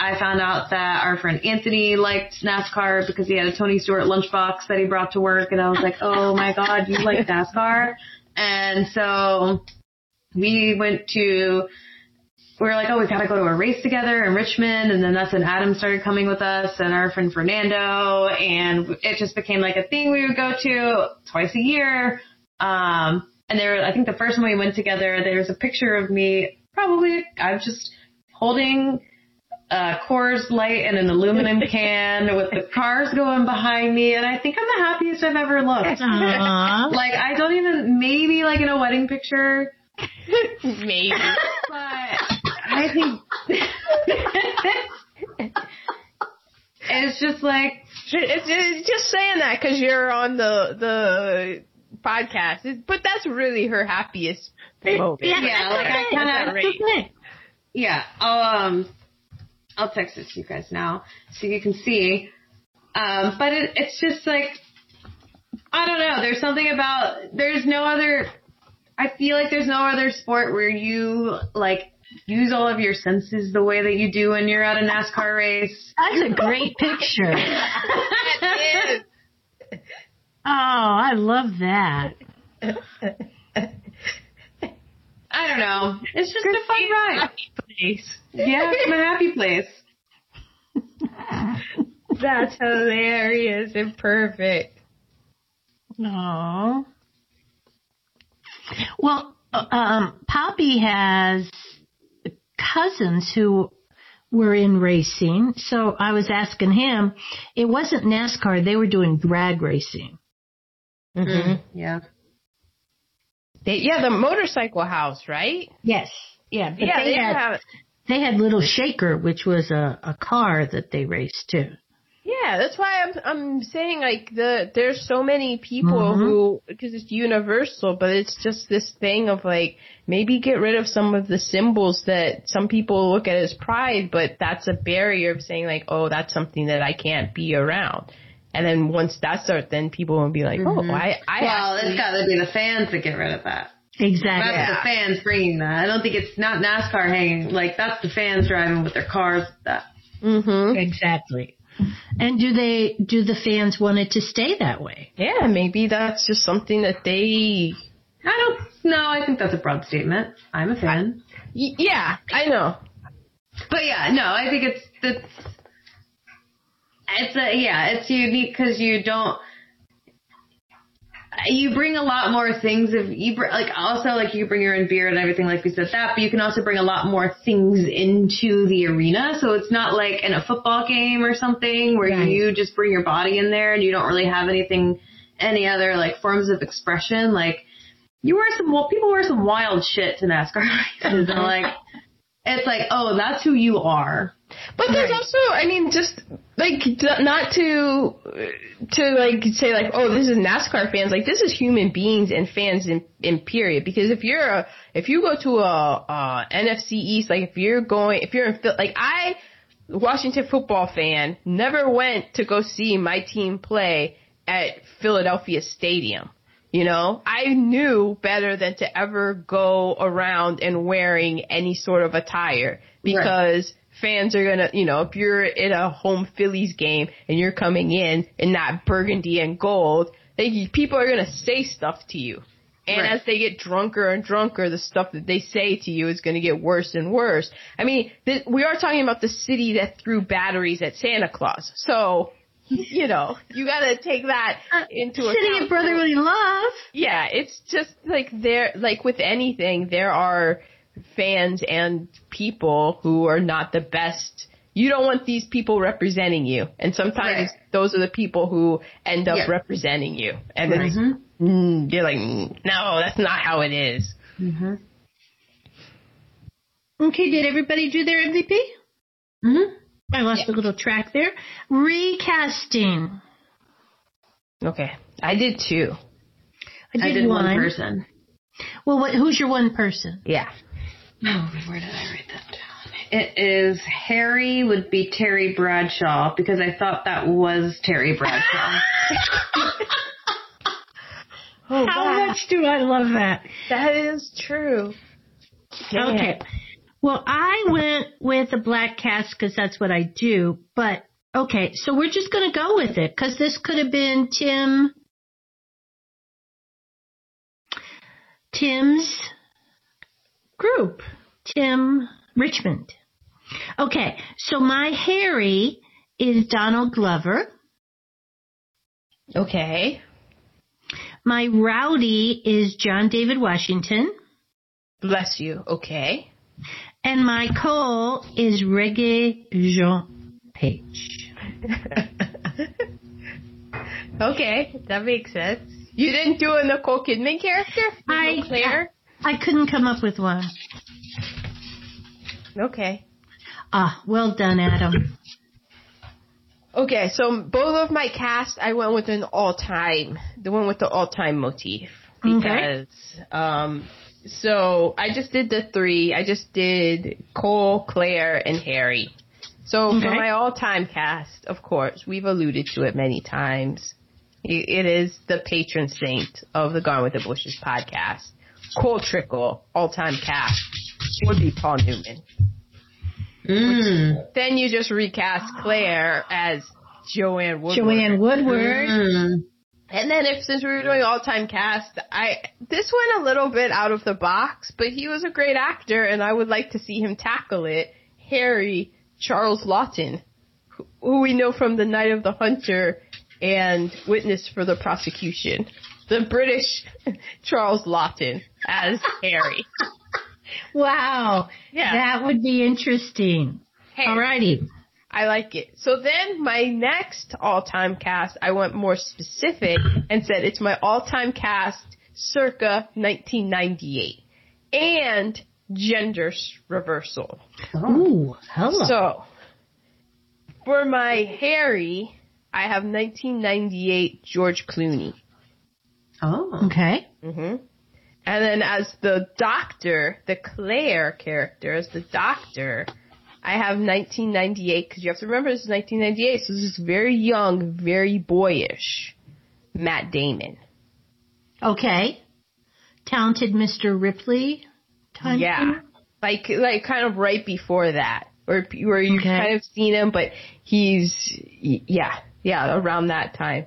I found out that our friend Anthony liked NASCAR because he had a Tony Stewart lunchbox that he brought to work, and I was like, "Oh my god, you like NASCAR?" And so we went to. We were like, "Oh, we gotta go to a race together in Richmond," and then that's when Adam started coming with us, and our friend Fernando, and it just became like a thing we would go to twice a year. Um, and there, I think the first time we went together, there's a picture of me, probably I'm just holding a Coors Light and an aluminum can with the cars going behind me, and I think I'm the happiest I've ever looked. Like I don't even maybe like in a wedding picture, Maybe. but I think it's just like It's, it's just saying that because you're on the the podcast, It's- but that's really her happiest moment. Yeah, Yeah, like I that's okay. kinda- That's yeah. Um I'll text it to you guys now so you can see. Um, but it, it's just like I don't know. There's something about there's no other. I feel like there's no other sport where you like use all of your senses the way that you do when you're at a NASCAR race. That's a great picture. It Oh, I love that. I don't know. It's just a fun ride. is. Yeah, it's my happy place. That's hilarious and perfect. No. Well, uh, um, Poppy has cousins who were in racing, so I was asking him. It wasn't NASCAR; they were doing drag racing. Mm-hmm. Yeah. They, yeah, the motorcycle house, right? Yes. Yeah, but yeah, they, they had have. They had Little Shaker, which was a, a car that they raced too. Yeah, that's why I'm I'm saying like the there's so many people Mhm. who because it's universal, but it's just this thing of like maybe get rid of some of the symbols that some people look at as pride, but that's a barrier of saying like, oh, that's something that I can't be around. And then once that starts, then people will be like, oh, I I Well, actually- it's got to be the fans that get rid of that. Exactly. That's the fans bringing that. I don't think it's not NASCAR hanging. Like that's the fans driving with their cars. That Mm-hmm. Exactly. And do they do the fans want it to stay that way? Yeah, maybe that's just something that they. I don't. No, I think that's a broad statement. I'm a fan. Y- yeah, I know. But yeah, no, I think it's it's it's a yeah, it's unique because you don't. You bring a lot more things if you br- like also like you bring your own beer and everything like we said that, but you can also bring a lot more things into the arena. So it's not like in a football game or something where Right. you just bring your body in there and you don't really have anything, any other like forms of expression. Like you wear some well, people wear some wild shit to NASCAR races and like it's like oh that's who you are. But there's Right. also, I mean, just like not to to like say like, oh, this is NASCAR fans. Like this is human beings and fans in in period. Because if you're a if you go to a, a NFC East, like if you're going if you're in Phil- like I Washington football fan never went to go see my team play at Philadelphia Stadium. You know, I knew better than to ever go around and wearing any sort of attire because fans are gonna, you know, if you're in a home Phillies game and you're coming in in that burgundy and gold, they, people are gonna say stuff to you. And Right. as they get drunker and drunker, the stuff that they say to you is going to get worse and worse. I mean, th- we are talking about the city that threw batteries at Santa Claus. So, you know, you got to take that uh, into account. City of brotherly love. Yeah, it's just like there, like with anything, there are fans and people who are not the best. You don't want these people representing you, and sometimes Right. those are the people who end up Yeah. representing you, and Right. it's, mm, you're like, mm, no, that's not how it is. Mm-hmm. Okay, did everybody do their MVP? Mm-hmm. I lost a little track there. Recasting. Okay, I did two. I did, I did one one. person. Well, what, who's your one person? Yeah. Oh, where did I write that down? It is Harry would be Terry Bradshaw because I thought that was Terry Bradshaw. Oh, How much do I love that? That is true. Okay. Well, I went with a black cast because that's what I do. But okay, so we're just going to go with it because this could have been Tim. Tim's group. Tim Richmond. Okay, so my Harry is Donald Glover. Okay. My Rowdy is John David Washington. Bless you. Okay. And my Cole is Regé-Jean Page. okay, that makes sense. You didn't do a Nicole Kidman character? I, Claire? I couldn't come up with one. Okay. Ah, well done, Adam. Okay, so both of my cast, I went with an all-time, the one with the all-time motif. Because, um, so I just did the three. I just did Cole, Claire, and Harry. So for my all-time cast, of course, we've alluded to it many times. It is the patron saint of the Gone with the Bushes podcast. Cole Trickle, all-time cast, would be Paul Newman. Mm. Then you just recast Claire as Joanne Woodward. Joanne Woodward. Mm. And then if since we were doing all time cast, I this went a little bit out of the box, but he was a great actor and I would like to see him tackle it. Harry Charles Laughton, who- who we know from The Night of the Hunter and Witness for the Prosecution. The British Charles Laughton as Harry. Wow. Yeah. That would be interesting. Hey, Alrighty. I like it. So then my next all-time cast, I went more specific and said it's my all-time cast circa 1998 and gender reversal. Oh, ooh, hello. So for my Harry, I have 1998 George Clooney. Oh. okay. hmm And then as the doctor, the Claire character, as the doctor, I have 1998 because you have to remember this is 1998, so this is very young, very boyish. Matt Damon. Okay. Talented Mr. Ripley. Time Yeah, thing? like like kind of right before that, where where you've Okay. kind of seen him, but he's yeah yeah around that time.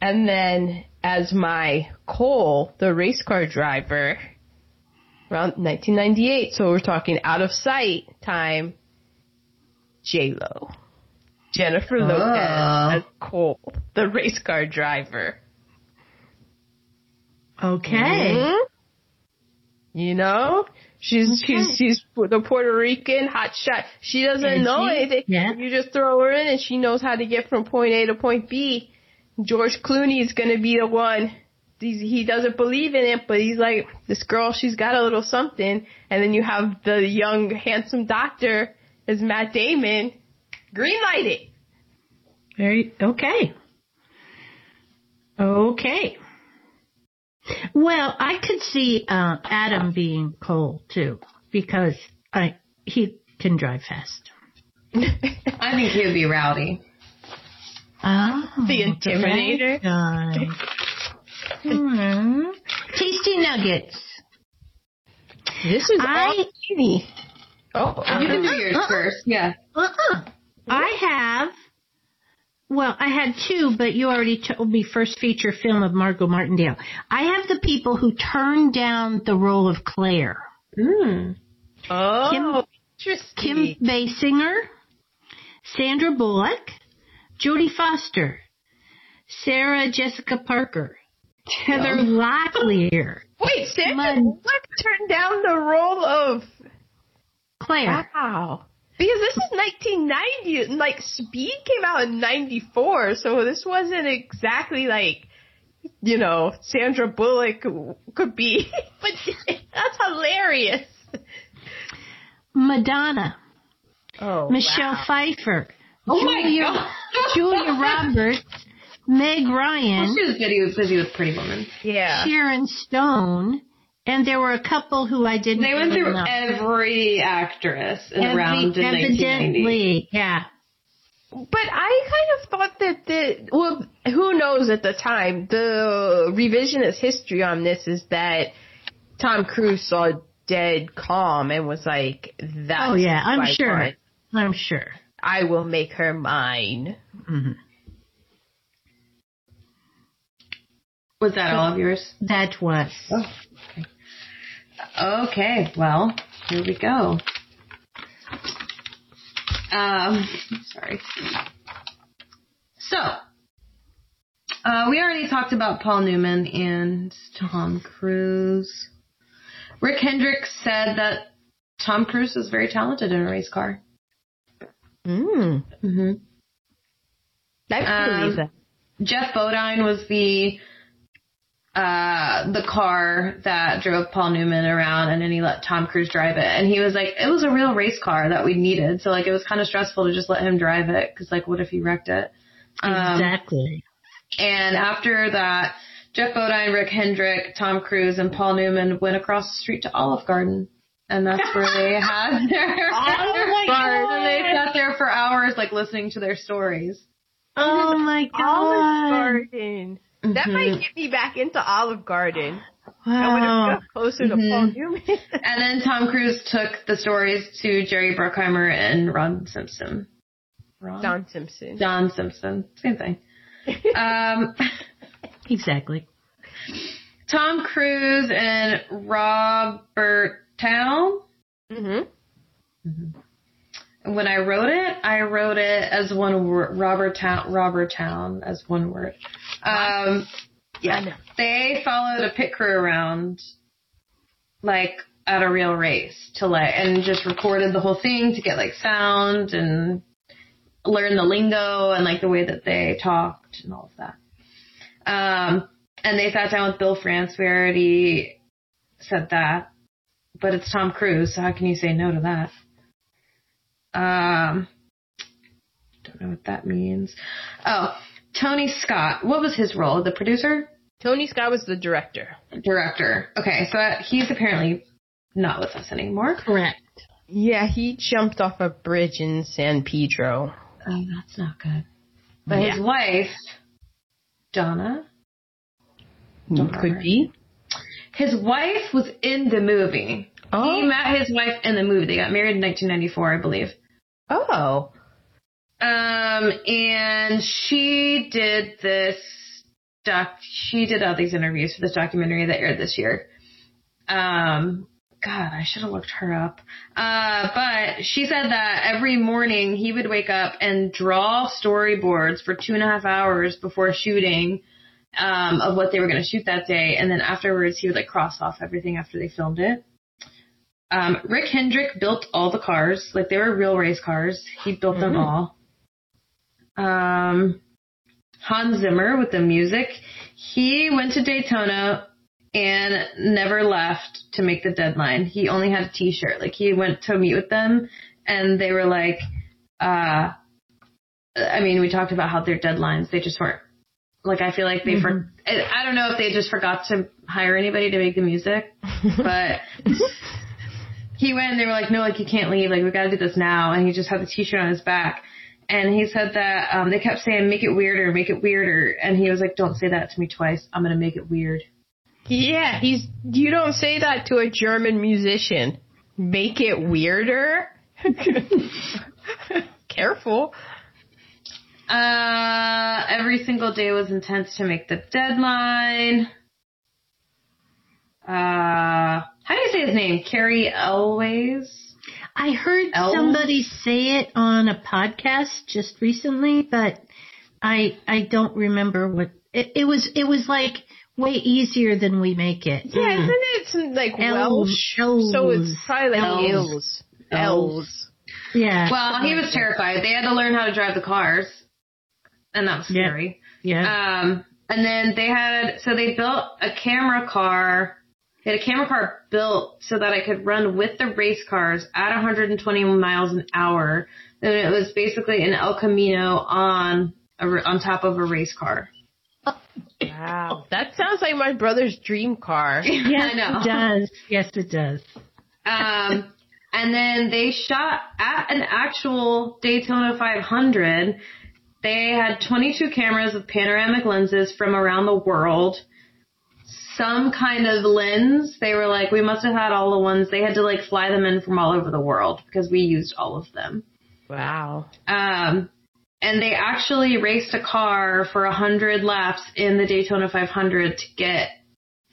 And then as my Cole, the race car driver, around 1998. So we're talking out of sight time. J Lo, Jennifer Lopez Oh. as Cole, the race car driver. Okay. Mhm. You know, she's she's she's the Puerto Rican hot shot. She doesn't Is know she? anything. Yeah. You just throw her in, and she knows how to get from point A to point B. George Clooney is gonna be the one. He's, he doesn't believe in it, but he's like, this girl, she's got a little something. And then you have the young, handsome doctor as Matt Damon. Green light it. Very okay. Okay. Well, I could see uh, Adam being Cole too because I he can drive fast. I think he would be rowdy. Oh, The Intimidator. bad guy. Hmm. Tasty nuggets. This is I- all Clooney. Oh, You can do yours Uh-uh. first. Yeah. Uh-uh. I have. Well, I had two, but you already told me first feature film of Margo Martindale. I have the people who turned down the role of Claire. Mm. oh, Kim- interesting. Kim Basinger, Sandra Bullock, Jodie Foster, Sarah Jessica Parker, Heather Locklear, Wait, Sandra Mud. Bullock turned down the role of Claire. Wow. Because this is 1990, and, like Speed came out in 94, so this wasn't exactly like, you know, Sandra Bullock could be, but that's hilarious. Madonna, Oh, Michelle wow. Pfeiffer, Oh my Julia, god. Julia Roberts, Meg Ryan, She was busy with busy with Pretty Woman. Yeah. Sharon Stone, and there were a couple who I didn't. They went through know. every actress in Every- around in 1990. evidently, yeah. But I kind of thought that the, well, who knows at the time, the revisionist history on this is that Tom Cruise saw dead calm and was like, "That's Oh yeah, I'm sure. one. I'm sure. I will make her mine." hmm Was that all of yours? That was. Oh, okay. Okay, well, here we go. Um, sorry. So, uh, we already talked about Paul Newman and Tom Cruise. Rick Hendricks said that Tom Cruise is very talented in a race car. Mm. Mm-hmm. I Um. Geoff Bodine was the uh the car that drove Paul Newman around and then he let Tom Cruise drive it and he was like it was a real race car that we needed so like it was kind of stressful to just let him drive it cuz like what if he wrecked it um, Exactly. and after that Geoff Bodine, Rick Hendrick, Tom Cruise and Paul Newman went across the street to Olive Garden and that's where they had their Oh my bars and they sat there for hours like listening to their stories Oh my god! Olive. Garden. That Mhm. might get me back into Olive Garden. I would have Wow. got closer to Mhm. Paul Newman. And then Tom Cruise took the stories to Jerry Bruckheimer and Ron Simpson. Ron? Don Simpson. Don Simpson. Same thing. Um, Exactly. Tom Cruise and Robert Towne. hmm And When I wrote it, I wrote it as one word, Robert Towne, Robert Towne as one word. Um, yeah. They followed a pit crew around, like, at a real race to like, and just recorded the whole thing to get like sound and learn the lingo and like the way that they talked and all of that. Um, and they sat down with Bill France. We already said that, but it's Tom Cruise, so how can you say no to that? Um, don't know what that means. Oh, Tony Scott. What was his role? The producer? Tony Scott was the director. Director. Okay, so uh, he's apparently not with us anymore. Correct. Yeah, he jumped off a bridge in San Pedro. Oh, that's not good. But his wife, Donna, Don't Could be. his wife was in the movie. He Oh. met his wife in the movie. They got married in 1994, I believe. Oh. Um, and she did this doc. She did all these interviews for this documentary that aired this year. Um, God, I should have looked her up. Uh, but she said that every morning he would wake up and draw storyboards for two and a half hours before shooting. Um, of what they were going to shoot that day, and then afterwards he would like cross off everything after they filmed it. Um, Rick Hendrick built all the cars, like they were real race cars. He built them Mhm. all. Um, Hans Zimmer with the music. He went to Daytona and never left to make the deadline. He only had a t-shirt. Like he went to meet with them and they were like, uh, I mean, we talked about how their deadlines, they just weren't, like I feel like they, for, I I don't know if they just forgot to hire anybody to make the music, but he went and they were like, no, like you can't leave. Like we got to do this now. And he just had the t-shirt on his back. And he said that um, they kept saying, make it weirder, make it weirder. And he was like, don't say that to me twice. I'm going to make it weird. Yeah, he's. You don't say that to a German musician. Make it weirder. Careful. Uh, every single day was intense to make the deadline. Uh, how do you say his name? Cary Elwes? I heard Elves? somebody say it on a podcast just recently, but I I don't remember what it, it was. It was like way easier than we make it. Yeah, isn't it some like Elves, Welsh? elves, so it's probably like elves. elves. Elves. yeah. Well, he was terrified. They had to learn how to drive the cars. And that was Yeah. scary. yeah. Um, and then they had, so they built a camera car. They had a camera car built so that I could run with the race cars at 120 miles an hour. And it was basically an El Camino on a, on top of a race car. Wow, that sounds like my brother's dream car. yes, I know. it does. Yes, it does. Um, and then they shot at an actual Daytona 500. They had 22 cameras with panoramic lenses from around the world. Some kind of lens. They were like, we must have had all the ones. They had to like fly them in from all over the world because we used all of them. Wow. Um, and they actually raced a car for a hundred laps in the Daytona 500 to get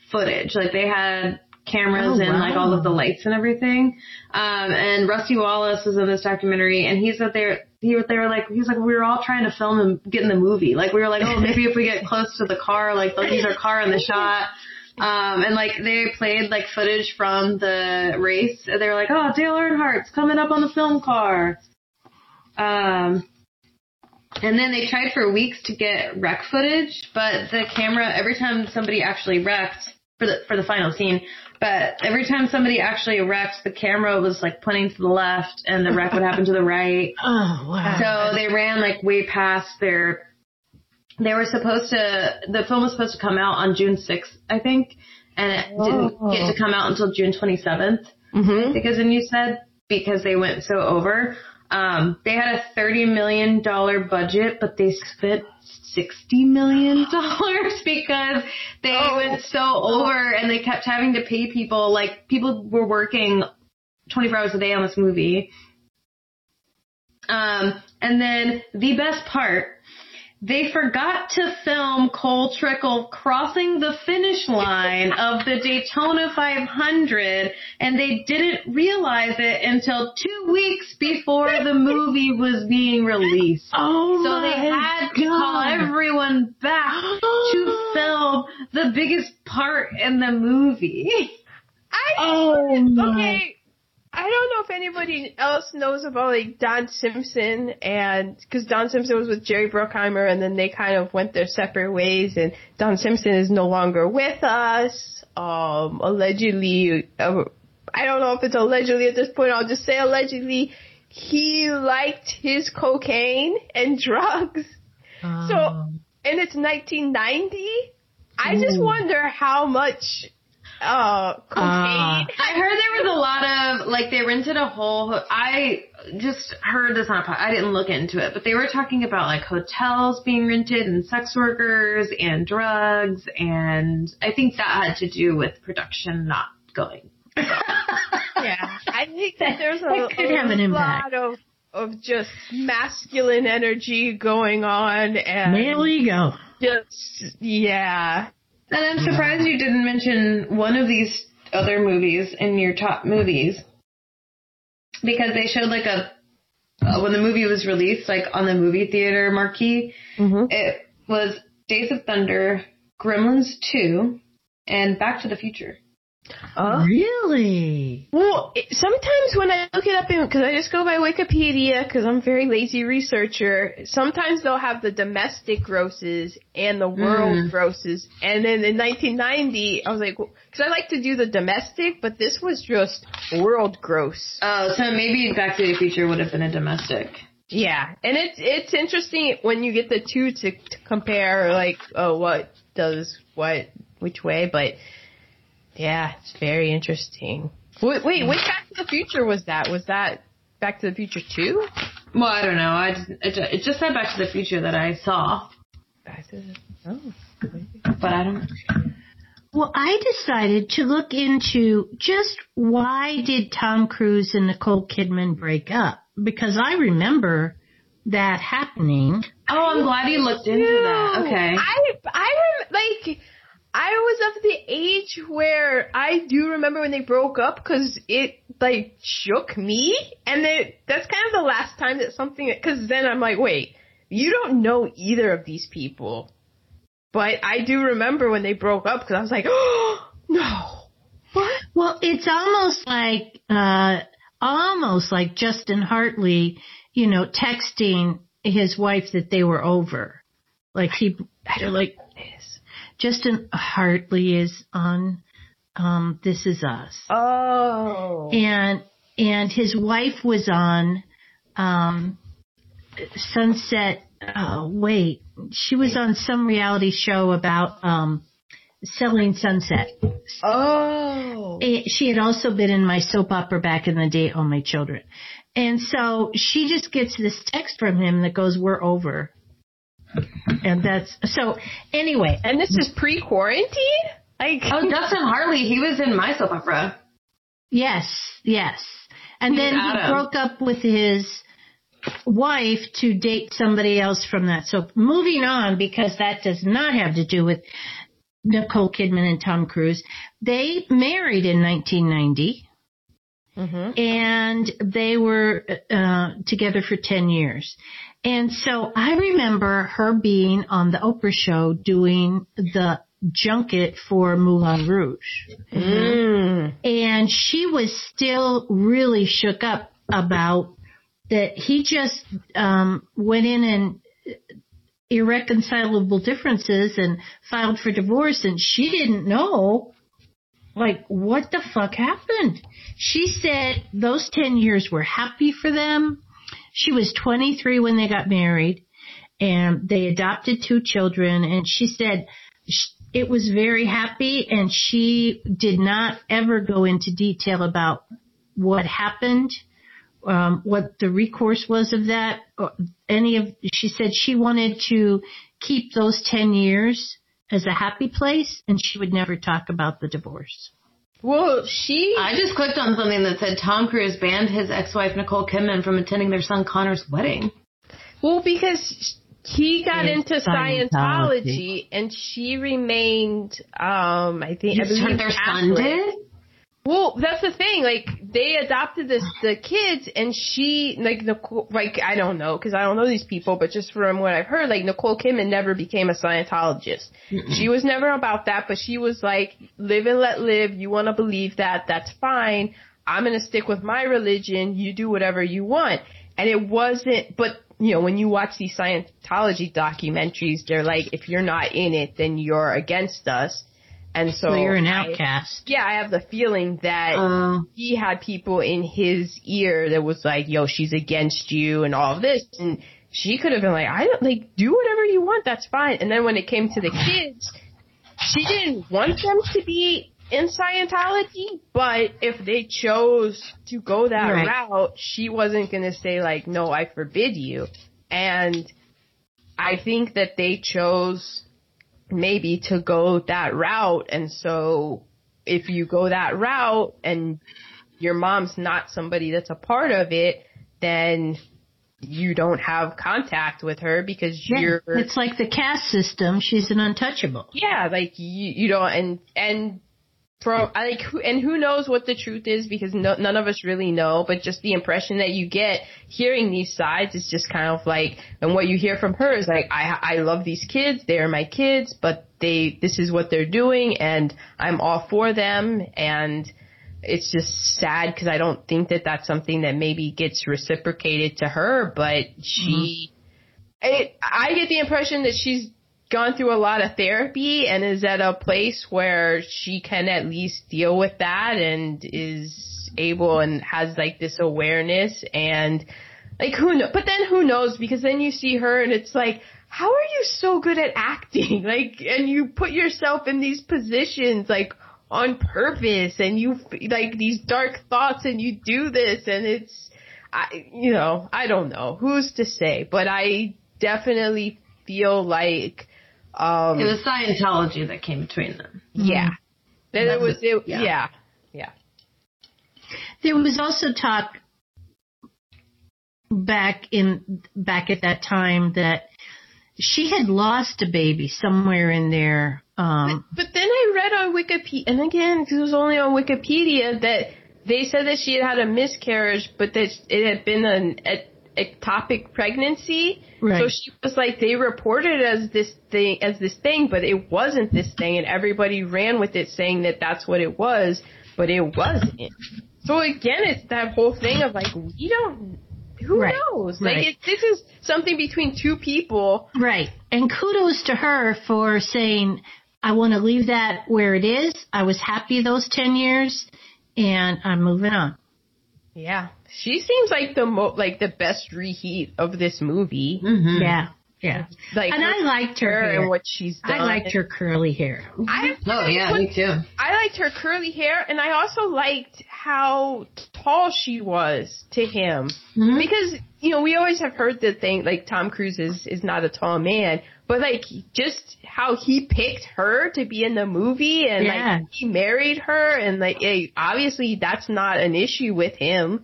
footage. Like they had cameras Oh, and like all of the lights and everything. Um, and Rusty Wallace was in this documentary, and he said they he they were like he's like we were all trying to film and get in the movie. Like we were like, oh maybe if we get close to the car, like they'll use our car in the shot. Um, and like they played like footage from the race. And they were like, oh Dale Earnhardt's coming up on the film car. Um, and then they tried for weeks to get wreck footage, but the camera every time somebody actually wrecked for the for the final scene, but every time somebody actually wrecked, the camera was like pointing to the left, and the wreck would happen to the right. Oh wow. So they ran like way past their. They were supposed to. The film was supposed to come out on June sixth, I think, and it didn't get to come out until June twenty seventh Mm-hmm. because then you said because they went so over. Um, they had a thirty million dollar budget, but they spent sixty million dollars because they Oh. went so over and they kept having to pay people. Like people were working twenty four hours a day on this movie. Um, and then the best part, they forgot to film Cole Trickle crossing the finish line of the Daytona 500, and they didn't realize it until two weeks before the movie was being released. oh So my they had to call everyone back to film the biggest part in the movie. I Oh my. okay. I don't know if anybody else knows about like Don Simpson and because Don Simpson was with Jerry Bruckheimer and then they kind of went their separate ways and Don Simpson is no longer with us. Um, allegedly, uh, I don't know if it's allegedly at this point. I'll just say allegedly. He liked his cocaine and drugs. So, Um, and it's 1990. I just wonder how much uh cocaine. Ah. I heard there was a lot of like they rented a whole. I just heard this on a pod. I didn't look into it, but they were talking about like hotels being rented and sex workers and drugs, and I think that had to do with production not going. yeah, I think that there's a, That could have an a impact. lot of of just masculine energy going on and male ego. just yeah. And I'm surprised you didn't mention one of these other movies in your top movies because they showed like a uh, when the movie was released, like on the movie theater marquee, Mm-hmm. it was Days of Thunder, Gremlins 2, and Back to the Future. Really? Well, it, sometimes when I look it up, because I just go by Wikipedia, because I'm a very lazy researcher. Sometimes they'll have the domestic grosses and the world Mm. grosses, and then in 1990, I was like, because I like to do the domestic, but this was just world gross. Oh, so maybe Back to the Future would have been a domestic. Yeah, and it's it's interesting when you get the two to, to compare, like, oh, what does what which way, but yeah, it's very interesting. Wait, wait, which Back to the Future was that? Was that Back to the Future two? Well, I don't know. I just, it, just said Back to the Future that I saw, Back to the oh. but I don't. Well, I decided to look into just why did Tom Cruise and Nicole Kidman break up? Because I remember that happening. Oh, I'm glad you looked into that. Okay. I I rem- like I was of the age where I do remember when they broke up because it like shook me, and then that's kind of the last time that something because then I'm like, wait, you don't know either of these people, but I do remember when they broke up because I was like, oh no, what? Well, it's almost like, uh, almost like Justin Hartley, you know, texting his wife that they were over. Like he, I don't like, Justin Hartley is on, um, This Is Us. Oh, and and his wife was on um sunset oh wait she was on some reality show about um selling sunset. Oh, Eh, she had also been in my soap opera back in the day oh my children. And so she just gets this text from him that goes we're over and that's so anyway and this is pre-quarantine. Like, Oh, Justin Hartley, he was in my soap opera. Yes, yes. And He's then he Adam. broke up with his wife to date somebody else from that. So moving on, because that does not have to do with Nicole Kidman and Tom Cruise. They married in 1990 Mhm. and they were uh, together for 10 years. And so I remember her being on the Oprah show doing the junket for Moulin Rouge. Mm. and she was still really shook up about that he just um went in and irreconcilable differences and filed for divorce and she didn't know like what the fuck happened. She said those 10 years were happy for them she was 23 when they got married and they adopted two children and she said it was very happy and she did not ever go into detail about what happened um, what the recourse was of that any of she said she wanted to keep those 10 years as a happy place and she would never talk about the divorce Well, she. I just clicked on something that said Tom Cruise banned his ex-wife Nicole Kidman from attending their son Connor's wedding. Well, because he got into Scientology. Scientology, and she remained, um, I think, I believe son, their son did? Well, that's the thing. Like they adopted this the kids, and she like Nicole. Like I don't know because I don't know these people, but just from what I've heard, like Nicole Kidman never became a Scientologist. She was never about that, but she was like, live and let live. You want to believe that? That's fine. I'm gonna stick with my religion. You do whatever you want. And it wasn't, but you know, when you watch these Scientology documentaries, they're like, if you're not in it, then you're against us. And so so you're an I- outcast yeah, I have the feeling that Uh, he had people in his ear that was like, yo, she's against you and all of this. And she could have been like, I don't, like, do whatever you want, that's fine. And then when it came to the kids, she didn't want them to be in Scientology, but if they chose to go that Right. route, she wasn't gonna say like, no, I forbid you. And I think that they chose maybe to go that route. And so if you go that route and your mom's not somebody that's a part of it, then you don't have contact with her because Yeah, you're it's like the caste system she's an untouchable yeah, like you you don't and and from like and who knows what the truth is because no, none of us really know, but just the impression that you get hearing these sides is just kind of like and what you hear from her is like I I love these kids, they are my kids, but they this is what they're doing and I'm all for them. And it's just sad because I don't think that that's something that maybe gets reciprocated to her, but she mm-hmm. it, I get the impression that she's gone through a lot of therapy and is at a place where she can at least deal with that and is able and has like this awareness and like who know but then who knows? Because then you see her and it's like how are you so good at acting? Like and you put yourself in these positions like on purpose and you like these dark thoughts and you do this and it's I you know I don't know. Who's to say? But I definitely feel like um it was Scientology that came between them. yeah that it was it, Yeah. yeah yeah There was also talk back in back at that time that she had lost a baby somewhere in there. Um, But then I read on Wikipedia, and again, because it was only on Wikipedia, that they said that she had had a miscarriage, but that it had been an e- ectopic pregnancy. Right. So she was like, they reported as this thing, as this thing, but it wasn't this thing, and everybody ran with it saying that that's what it was, but it wasn't. So again, it's that whole thing of like, we don't, who Right. knows? Right. Like, it, this is something between two people. right. And kudos to her for saying, I want to leave that where it is. I was happy those 10 years and I'm moving on. Yeah, she seems like the mo like the best reheat of this movie. Mm-hmm. Yeah. Yeah. Like And I liked her hair. and what she's done. I liked her curly hair. I, Oh yeah, me too. I liked her curly hair, and I also liked how tall she was to him. Mhm. Because you know we always have heard the thing like Tom Cruise is is not a tall man, but like just how he picked her to be in the movie, and Yeah. like he married her, and like obviously that's not an issue with him.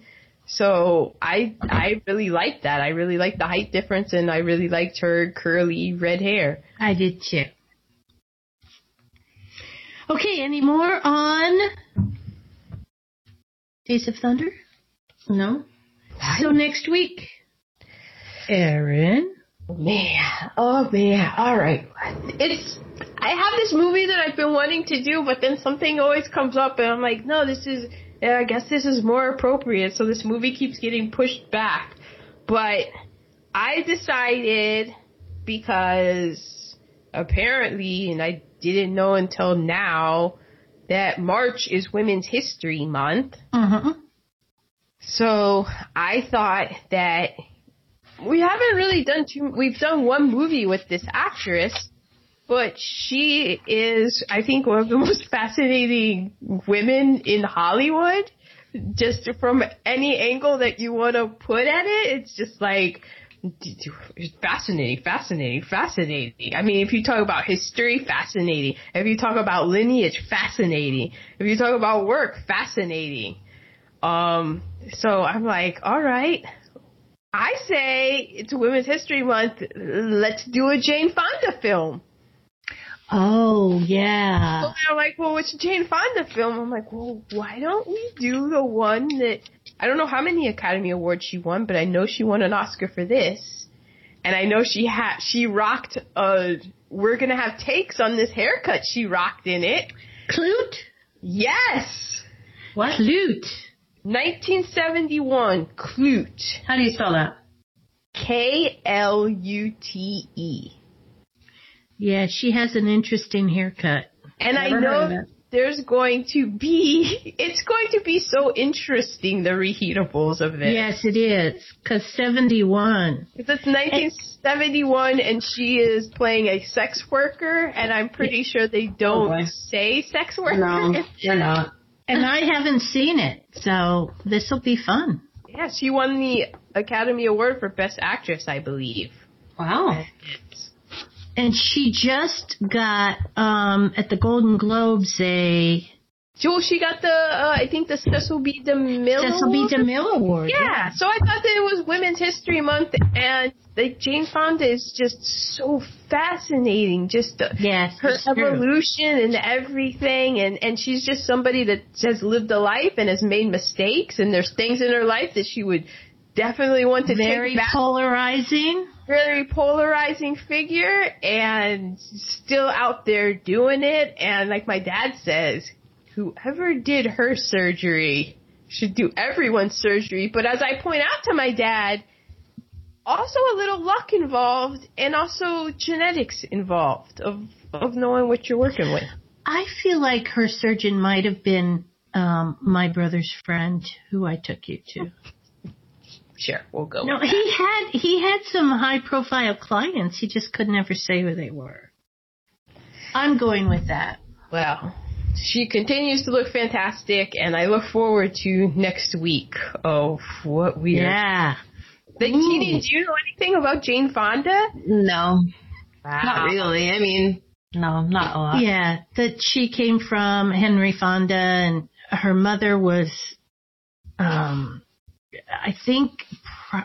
So I I really liked that. I really liked the height difference, and I really liked her curly red hair. I did too. Okay, any more on Days of Thunder? No. So next week, Aaron. Oh, man, oh man, all right. It's I have this movie that I've been wanting to do, but then something always comes up, and I'm like, no, this is. Yeah, I guess this is more appropriate. So this movie keeps getting pushed back, but I decided because apparently, and I didn't know until now that March is Women's History Month. Mm-hmm. So I thought that we haven't really done too. We've done one movie with this actress, but she is, I think, one of the most fascinating women in Hollywood. Just from any angle that you want to put at it, it's just like fascinating, fascinating, fascinating. I mean, if you talk about history, fascinating. If you talk about lineage, fascinating. If you talk about work, fascinating. Um, so I'm like, all right. I say it's Women's History Month. Let's do a Jane Fonda film. Oh So yeah. they're like, well, which Jane Fonda film? I'm like, well, why don't we do the one that I don't know how many Academy Awards she won, but I know she won an Oscar for this, and I know she had she rocked a. We're gonna have takes on this haircut she rocked in it. Klute? Yes, What? Klute. 1971 Klute. How do you spell that? K L U T E. Yeah, she has an interesting haircut. And I Never heard of know there's going to be, it's going to be so interesting, the reheatables of this. Yes, it is. Cause 71. Because it's 1971 and she is playing a sex worker, and I'm pretty sure they oh, don't Oh, say sex worker. No, you're not. And I haven't seen it, so this will be fun. Yeah, she won the Academy Award for Best Actress, I believe. Wow. And she just got, um, at the Golden Globes a Jewel, she got the, uh, I think the Cecil B. DeMille Cecil B. Award? DeMille Award. Yeah, so I thought that it was Women's History Month, and like Jane Fonda is just so fascinating. Just the, Yes, her it's true. evolution and everything, and and she's just somebody that has lived a life and has made mistakes, and there's things in her life that she would definitely want to Very take back. polarizing. Very polarizing figure, and still out there doing it. And like my dad says, whoever did her surgery should do everyone's surgery. But as I point out to my dad, also a little luck involved and also genetics involved of of knowing what you're working with. I feel like her surgeon might have been um, my brother's friend who I took you to. Sure, we'll go. No, with he had he had some high profile clients. He just could never say who they were. I'm going with that. Well, she continues to look fantastic, and I look forward to next week of what we are. Yeah. The, Jeannie, do you know anything about Jane Fonda? No, not really. I mean, no, not a lot. Yeah, that she came from Henry Fonda, and her mother was, um, I think,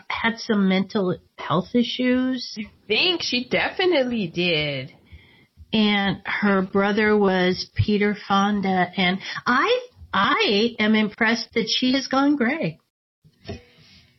had some mental health issues, I think she definitely did. and her brother was Peter Fonda, and I, I am impressed that she has gone gray.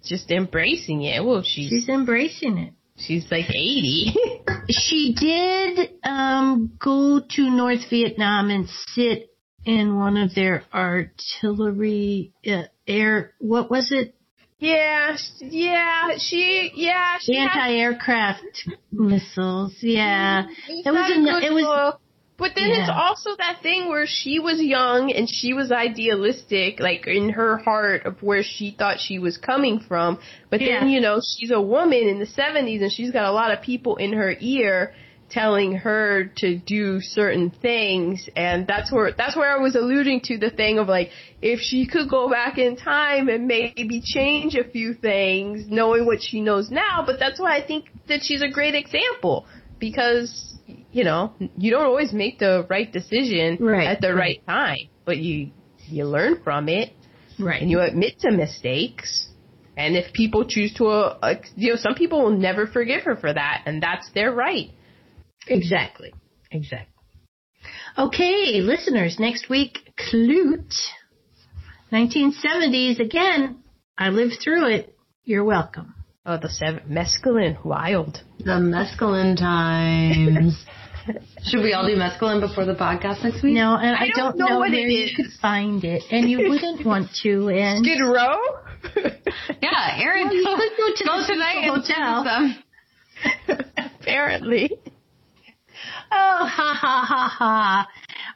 Just embracing it. Well, she's She's embracing it. she's like eighty. She did um, go to North Vietnam and sit in one of their artillery uh, air. What was it? Yeah, yeah. She yeah. She had- Anti-aircraft missiles. Yeah, mm-hmm. it was a- good it was- look, But then yeah. it's also that thing where she was young and she was idealistic, like in her heart of where she thought she was coming from. But yeah. then, you know, she's a woman in the 70s and she's got a lot of people in her ear telling her to do certain things and that's where that's where I was alluding to the thing of like if she could go back in time and maybe change a few things knowing what she knows now but that's why I think that she's a great example because you know, you don't always make the right decision right, at the right. time, but you you learn from it, right? And you admit to mistakes. And if people choose to, uh, you know, some people will never forgive her for that, and that's their right. Exactly. Exactly. Okay, listeners, next week, Klute, 1970s again. I lived through it. You're welcome. Oh, the seven mescaline, wild. The mescaline times. Should we all do mescaline before the podcast next week? No, and I, I don't, don't, know, know where you could find it, and you wouldn't want to. And Skid Row. yeah, Erin, well, you go, could go to go the tonight hotel. Apparently. Oh, ha ha ha ha.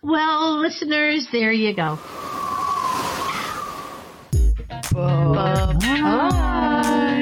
Well, listeners, there you go. Oh.